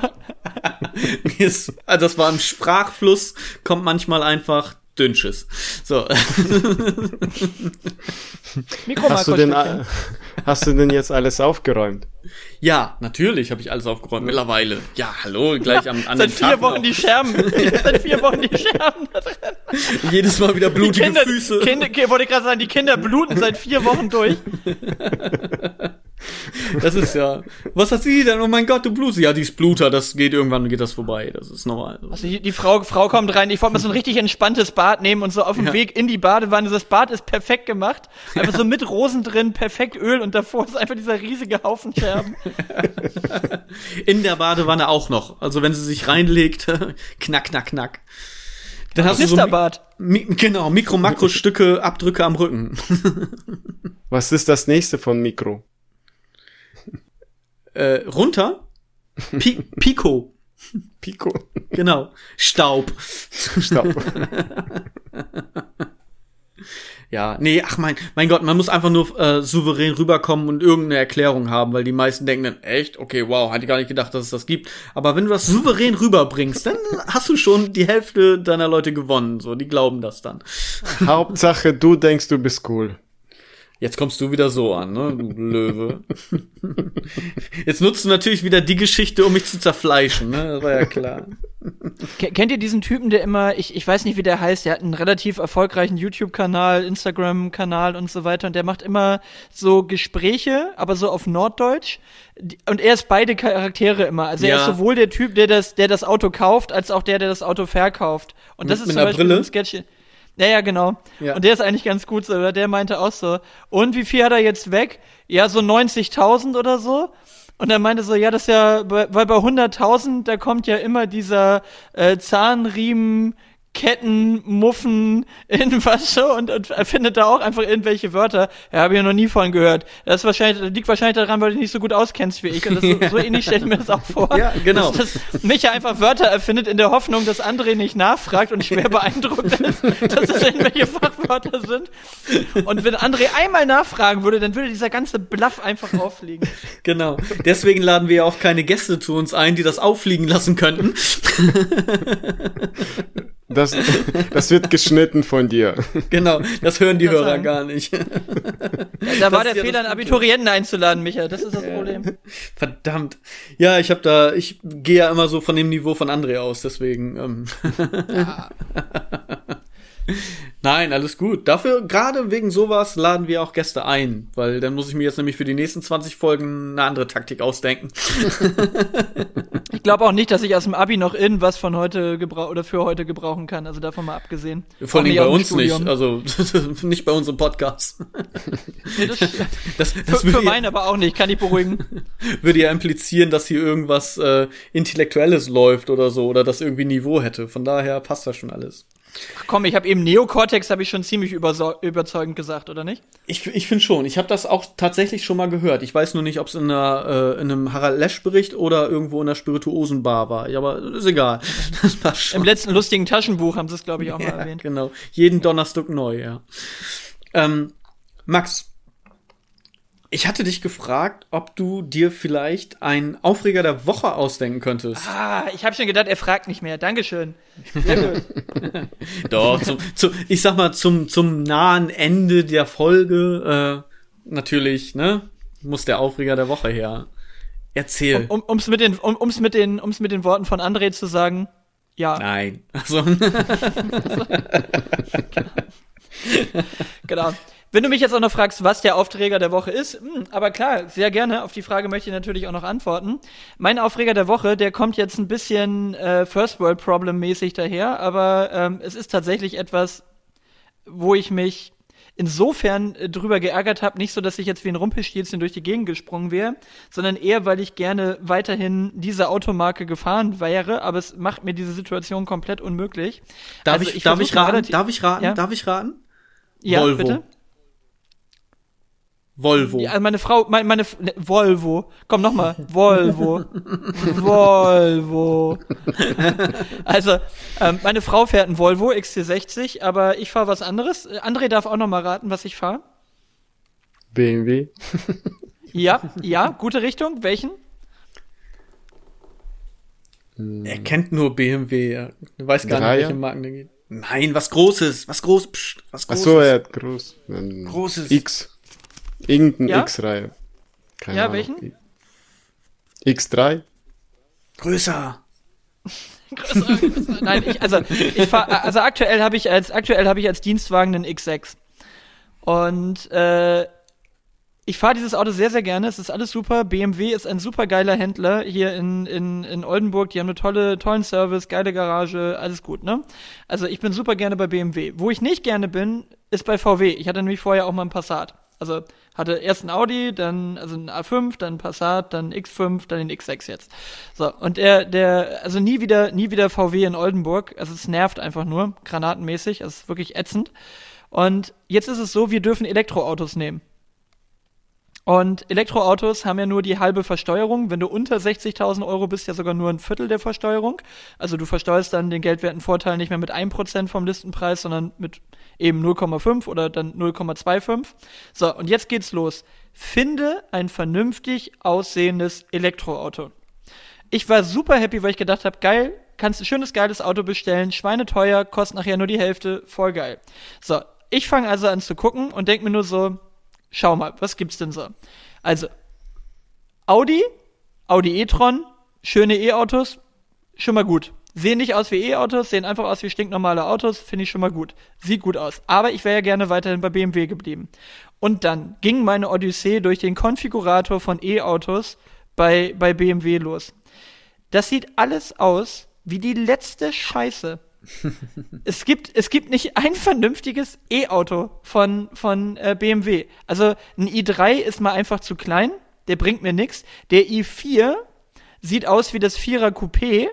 Also das war im Sprachfluss, kommt manchmal einfach Dünnsches. So. Hast du, denn, hast du denn jetzt alles aufgeräumt? Ja, natürlich habe ich alles aufgeräumt mittlerweile. Ja, hallo, gleich am an Seit vier Tag Wochen noch. die Scherben. Seit vier Wochen die Scherben. da drin. Jedes Mal wieder Die blutige Kinder, Füße. Kinder, Ki- wollte ich gerade sagen, die Kinder bluten seit vier Wochen durch. Das ist ja. Was hat sie denn? Oh mein Gott, du blutest. Ja, die ist Bluter, das geht irgendwann geht das vorbei. Das ist normal. Also die, die Frau, Frau kommt rein, ich wollte mal so ein richtig entspanntes Bad nehmen und so auf dem Ja. Weg in die Badewanne. Das Bad ist perfekt gemacht. Einfach so mit Rosen drin, perfekt Öl und davor ist einfach dieser riesige Haufen Scherben. In der Badewanne auch noch. Also wenn sie sich reinlegt, knack, knack, knack. Dann hast du so. Mi genau, Mikro-Makro-Stücke, Abdrücke am Rücken. Was ist das nächste von Mikro? Äh, runter? Pi Pico. Pico. Genau. Staub. Staub. Ja, nee, ach mein, mein Gott, man muss einfach nur äh, souverän rüberkommen und irgendeine Erklärung haben, weil die meisten denken dann, echt, okay, wow, hatte ich gar nicht gedacht, dass es das gibt. Aber wenn du das souverän rüberbringst, dann hast du schon die Hälfte deiner Leute gewonnen, so, die glauben das dann. Hauptsache, du denkst, du bist cool. Jetzt kommst du wieder so an, ne, du Löwe. Jetzt nutzt du natürlich wieder die Geschichte, um mich zu zerfleischen, ne? Das war ja klar. Kennt ihr diesen Typen, der immer, ich, ich weiß nicht, wie der heißt, der hat einen relativ erfolgreichen YouTube-Kanal, Instagram-Kanal und so weiter und der macht immer so Gespräche, aber so auf Norddeutsch. Und er ist beide Charaktere immer. Also Ja. er ist sowohl der Typ, der das, der das Auto kauft, als auch der, der das Auto verkauft. Und das Mit- ist mit zum Beispiel Brille? ein Sketch. Ja, ja, genau. Ja. Und der ist eigentlich ganz gut so, oder? Der meinte auch so, und wie viel hat er jetzt weg? Ja, so 90.000 oder so. Und er meinte so, ja, das ist ja, weil bei 100.000, da kommt ja immer dieser äh, Zahnriemen, Ketten, Muffen, irgendwas so und, und er findet da auch einfach irgendwelche Wörter. Ja, habe ich ja noch nie von gehört. Das ist wahrscheinlich, das liegt wahrscheinlich daran, weil du dich nicht so gut auskennst wie ich. Und das so ähnlich stelle ich mir das auch vor. Ja, genau. Dass, dass Micha einfach Wörter erfindet in der Hoffnung, dass André nicht nachfragt und schwer beeindruckt ist, dass es irgendwelche Fachwörter sind. Und wenn André einmal nachfragen würde, dann würde dieser ganze Bluff einfach auffliegen. Genau. Deswegen laden wir ja auch keine Gäste zu uns ein, die das auffliegen lassen könnten. Das, das wird geschnitten von dir. Genau, das hören die Das Hörer sagen. gar nicht. Da war ist der ja Fehler, das einen. Abiturienten einzuladen, Micha. Das ist das Problem. Verdammt. Ja, ich habe da, ich gehe ja immer so von dem Niveau von André aus, deswegen. Ähm. Nein, alles gut. Dafür, gerade wegen sowas, laden wir auch Gäste ein, weil dann muss ich mir jetzt nämlich für die nächsten 20 Folgen eine andere Taktik ausdenken. Ich glaube auch nicht, dass ich aus dem Abi noch irgendwas von heute gebrauch oder für heute gebrauchen kann. Also davon mal abgesehen. Vor allem Auch bei uns nicht, Studium. also nicht bei unserem Podcast. Nee, das, Das, für, das für würde, ja, meinen aber auch nicht, kann ich beruhigen. würde ja implizieren, dass hier irgendwas äh, Intellektuelles läuft oder so, oder das irgendwie Niveau hätte. Von daher passt das schon alles. Ach komm, ich habe eben Neocortex, habe ich schon ziemlich überzeugend gesagt, oder nicht? Ich, ich finde schon. Ich habe das auch tatsächlich schon mal gehört. Ich weiß nur nicht, ob es in, einer, äh, in einem Harald Lesch-Bericht oder irgendwo in einer Spirituosenbar war. Ja, aber ist egal. Das passt schon. Im letzten lustigen Taschenbuch haben sie es, glaube ich, auch mal ja, erwähnt. genau. Jeden Donnerstag neu, ja. Ähm, Max, ich hatte dich gefragt, ob du dir vielleicht einen Aufreger der Woche ausdenken könntest. Ah, ich habe schon gedacht, er fragt nicht mehr. Dankeschön. Doch, zum, zum, ich sag mal, zum, zum nahen Ende der Folge, äh, natürlich, ne, muss der Aufreger der Woche her. Erzähl. Um, um's mit den, um, um's mit den, um's mit den Worten von André zu sagen, ja, Nein. Also, genau. Wenn du mich jetzt auch noch fragst, was der Aufreger der Woche ist, hm, aber klar, sehr gerne. Auf die Frage möchte ich natürlich auch noch antworten. Mein Aufreger der Woche, der kommt jetzt ein bisschen äh, First World Problem mäßig daher, aber ähm, es ist tatsächlich etwas, wo ich mich insofern äh, drüber geärgert habe, nicht so, dass ich jetzt wie ein Rumpelstilzchen durch die Gegend gesprungen wäre, sondern eher, weil ich gerne weiterhin diese Automarke gefahren wäre, aber es macht mir diese Situation komplett unmöglich. darf Also ich, darf versuch ich raten? Darf ich raten? Ja? Darf ich raten? Ja, Volvo. bitte? Volvo. Ja, meine Frau, meine, meine ne, Volvo. Komm noch mal, Volvo, Volvo. also ähm, meine Frau fährt ein Volvo XC60, aber ich fahre was anderes. Äh, André darf auch noch mal raten, was ich fahre. BMW. Ja, ja, gute Richtung. Welchen? Er kennt nur BMW. Er weiß gar Dreier? nicht, welche Marken der geht. Nein, was Großes. Was Groß, pst, was Ach Großes. so, er hat groß. Großes. X. Irgendein Ja? X-Reihe. Keine Ja, Ahnung. welchen? X3? Größer. Nein, ich, also ich fahr, also aktuell habe ich als aktuell habe ich als Dienstwagen einen X6 und äh, ich fahre dieses Auto sehr sehr gerne. Es ist alles super. BMW ist ein super geiler Händler hier in in in Oldenburg. Die haben eine tolle tollen Service, geile Garage, alles gut, ne? Also ich bin super gerne bei BMW. Wo ich nicht gerne bin, ist bei VW. Ich hatte nämlich vorher auch mal einen Passat. Also hatte erst ein Audi, dann also ein A5, dann ein Passat, dann X5, dann den X6 jetzt. So, und der, der, also nie wieder, nie wieder VW in Oldenburg. Also es nervt einfach nur, granatenmäßig, es ist wirklich ätzend. Und jetzt ist es so, wir dürfen Elektroautos nehmen. Und Elektroautos haben ja nur die halbe Versteuerung. Wenn du unter 60.000 Euro bist, ja sogar nur ein Viertel der Versteuerung. Also du versteuerst dann den geldwerten Vorteil nicht mehr mit 1% vom Listenpreis, sondern mit eben 0,5 oder dann 0,25. So, und jetzt geht's los. Finde ein vernünftig aussehendes Elektroauto. Ich war super happy, weil ich gedacht habe, geil, kannst ein schönes, geiles Auto bestellen, schweineteuer, kostet nachher nur die Hälfte, voll geil. So, ich fange also an zu gucken und denke mir nur so, schau mal, was gibt's denn so? Also, Audi, Audi e-tron, schöne E-Autos, schon mal gut. Sehen nicht aus wie E-Autos, sehen einfach aus wie stinknormale Autos, finde ich schon mal gut. Sieht gut aus. Aber ich wäre ja gerne weiterhin bei BMW geblieben. Und dann ging meine Odyssee durch den Konfigurator von E-Autos bei, bei BMW los. Das sieht alles aus wie die letzte Scheiße. es gibt es gibt nicht ein vernünftiges E-Auto von von äh, BMW. Also ein i3 ist mal einfach zu klein, der bringt mir nichts. Der i4 sieht aus wie das Vierer Coupé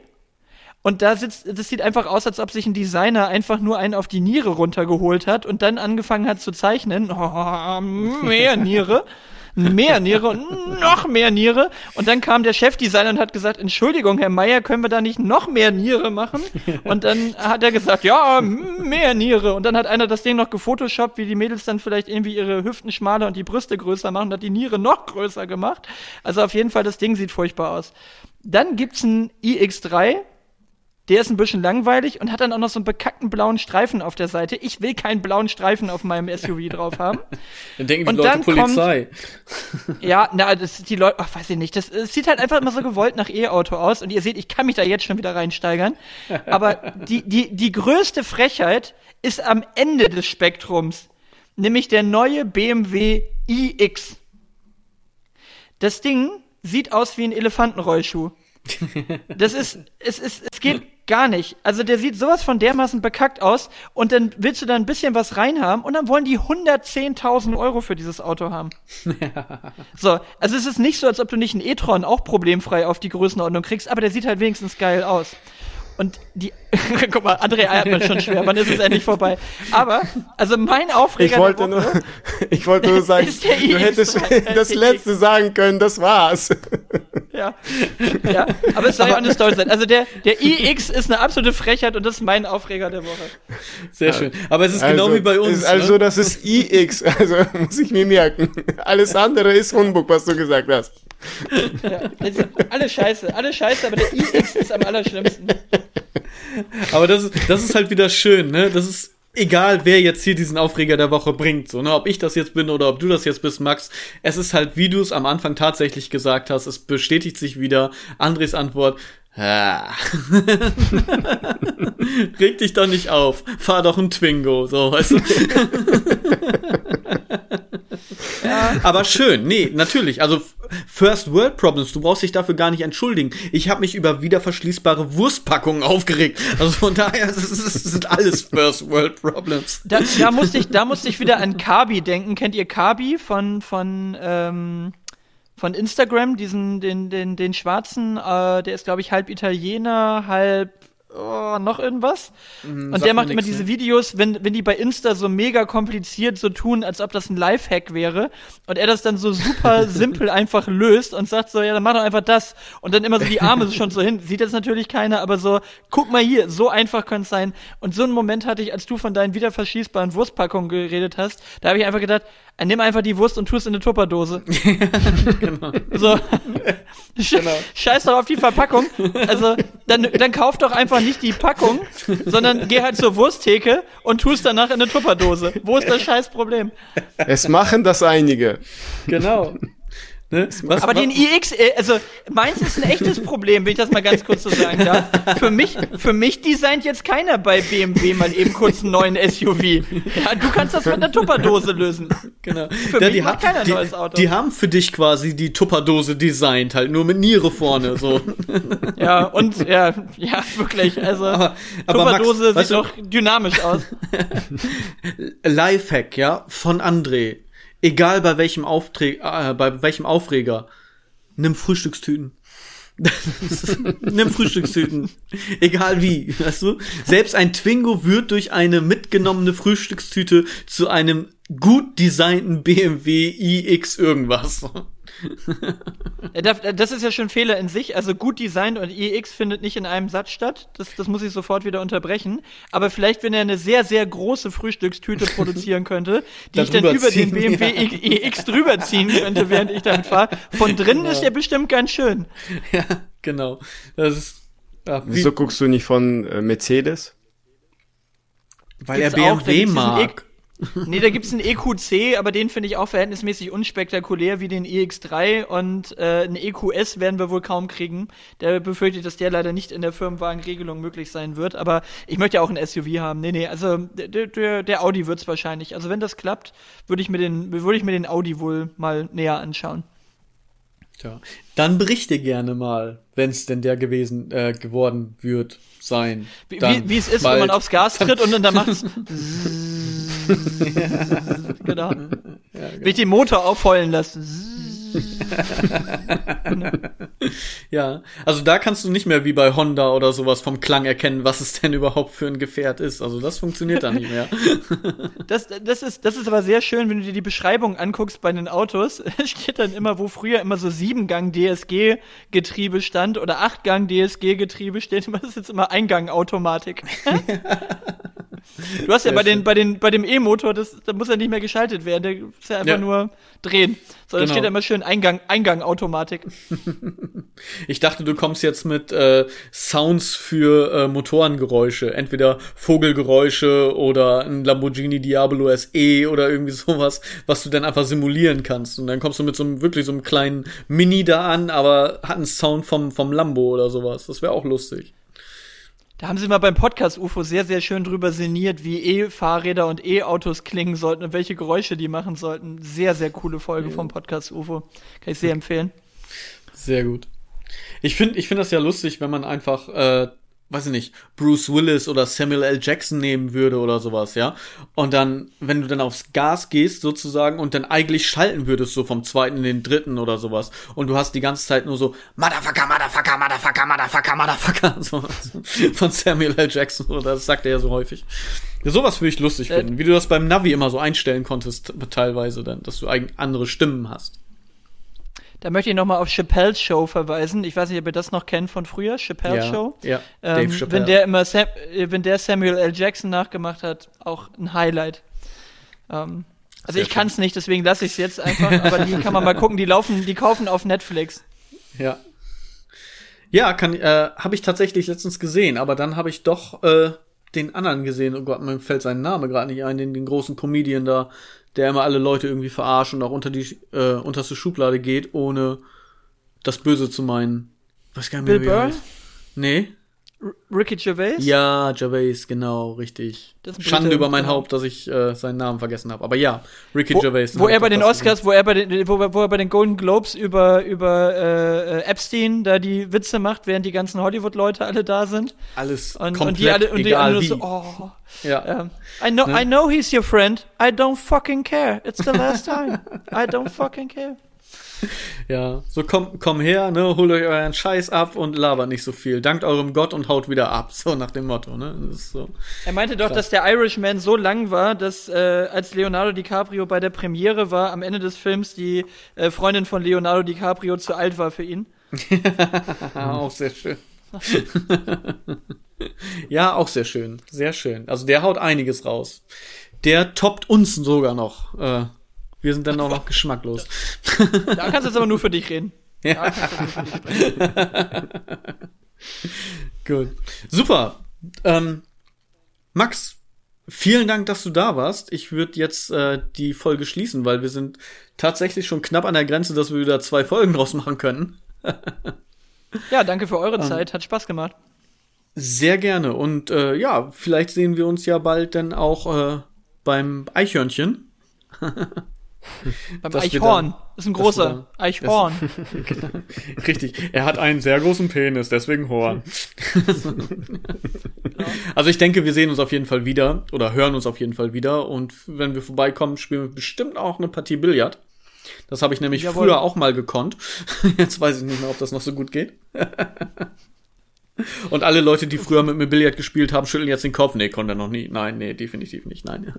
und da sitzt, das sieht einfach aus, als ob sich ein Designer einfach nur einen auf die Niere runtergeholt hat und dann angefangen hat zu zeichnen. Oh, mehr Niere mehr Niere und noch mehr Niere. Und dann kam der Chefdesigner und hat gesagt, Entschuldigung, Herr Meier, können wir da nicht noch mehr Niere machen? Und dann hat er gesagt, ja, mehr Niere. Und dann hat einer das Ding noch gefotoshoppt, wie die Mädels dann vielleicht irgendwie ihre Hüften schmaler und die Brüste größer machen und hat die Niere noch größer gemacht. Also auf jeden Fall, das Ding sieht furchtbar aus. Dann gibt's ein iX3, der ist ein bisschen langweilig und hat dann auch noch so einen bekackten blauen Streifen auf der Seite. Ich will keinen blauen Streifen auf meinem SUV drauf haben. Dann denken die und Leute Polizei. Kommt, ja, na, das die Leute, ach, weiß ich nicht. Das, das sieht halt einfach immer so gewollt nach E-Auto aus. Und ihr seht, ich kann mich da jetzt schon wieder reinsteigern. Aber die, die, die größte Frechheit ist am Ende des Spektrums. Nämlich der neue BMW iX. Das Ding sieht aus wie ein Elefantenrollschuh. Das ist, es ist, es geht Gar nicht. Also der sieht sowas von dermaßen bekackt aus und dann willst du da ein bisschen was reinhaben und dann wollen die 110.000 Euro für dieses Auto haben. so, also es ist nicht so, als ob du nicht einen e-tron auch problemfrei auf die Größenordnung kriegst, aber der sieht halt wenigstens geil aus. Und die, guck mal, André eiert man schon schwer, wann ist es endlich vorbei? Aber, also mein Aufreger. Ich wollte nur, ich wollte nur sagen, du hättest das letzte sagen können, das war's. Ja. Ja, aber es soll ja auch eine Story sein. Also der, der iX ist eine absolute Frechheit und das ist mein Aufreger der Woche. Sehr schön. Aber es ist genau also, genau wie bei uns. Ist also, ne? das ist iX, also muss ich mir merken. Alles andere ist Humbug, was du gesagt hast. Ja, alle scheiße, alle scheiße, aber der iX ist am allerschlimmsten. Aber das ist, das ist halt wieder schön, ne? Das ist egal, wer jetzt hier diesen Aufreger der Woche bringt, so, ne? Ob ich das jetzt bin oder ob du das jetzt bist, Max. Es ist halt, wie du es am Anfang tatsächlich gesagt hast, es bestätigt sich wieder. Andres Antwort, Ah. Reg dich doch nicht auf. Fahr doch ein Twingo, so, weißt du. Aber schön, nee, natürlich. Also First World Problems, du brauchst dich dafür gar nicht entschuldigen. Ich habe mich über wieder verschließbare Wurstpackungen aufgeregt. Also von daher es sind alles First World Problems. Da, da musste ich, da musste ich wieder an Kabi denken. Kennt ihr Kabi von von ähm von Instagram, diesen, den, den, den Schwarzen, äh, der ist, glaube ich, halb Italiener, halb oh, noch irgendwas. Mhm, und der macht immer diese ne? Videos, wenn, wenn die bei Insta so mega kompliziert so tun, als ob das ein Lifehack wäre. Und er das dann so super simpel einfach löst und sagt so, ja, dann mach doch einfach das. Und dann immer so die Arme schon so hin. Sieht jetzt natürlich keiner, aber so, guck mal hier, so einfach könnte es sein. Und so einen Moment hatte ich, als du von deinen wiederverschießbaren Wurstpackungen geredet hast, da habe ich einfach gedacht, äh, nimm einfach die Wurst und tu es in eine Tupperdose. genau. So. genau. Scheiß doch auf die Verpackung. Also, dann, dann kauf doch einfach nicht die Packung, sondern geh halt zur Wursttheke und tu es danach in eine Tupperdose. Wo ist das scheiß Problem? Es machen das einige. Genau. Ne? Was, aber was? den iX, äh, also meins ist ein echtes Problem, wenn ich das mal ganz kurz so sagen darf. Für mich, für mich designt jetzt keiner bei BMW mal eben kurz einen neuen SUV. Ja, du kannst das mit einer Tupperdose lösen. Genau. Für ja, mich macht keiner ein neues Auto. Die haben für dich quasi die Tupperdose designt, halt nur mit Niere vorne, so. Ja, und, ja, ja, wirklich, also, aber, aber Tupperdose Max, sieht doch dynamisch aus. Lifehack, ja, von André Egal bei welchem Aufträ äh, bei welchem Aufreger. Nimm Frühstückstüten. Nimm Frühstückstüten. Egal wie, weißt du? Selbst ein Twingo wird durch eine mitgenommene Frühstückstüte zu einem gut designten BMW iX irgendwas. das ist ja schon ein Fehler in sich. Also gut designt und iX findet nicht in einem Satz statt. Das, das muss ich sofort wieder unterbrechen. Aber vielleicht, wenn er eine sehr, sehr große Frühstückstüte produzieren könnte, die ich dann über den BMW ja. iX drüber ziehen könnte, während ich damit fahre. Von drinnen genau. ist der bestimmt ganz schön. Ja, genau. Das ist, ja, Wieso guckst du nicht von äh, Mercedes? Weil Gibt's er BMW mag. Nee, da gibt's einen EQC, aber den finde ich auch verhältnismäßig unspektakulär wie den EX3 und äh, einen EQS werden wir wohl kaum kriegen. Der befürchtet, dass der leider nicht in der Firmenwagenregelung möglich sein wird, aber ich möchte ja auch ein SUV haben. Nee, nee, also der, der, der Audi wird's wahrscheinlich. Also wenn das klappt, würde ich mir den würde ich mir den Audi wohl mal näher anschauen. Tja, dann berichte gerne mal, wenn es denn der gewesen äh, geworden wird sein. Wie, wie es ist, bald. wenn man aufs Gas tritt und dann macht es genau. Ja, genau. Will ich den Motor aufheulen lassen. ja, also da kannst du nicht mehr wie bei Honda oder sowas vom Klang erkennen, was es denn überhaupt für ein Gefährt ist. Also das funktioniert da nicht mehr. das, das, ist, das ist aber sehr schön, wenn du dir die Beschreibung anguckst bei den Autos. steht dann immer, wo früher immer so Siebengang DSG-Getriebe stand oder Achtgang DSG-Getriebe steht, immer das ist jetzt immer Eingang-Automatik. Du hast ja bei den, bei den, bei dem E-Motor, das, da muss ja nicht mehr geschaltet werden, der muss ja einfach ja. nur drehen. So, dann genau. steht da immer schön Eingang, Eingang Automatik. ich dachte, du kommst jetzt mit äh, Sounds für äh, Motorengeräusche, entweder Vogelgeräusche oder ein Lamborghini Diablo SE oder irgendwie sowas, was du dann einfach simulieren kannst. Und dann kommst du mit so einem wirklich so einem kleinen Mini da an, aber hat einen Sound vom, vom Lambo oder sowas. Das wäre auch lustig. Da haben sie mal beim Podcast UFO sehr, sehr schön drüber sinniert, wie E-Fahrräder und E-Autos klingen sollten und welche Geräusche die machen sollten. Sehr, sehr coole Folge ja. vom Podcast UFO. Kann ich sehr empfehlen. Sehr gut. Ich finde ich finde das ja lustig, wenn man einfach äh, weiß ich nicht, Bruce Willis oder Samuel L. Jackson nehmen würde oder sowas, ja. Und dann, wenn du dann aufs Gas gehst sozusagen und dann eigentlich schalten würdest, so vom zweiten in den dritten oder sowas. Und du hast die ganze Zeit nur so Motherfucker, Motherfucker, Motherfucker, Motherfucker, Motherfucker. So, von Samuel L. Jackson, oder das sagt er ja so häufig. Ja, sowas würde ich lustig äh, finden, wie du das beim Navi immer so einstellen konntest, teilweise dann, dass du eigentlich andere Stimmen hast. Da möchte ich nochmal auf Chappelle's Show verweisen. Ich weiß nicht, ob ihr das noch kennt von früher, Chappelle's ja, Show. Ja, ähm, Dave Chappelle. Wenn der immer Sam, äh, wenn der Samuel L. Jackson nachgemacht hat, auch ein Highlight. Ähm, also Sehr ich kann es nicht, deswegen lasse ich es jetzt einfach, aber die kann man mal gucken, die laufen, die kaufen auf Netflix. Ja. Ja, kann, äh, habe ich tatsächlich letztens gesehen, aber dann habe ich doch äh, den anderen gesehen. Oh Gott, mir fällt sein Name gerade nicht ein, den, den großen Comedian da, der immer alle Leute irgendwie verarscht und auch unter die äh, unterste Schublade geht, ohne das Böse zu meinen. Was gar nicht mehr, Bill Burr? Nee. Ricky Gervais? Ja, Gervais, genau, richtig. Schande über mein. Haupt, dass ich äh, seinen Namen vergessen habe. Aber ja, Ricky wo, Gervais. Wo er bei den Oscars, wo er bei den, wo, wo, er bei den Golden Globes über, über äh, Epstein da die Witze macht, während die ganzen Hollywood-Leute alle da sind. Alles und, komplett und die alle, und die alle so, oh. Ja. Um, I know, ne? I know he's your friend. I don't fucking care. It's the last time. I don't fucking care. Ja, so komm, komm her, ne, holt euch euren Scheiß ab und labert nicht so viel. Dankt eurem Gott und haut wieder ab. So nach dem Motto, ne? So er meinte doch, krass. dass der Irishman so lang war, dass äh, als Leonardo DiCaprio bei der Premiere war, am Ende des Films die äh, Freundin von Leonardo DiCaprio zu alt war für ihn. auch sehr schön. ja, auch sehr schön. Sehr schön. Also der haut einiges raus. Der toppt uns sogar noch. Äh, wir sind dann auch noch geschmacklos. Da kannst du jetzt aber nur für dich reden. Ja. Gut. Super. Ähm, Max, vielen Dank, dass du da warst. Ich würde jetzt äh, die Folge schließen, weil wir sind tatsächlich schon knapp an der Grenze, dass wir wieder zwei Folgen draus machen können. ja, danke für eure ähm, Zeit. Hat Spaß gemacht. Sehr gerne. Und äh, ja, vielleicht sehen wir uns ja bald dann auch äh, beim Eichhörnchen. Beim Eichhorn. Dann, das ist ein großer dann, Eichhorn. Das, richtig. Er hat einen sehr großen Penis, deswegen Horn. also ich denke, wir sehen uns auf jeden Fall wieder oder hören uns auf jeden Fall wieder. Und wenn wir vorbeikommen, spielen wir bestimmt auch eine Partie Billard. Das habe ich nämlich Jawohl. früher auch mal gekonnt. Jetzt weiß ich nicht mehr, ob das noch so gut geht. Und alle Leute, die früher mit mir Billard gespielt haben, schütteln jetzt den Kopf. Nee, konnte er noch nie. Nein, nee, definitiv nicht. Nein.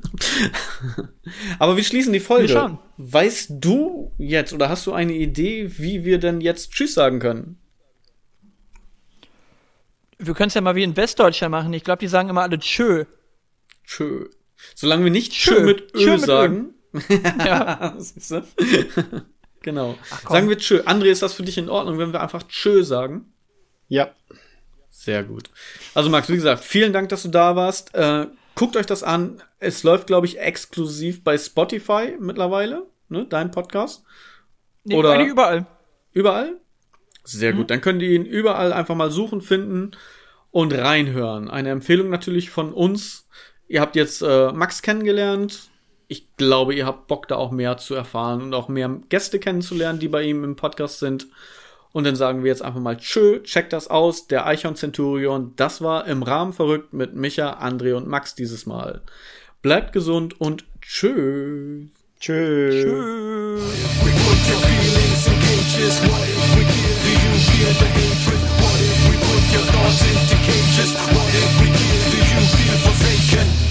Aber wir schließen die Folge. Wir weißt du jetzt oder hast du eine Idee, wie wir denn jetzt Tschüss sagen können? Wir können es ja mal wie in Westdeutscher machen. Ich glaube, die sagen immer alle Tschö. Tschö. Solange wir nicht Tschö, mit Ö Tschö sagen. ja. genau. Ach, sagen wir Tschö. André, ist das für dich in Ordnung, wenn wir einfach Tschö sagen? Ja. Sehr gut. Also Max, wie gesagt, vielen Dank, dass du da warst. Äh, guckt euch das an. Es läuft, glaube ich, exklusiv bei Spotify mittlerweile, ne? Dein Podcast. Nee, Oder überall. Überall? Sehr mhm. gut. Dann könnt ihr ihn überall einfach mal suchen, finden und reinhören. Eine Empfehlung natürlich von uns. Ihr habt jetzt äh, Max kennengelernt. Ich glaube, ihr habt Bock, da auch mehr zu erfahren und auch mehr Gäste kennenzulernen, die bei ihm im Podcast sind. Und dann sagen wir jetzt einfach mal Tschö, check das aus, der Eichhorn Centurion. Das war im Rahmen verrückt mit Micha, André und Max dieses Mal. Bleibt gesund und tschö. Tschö. tschö. What if we put your thoughts into cages? What if we kill? You feel forsaken?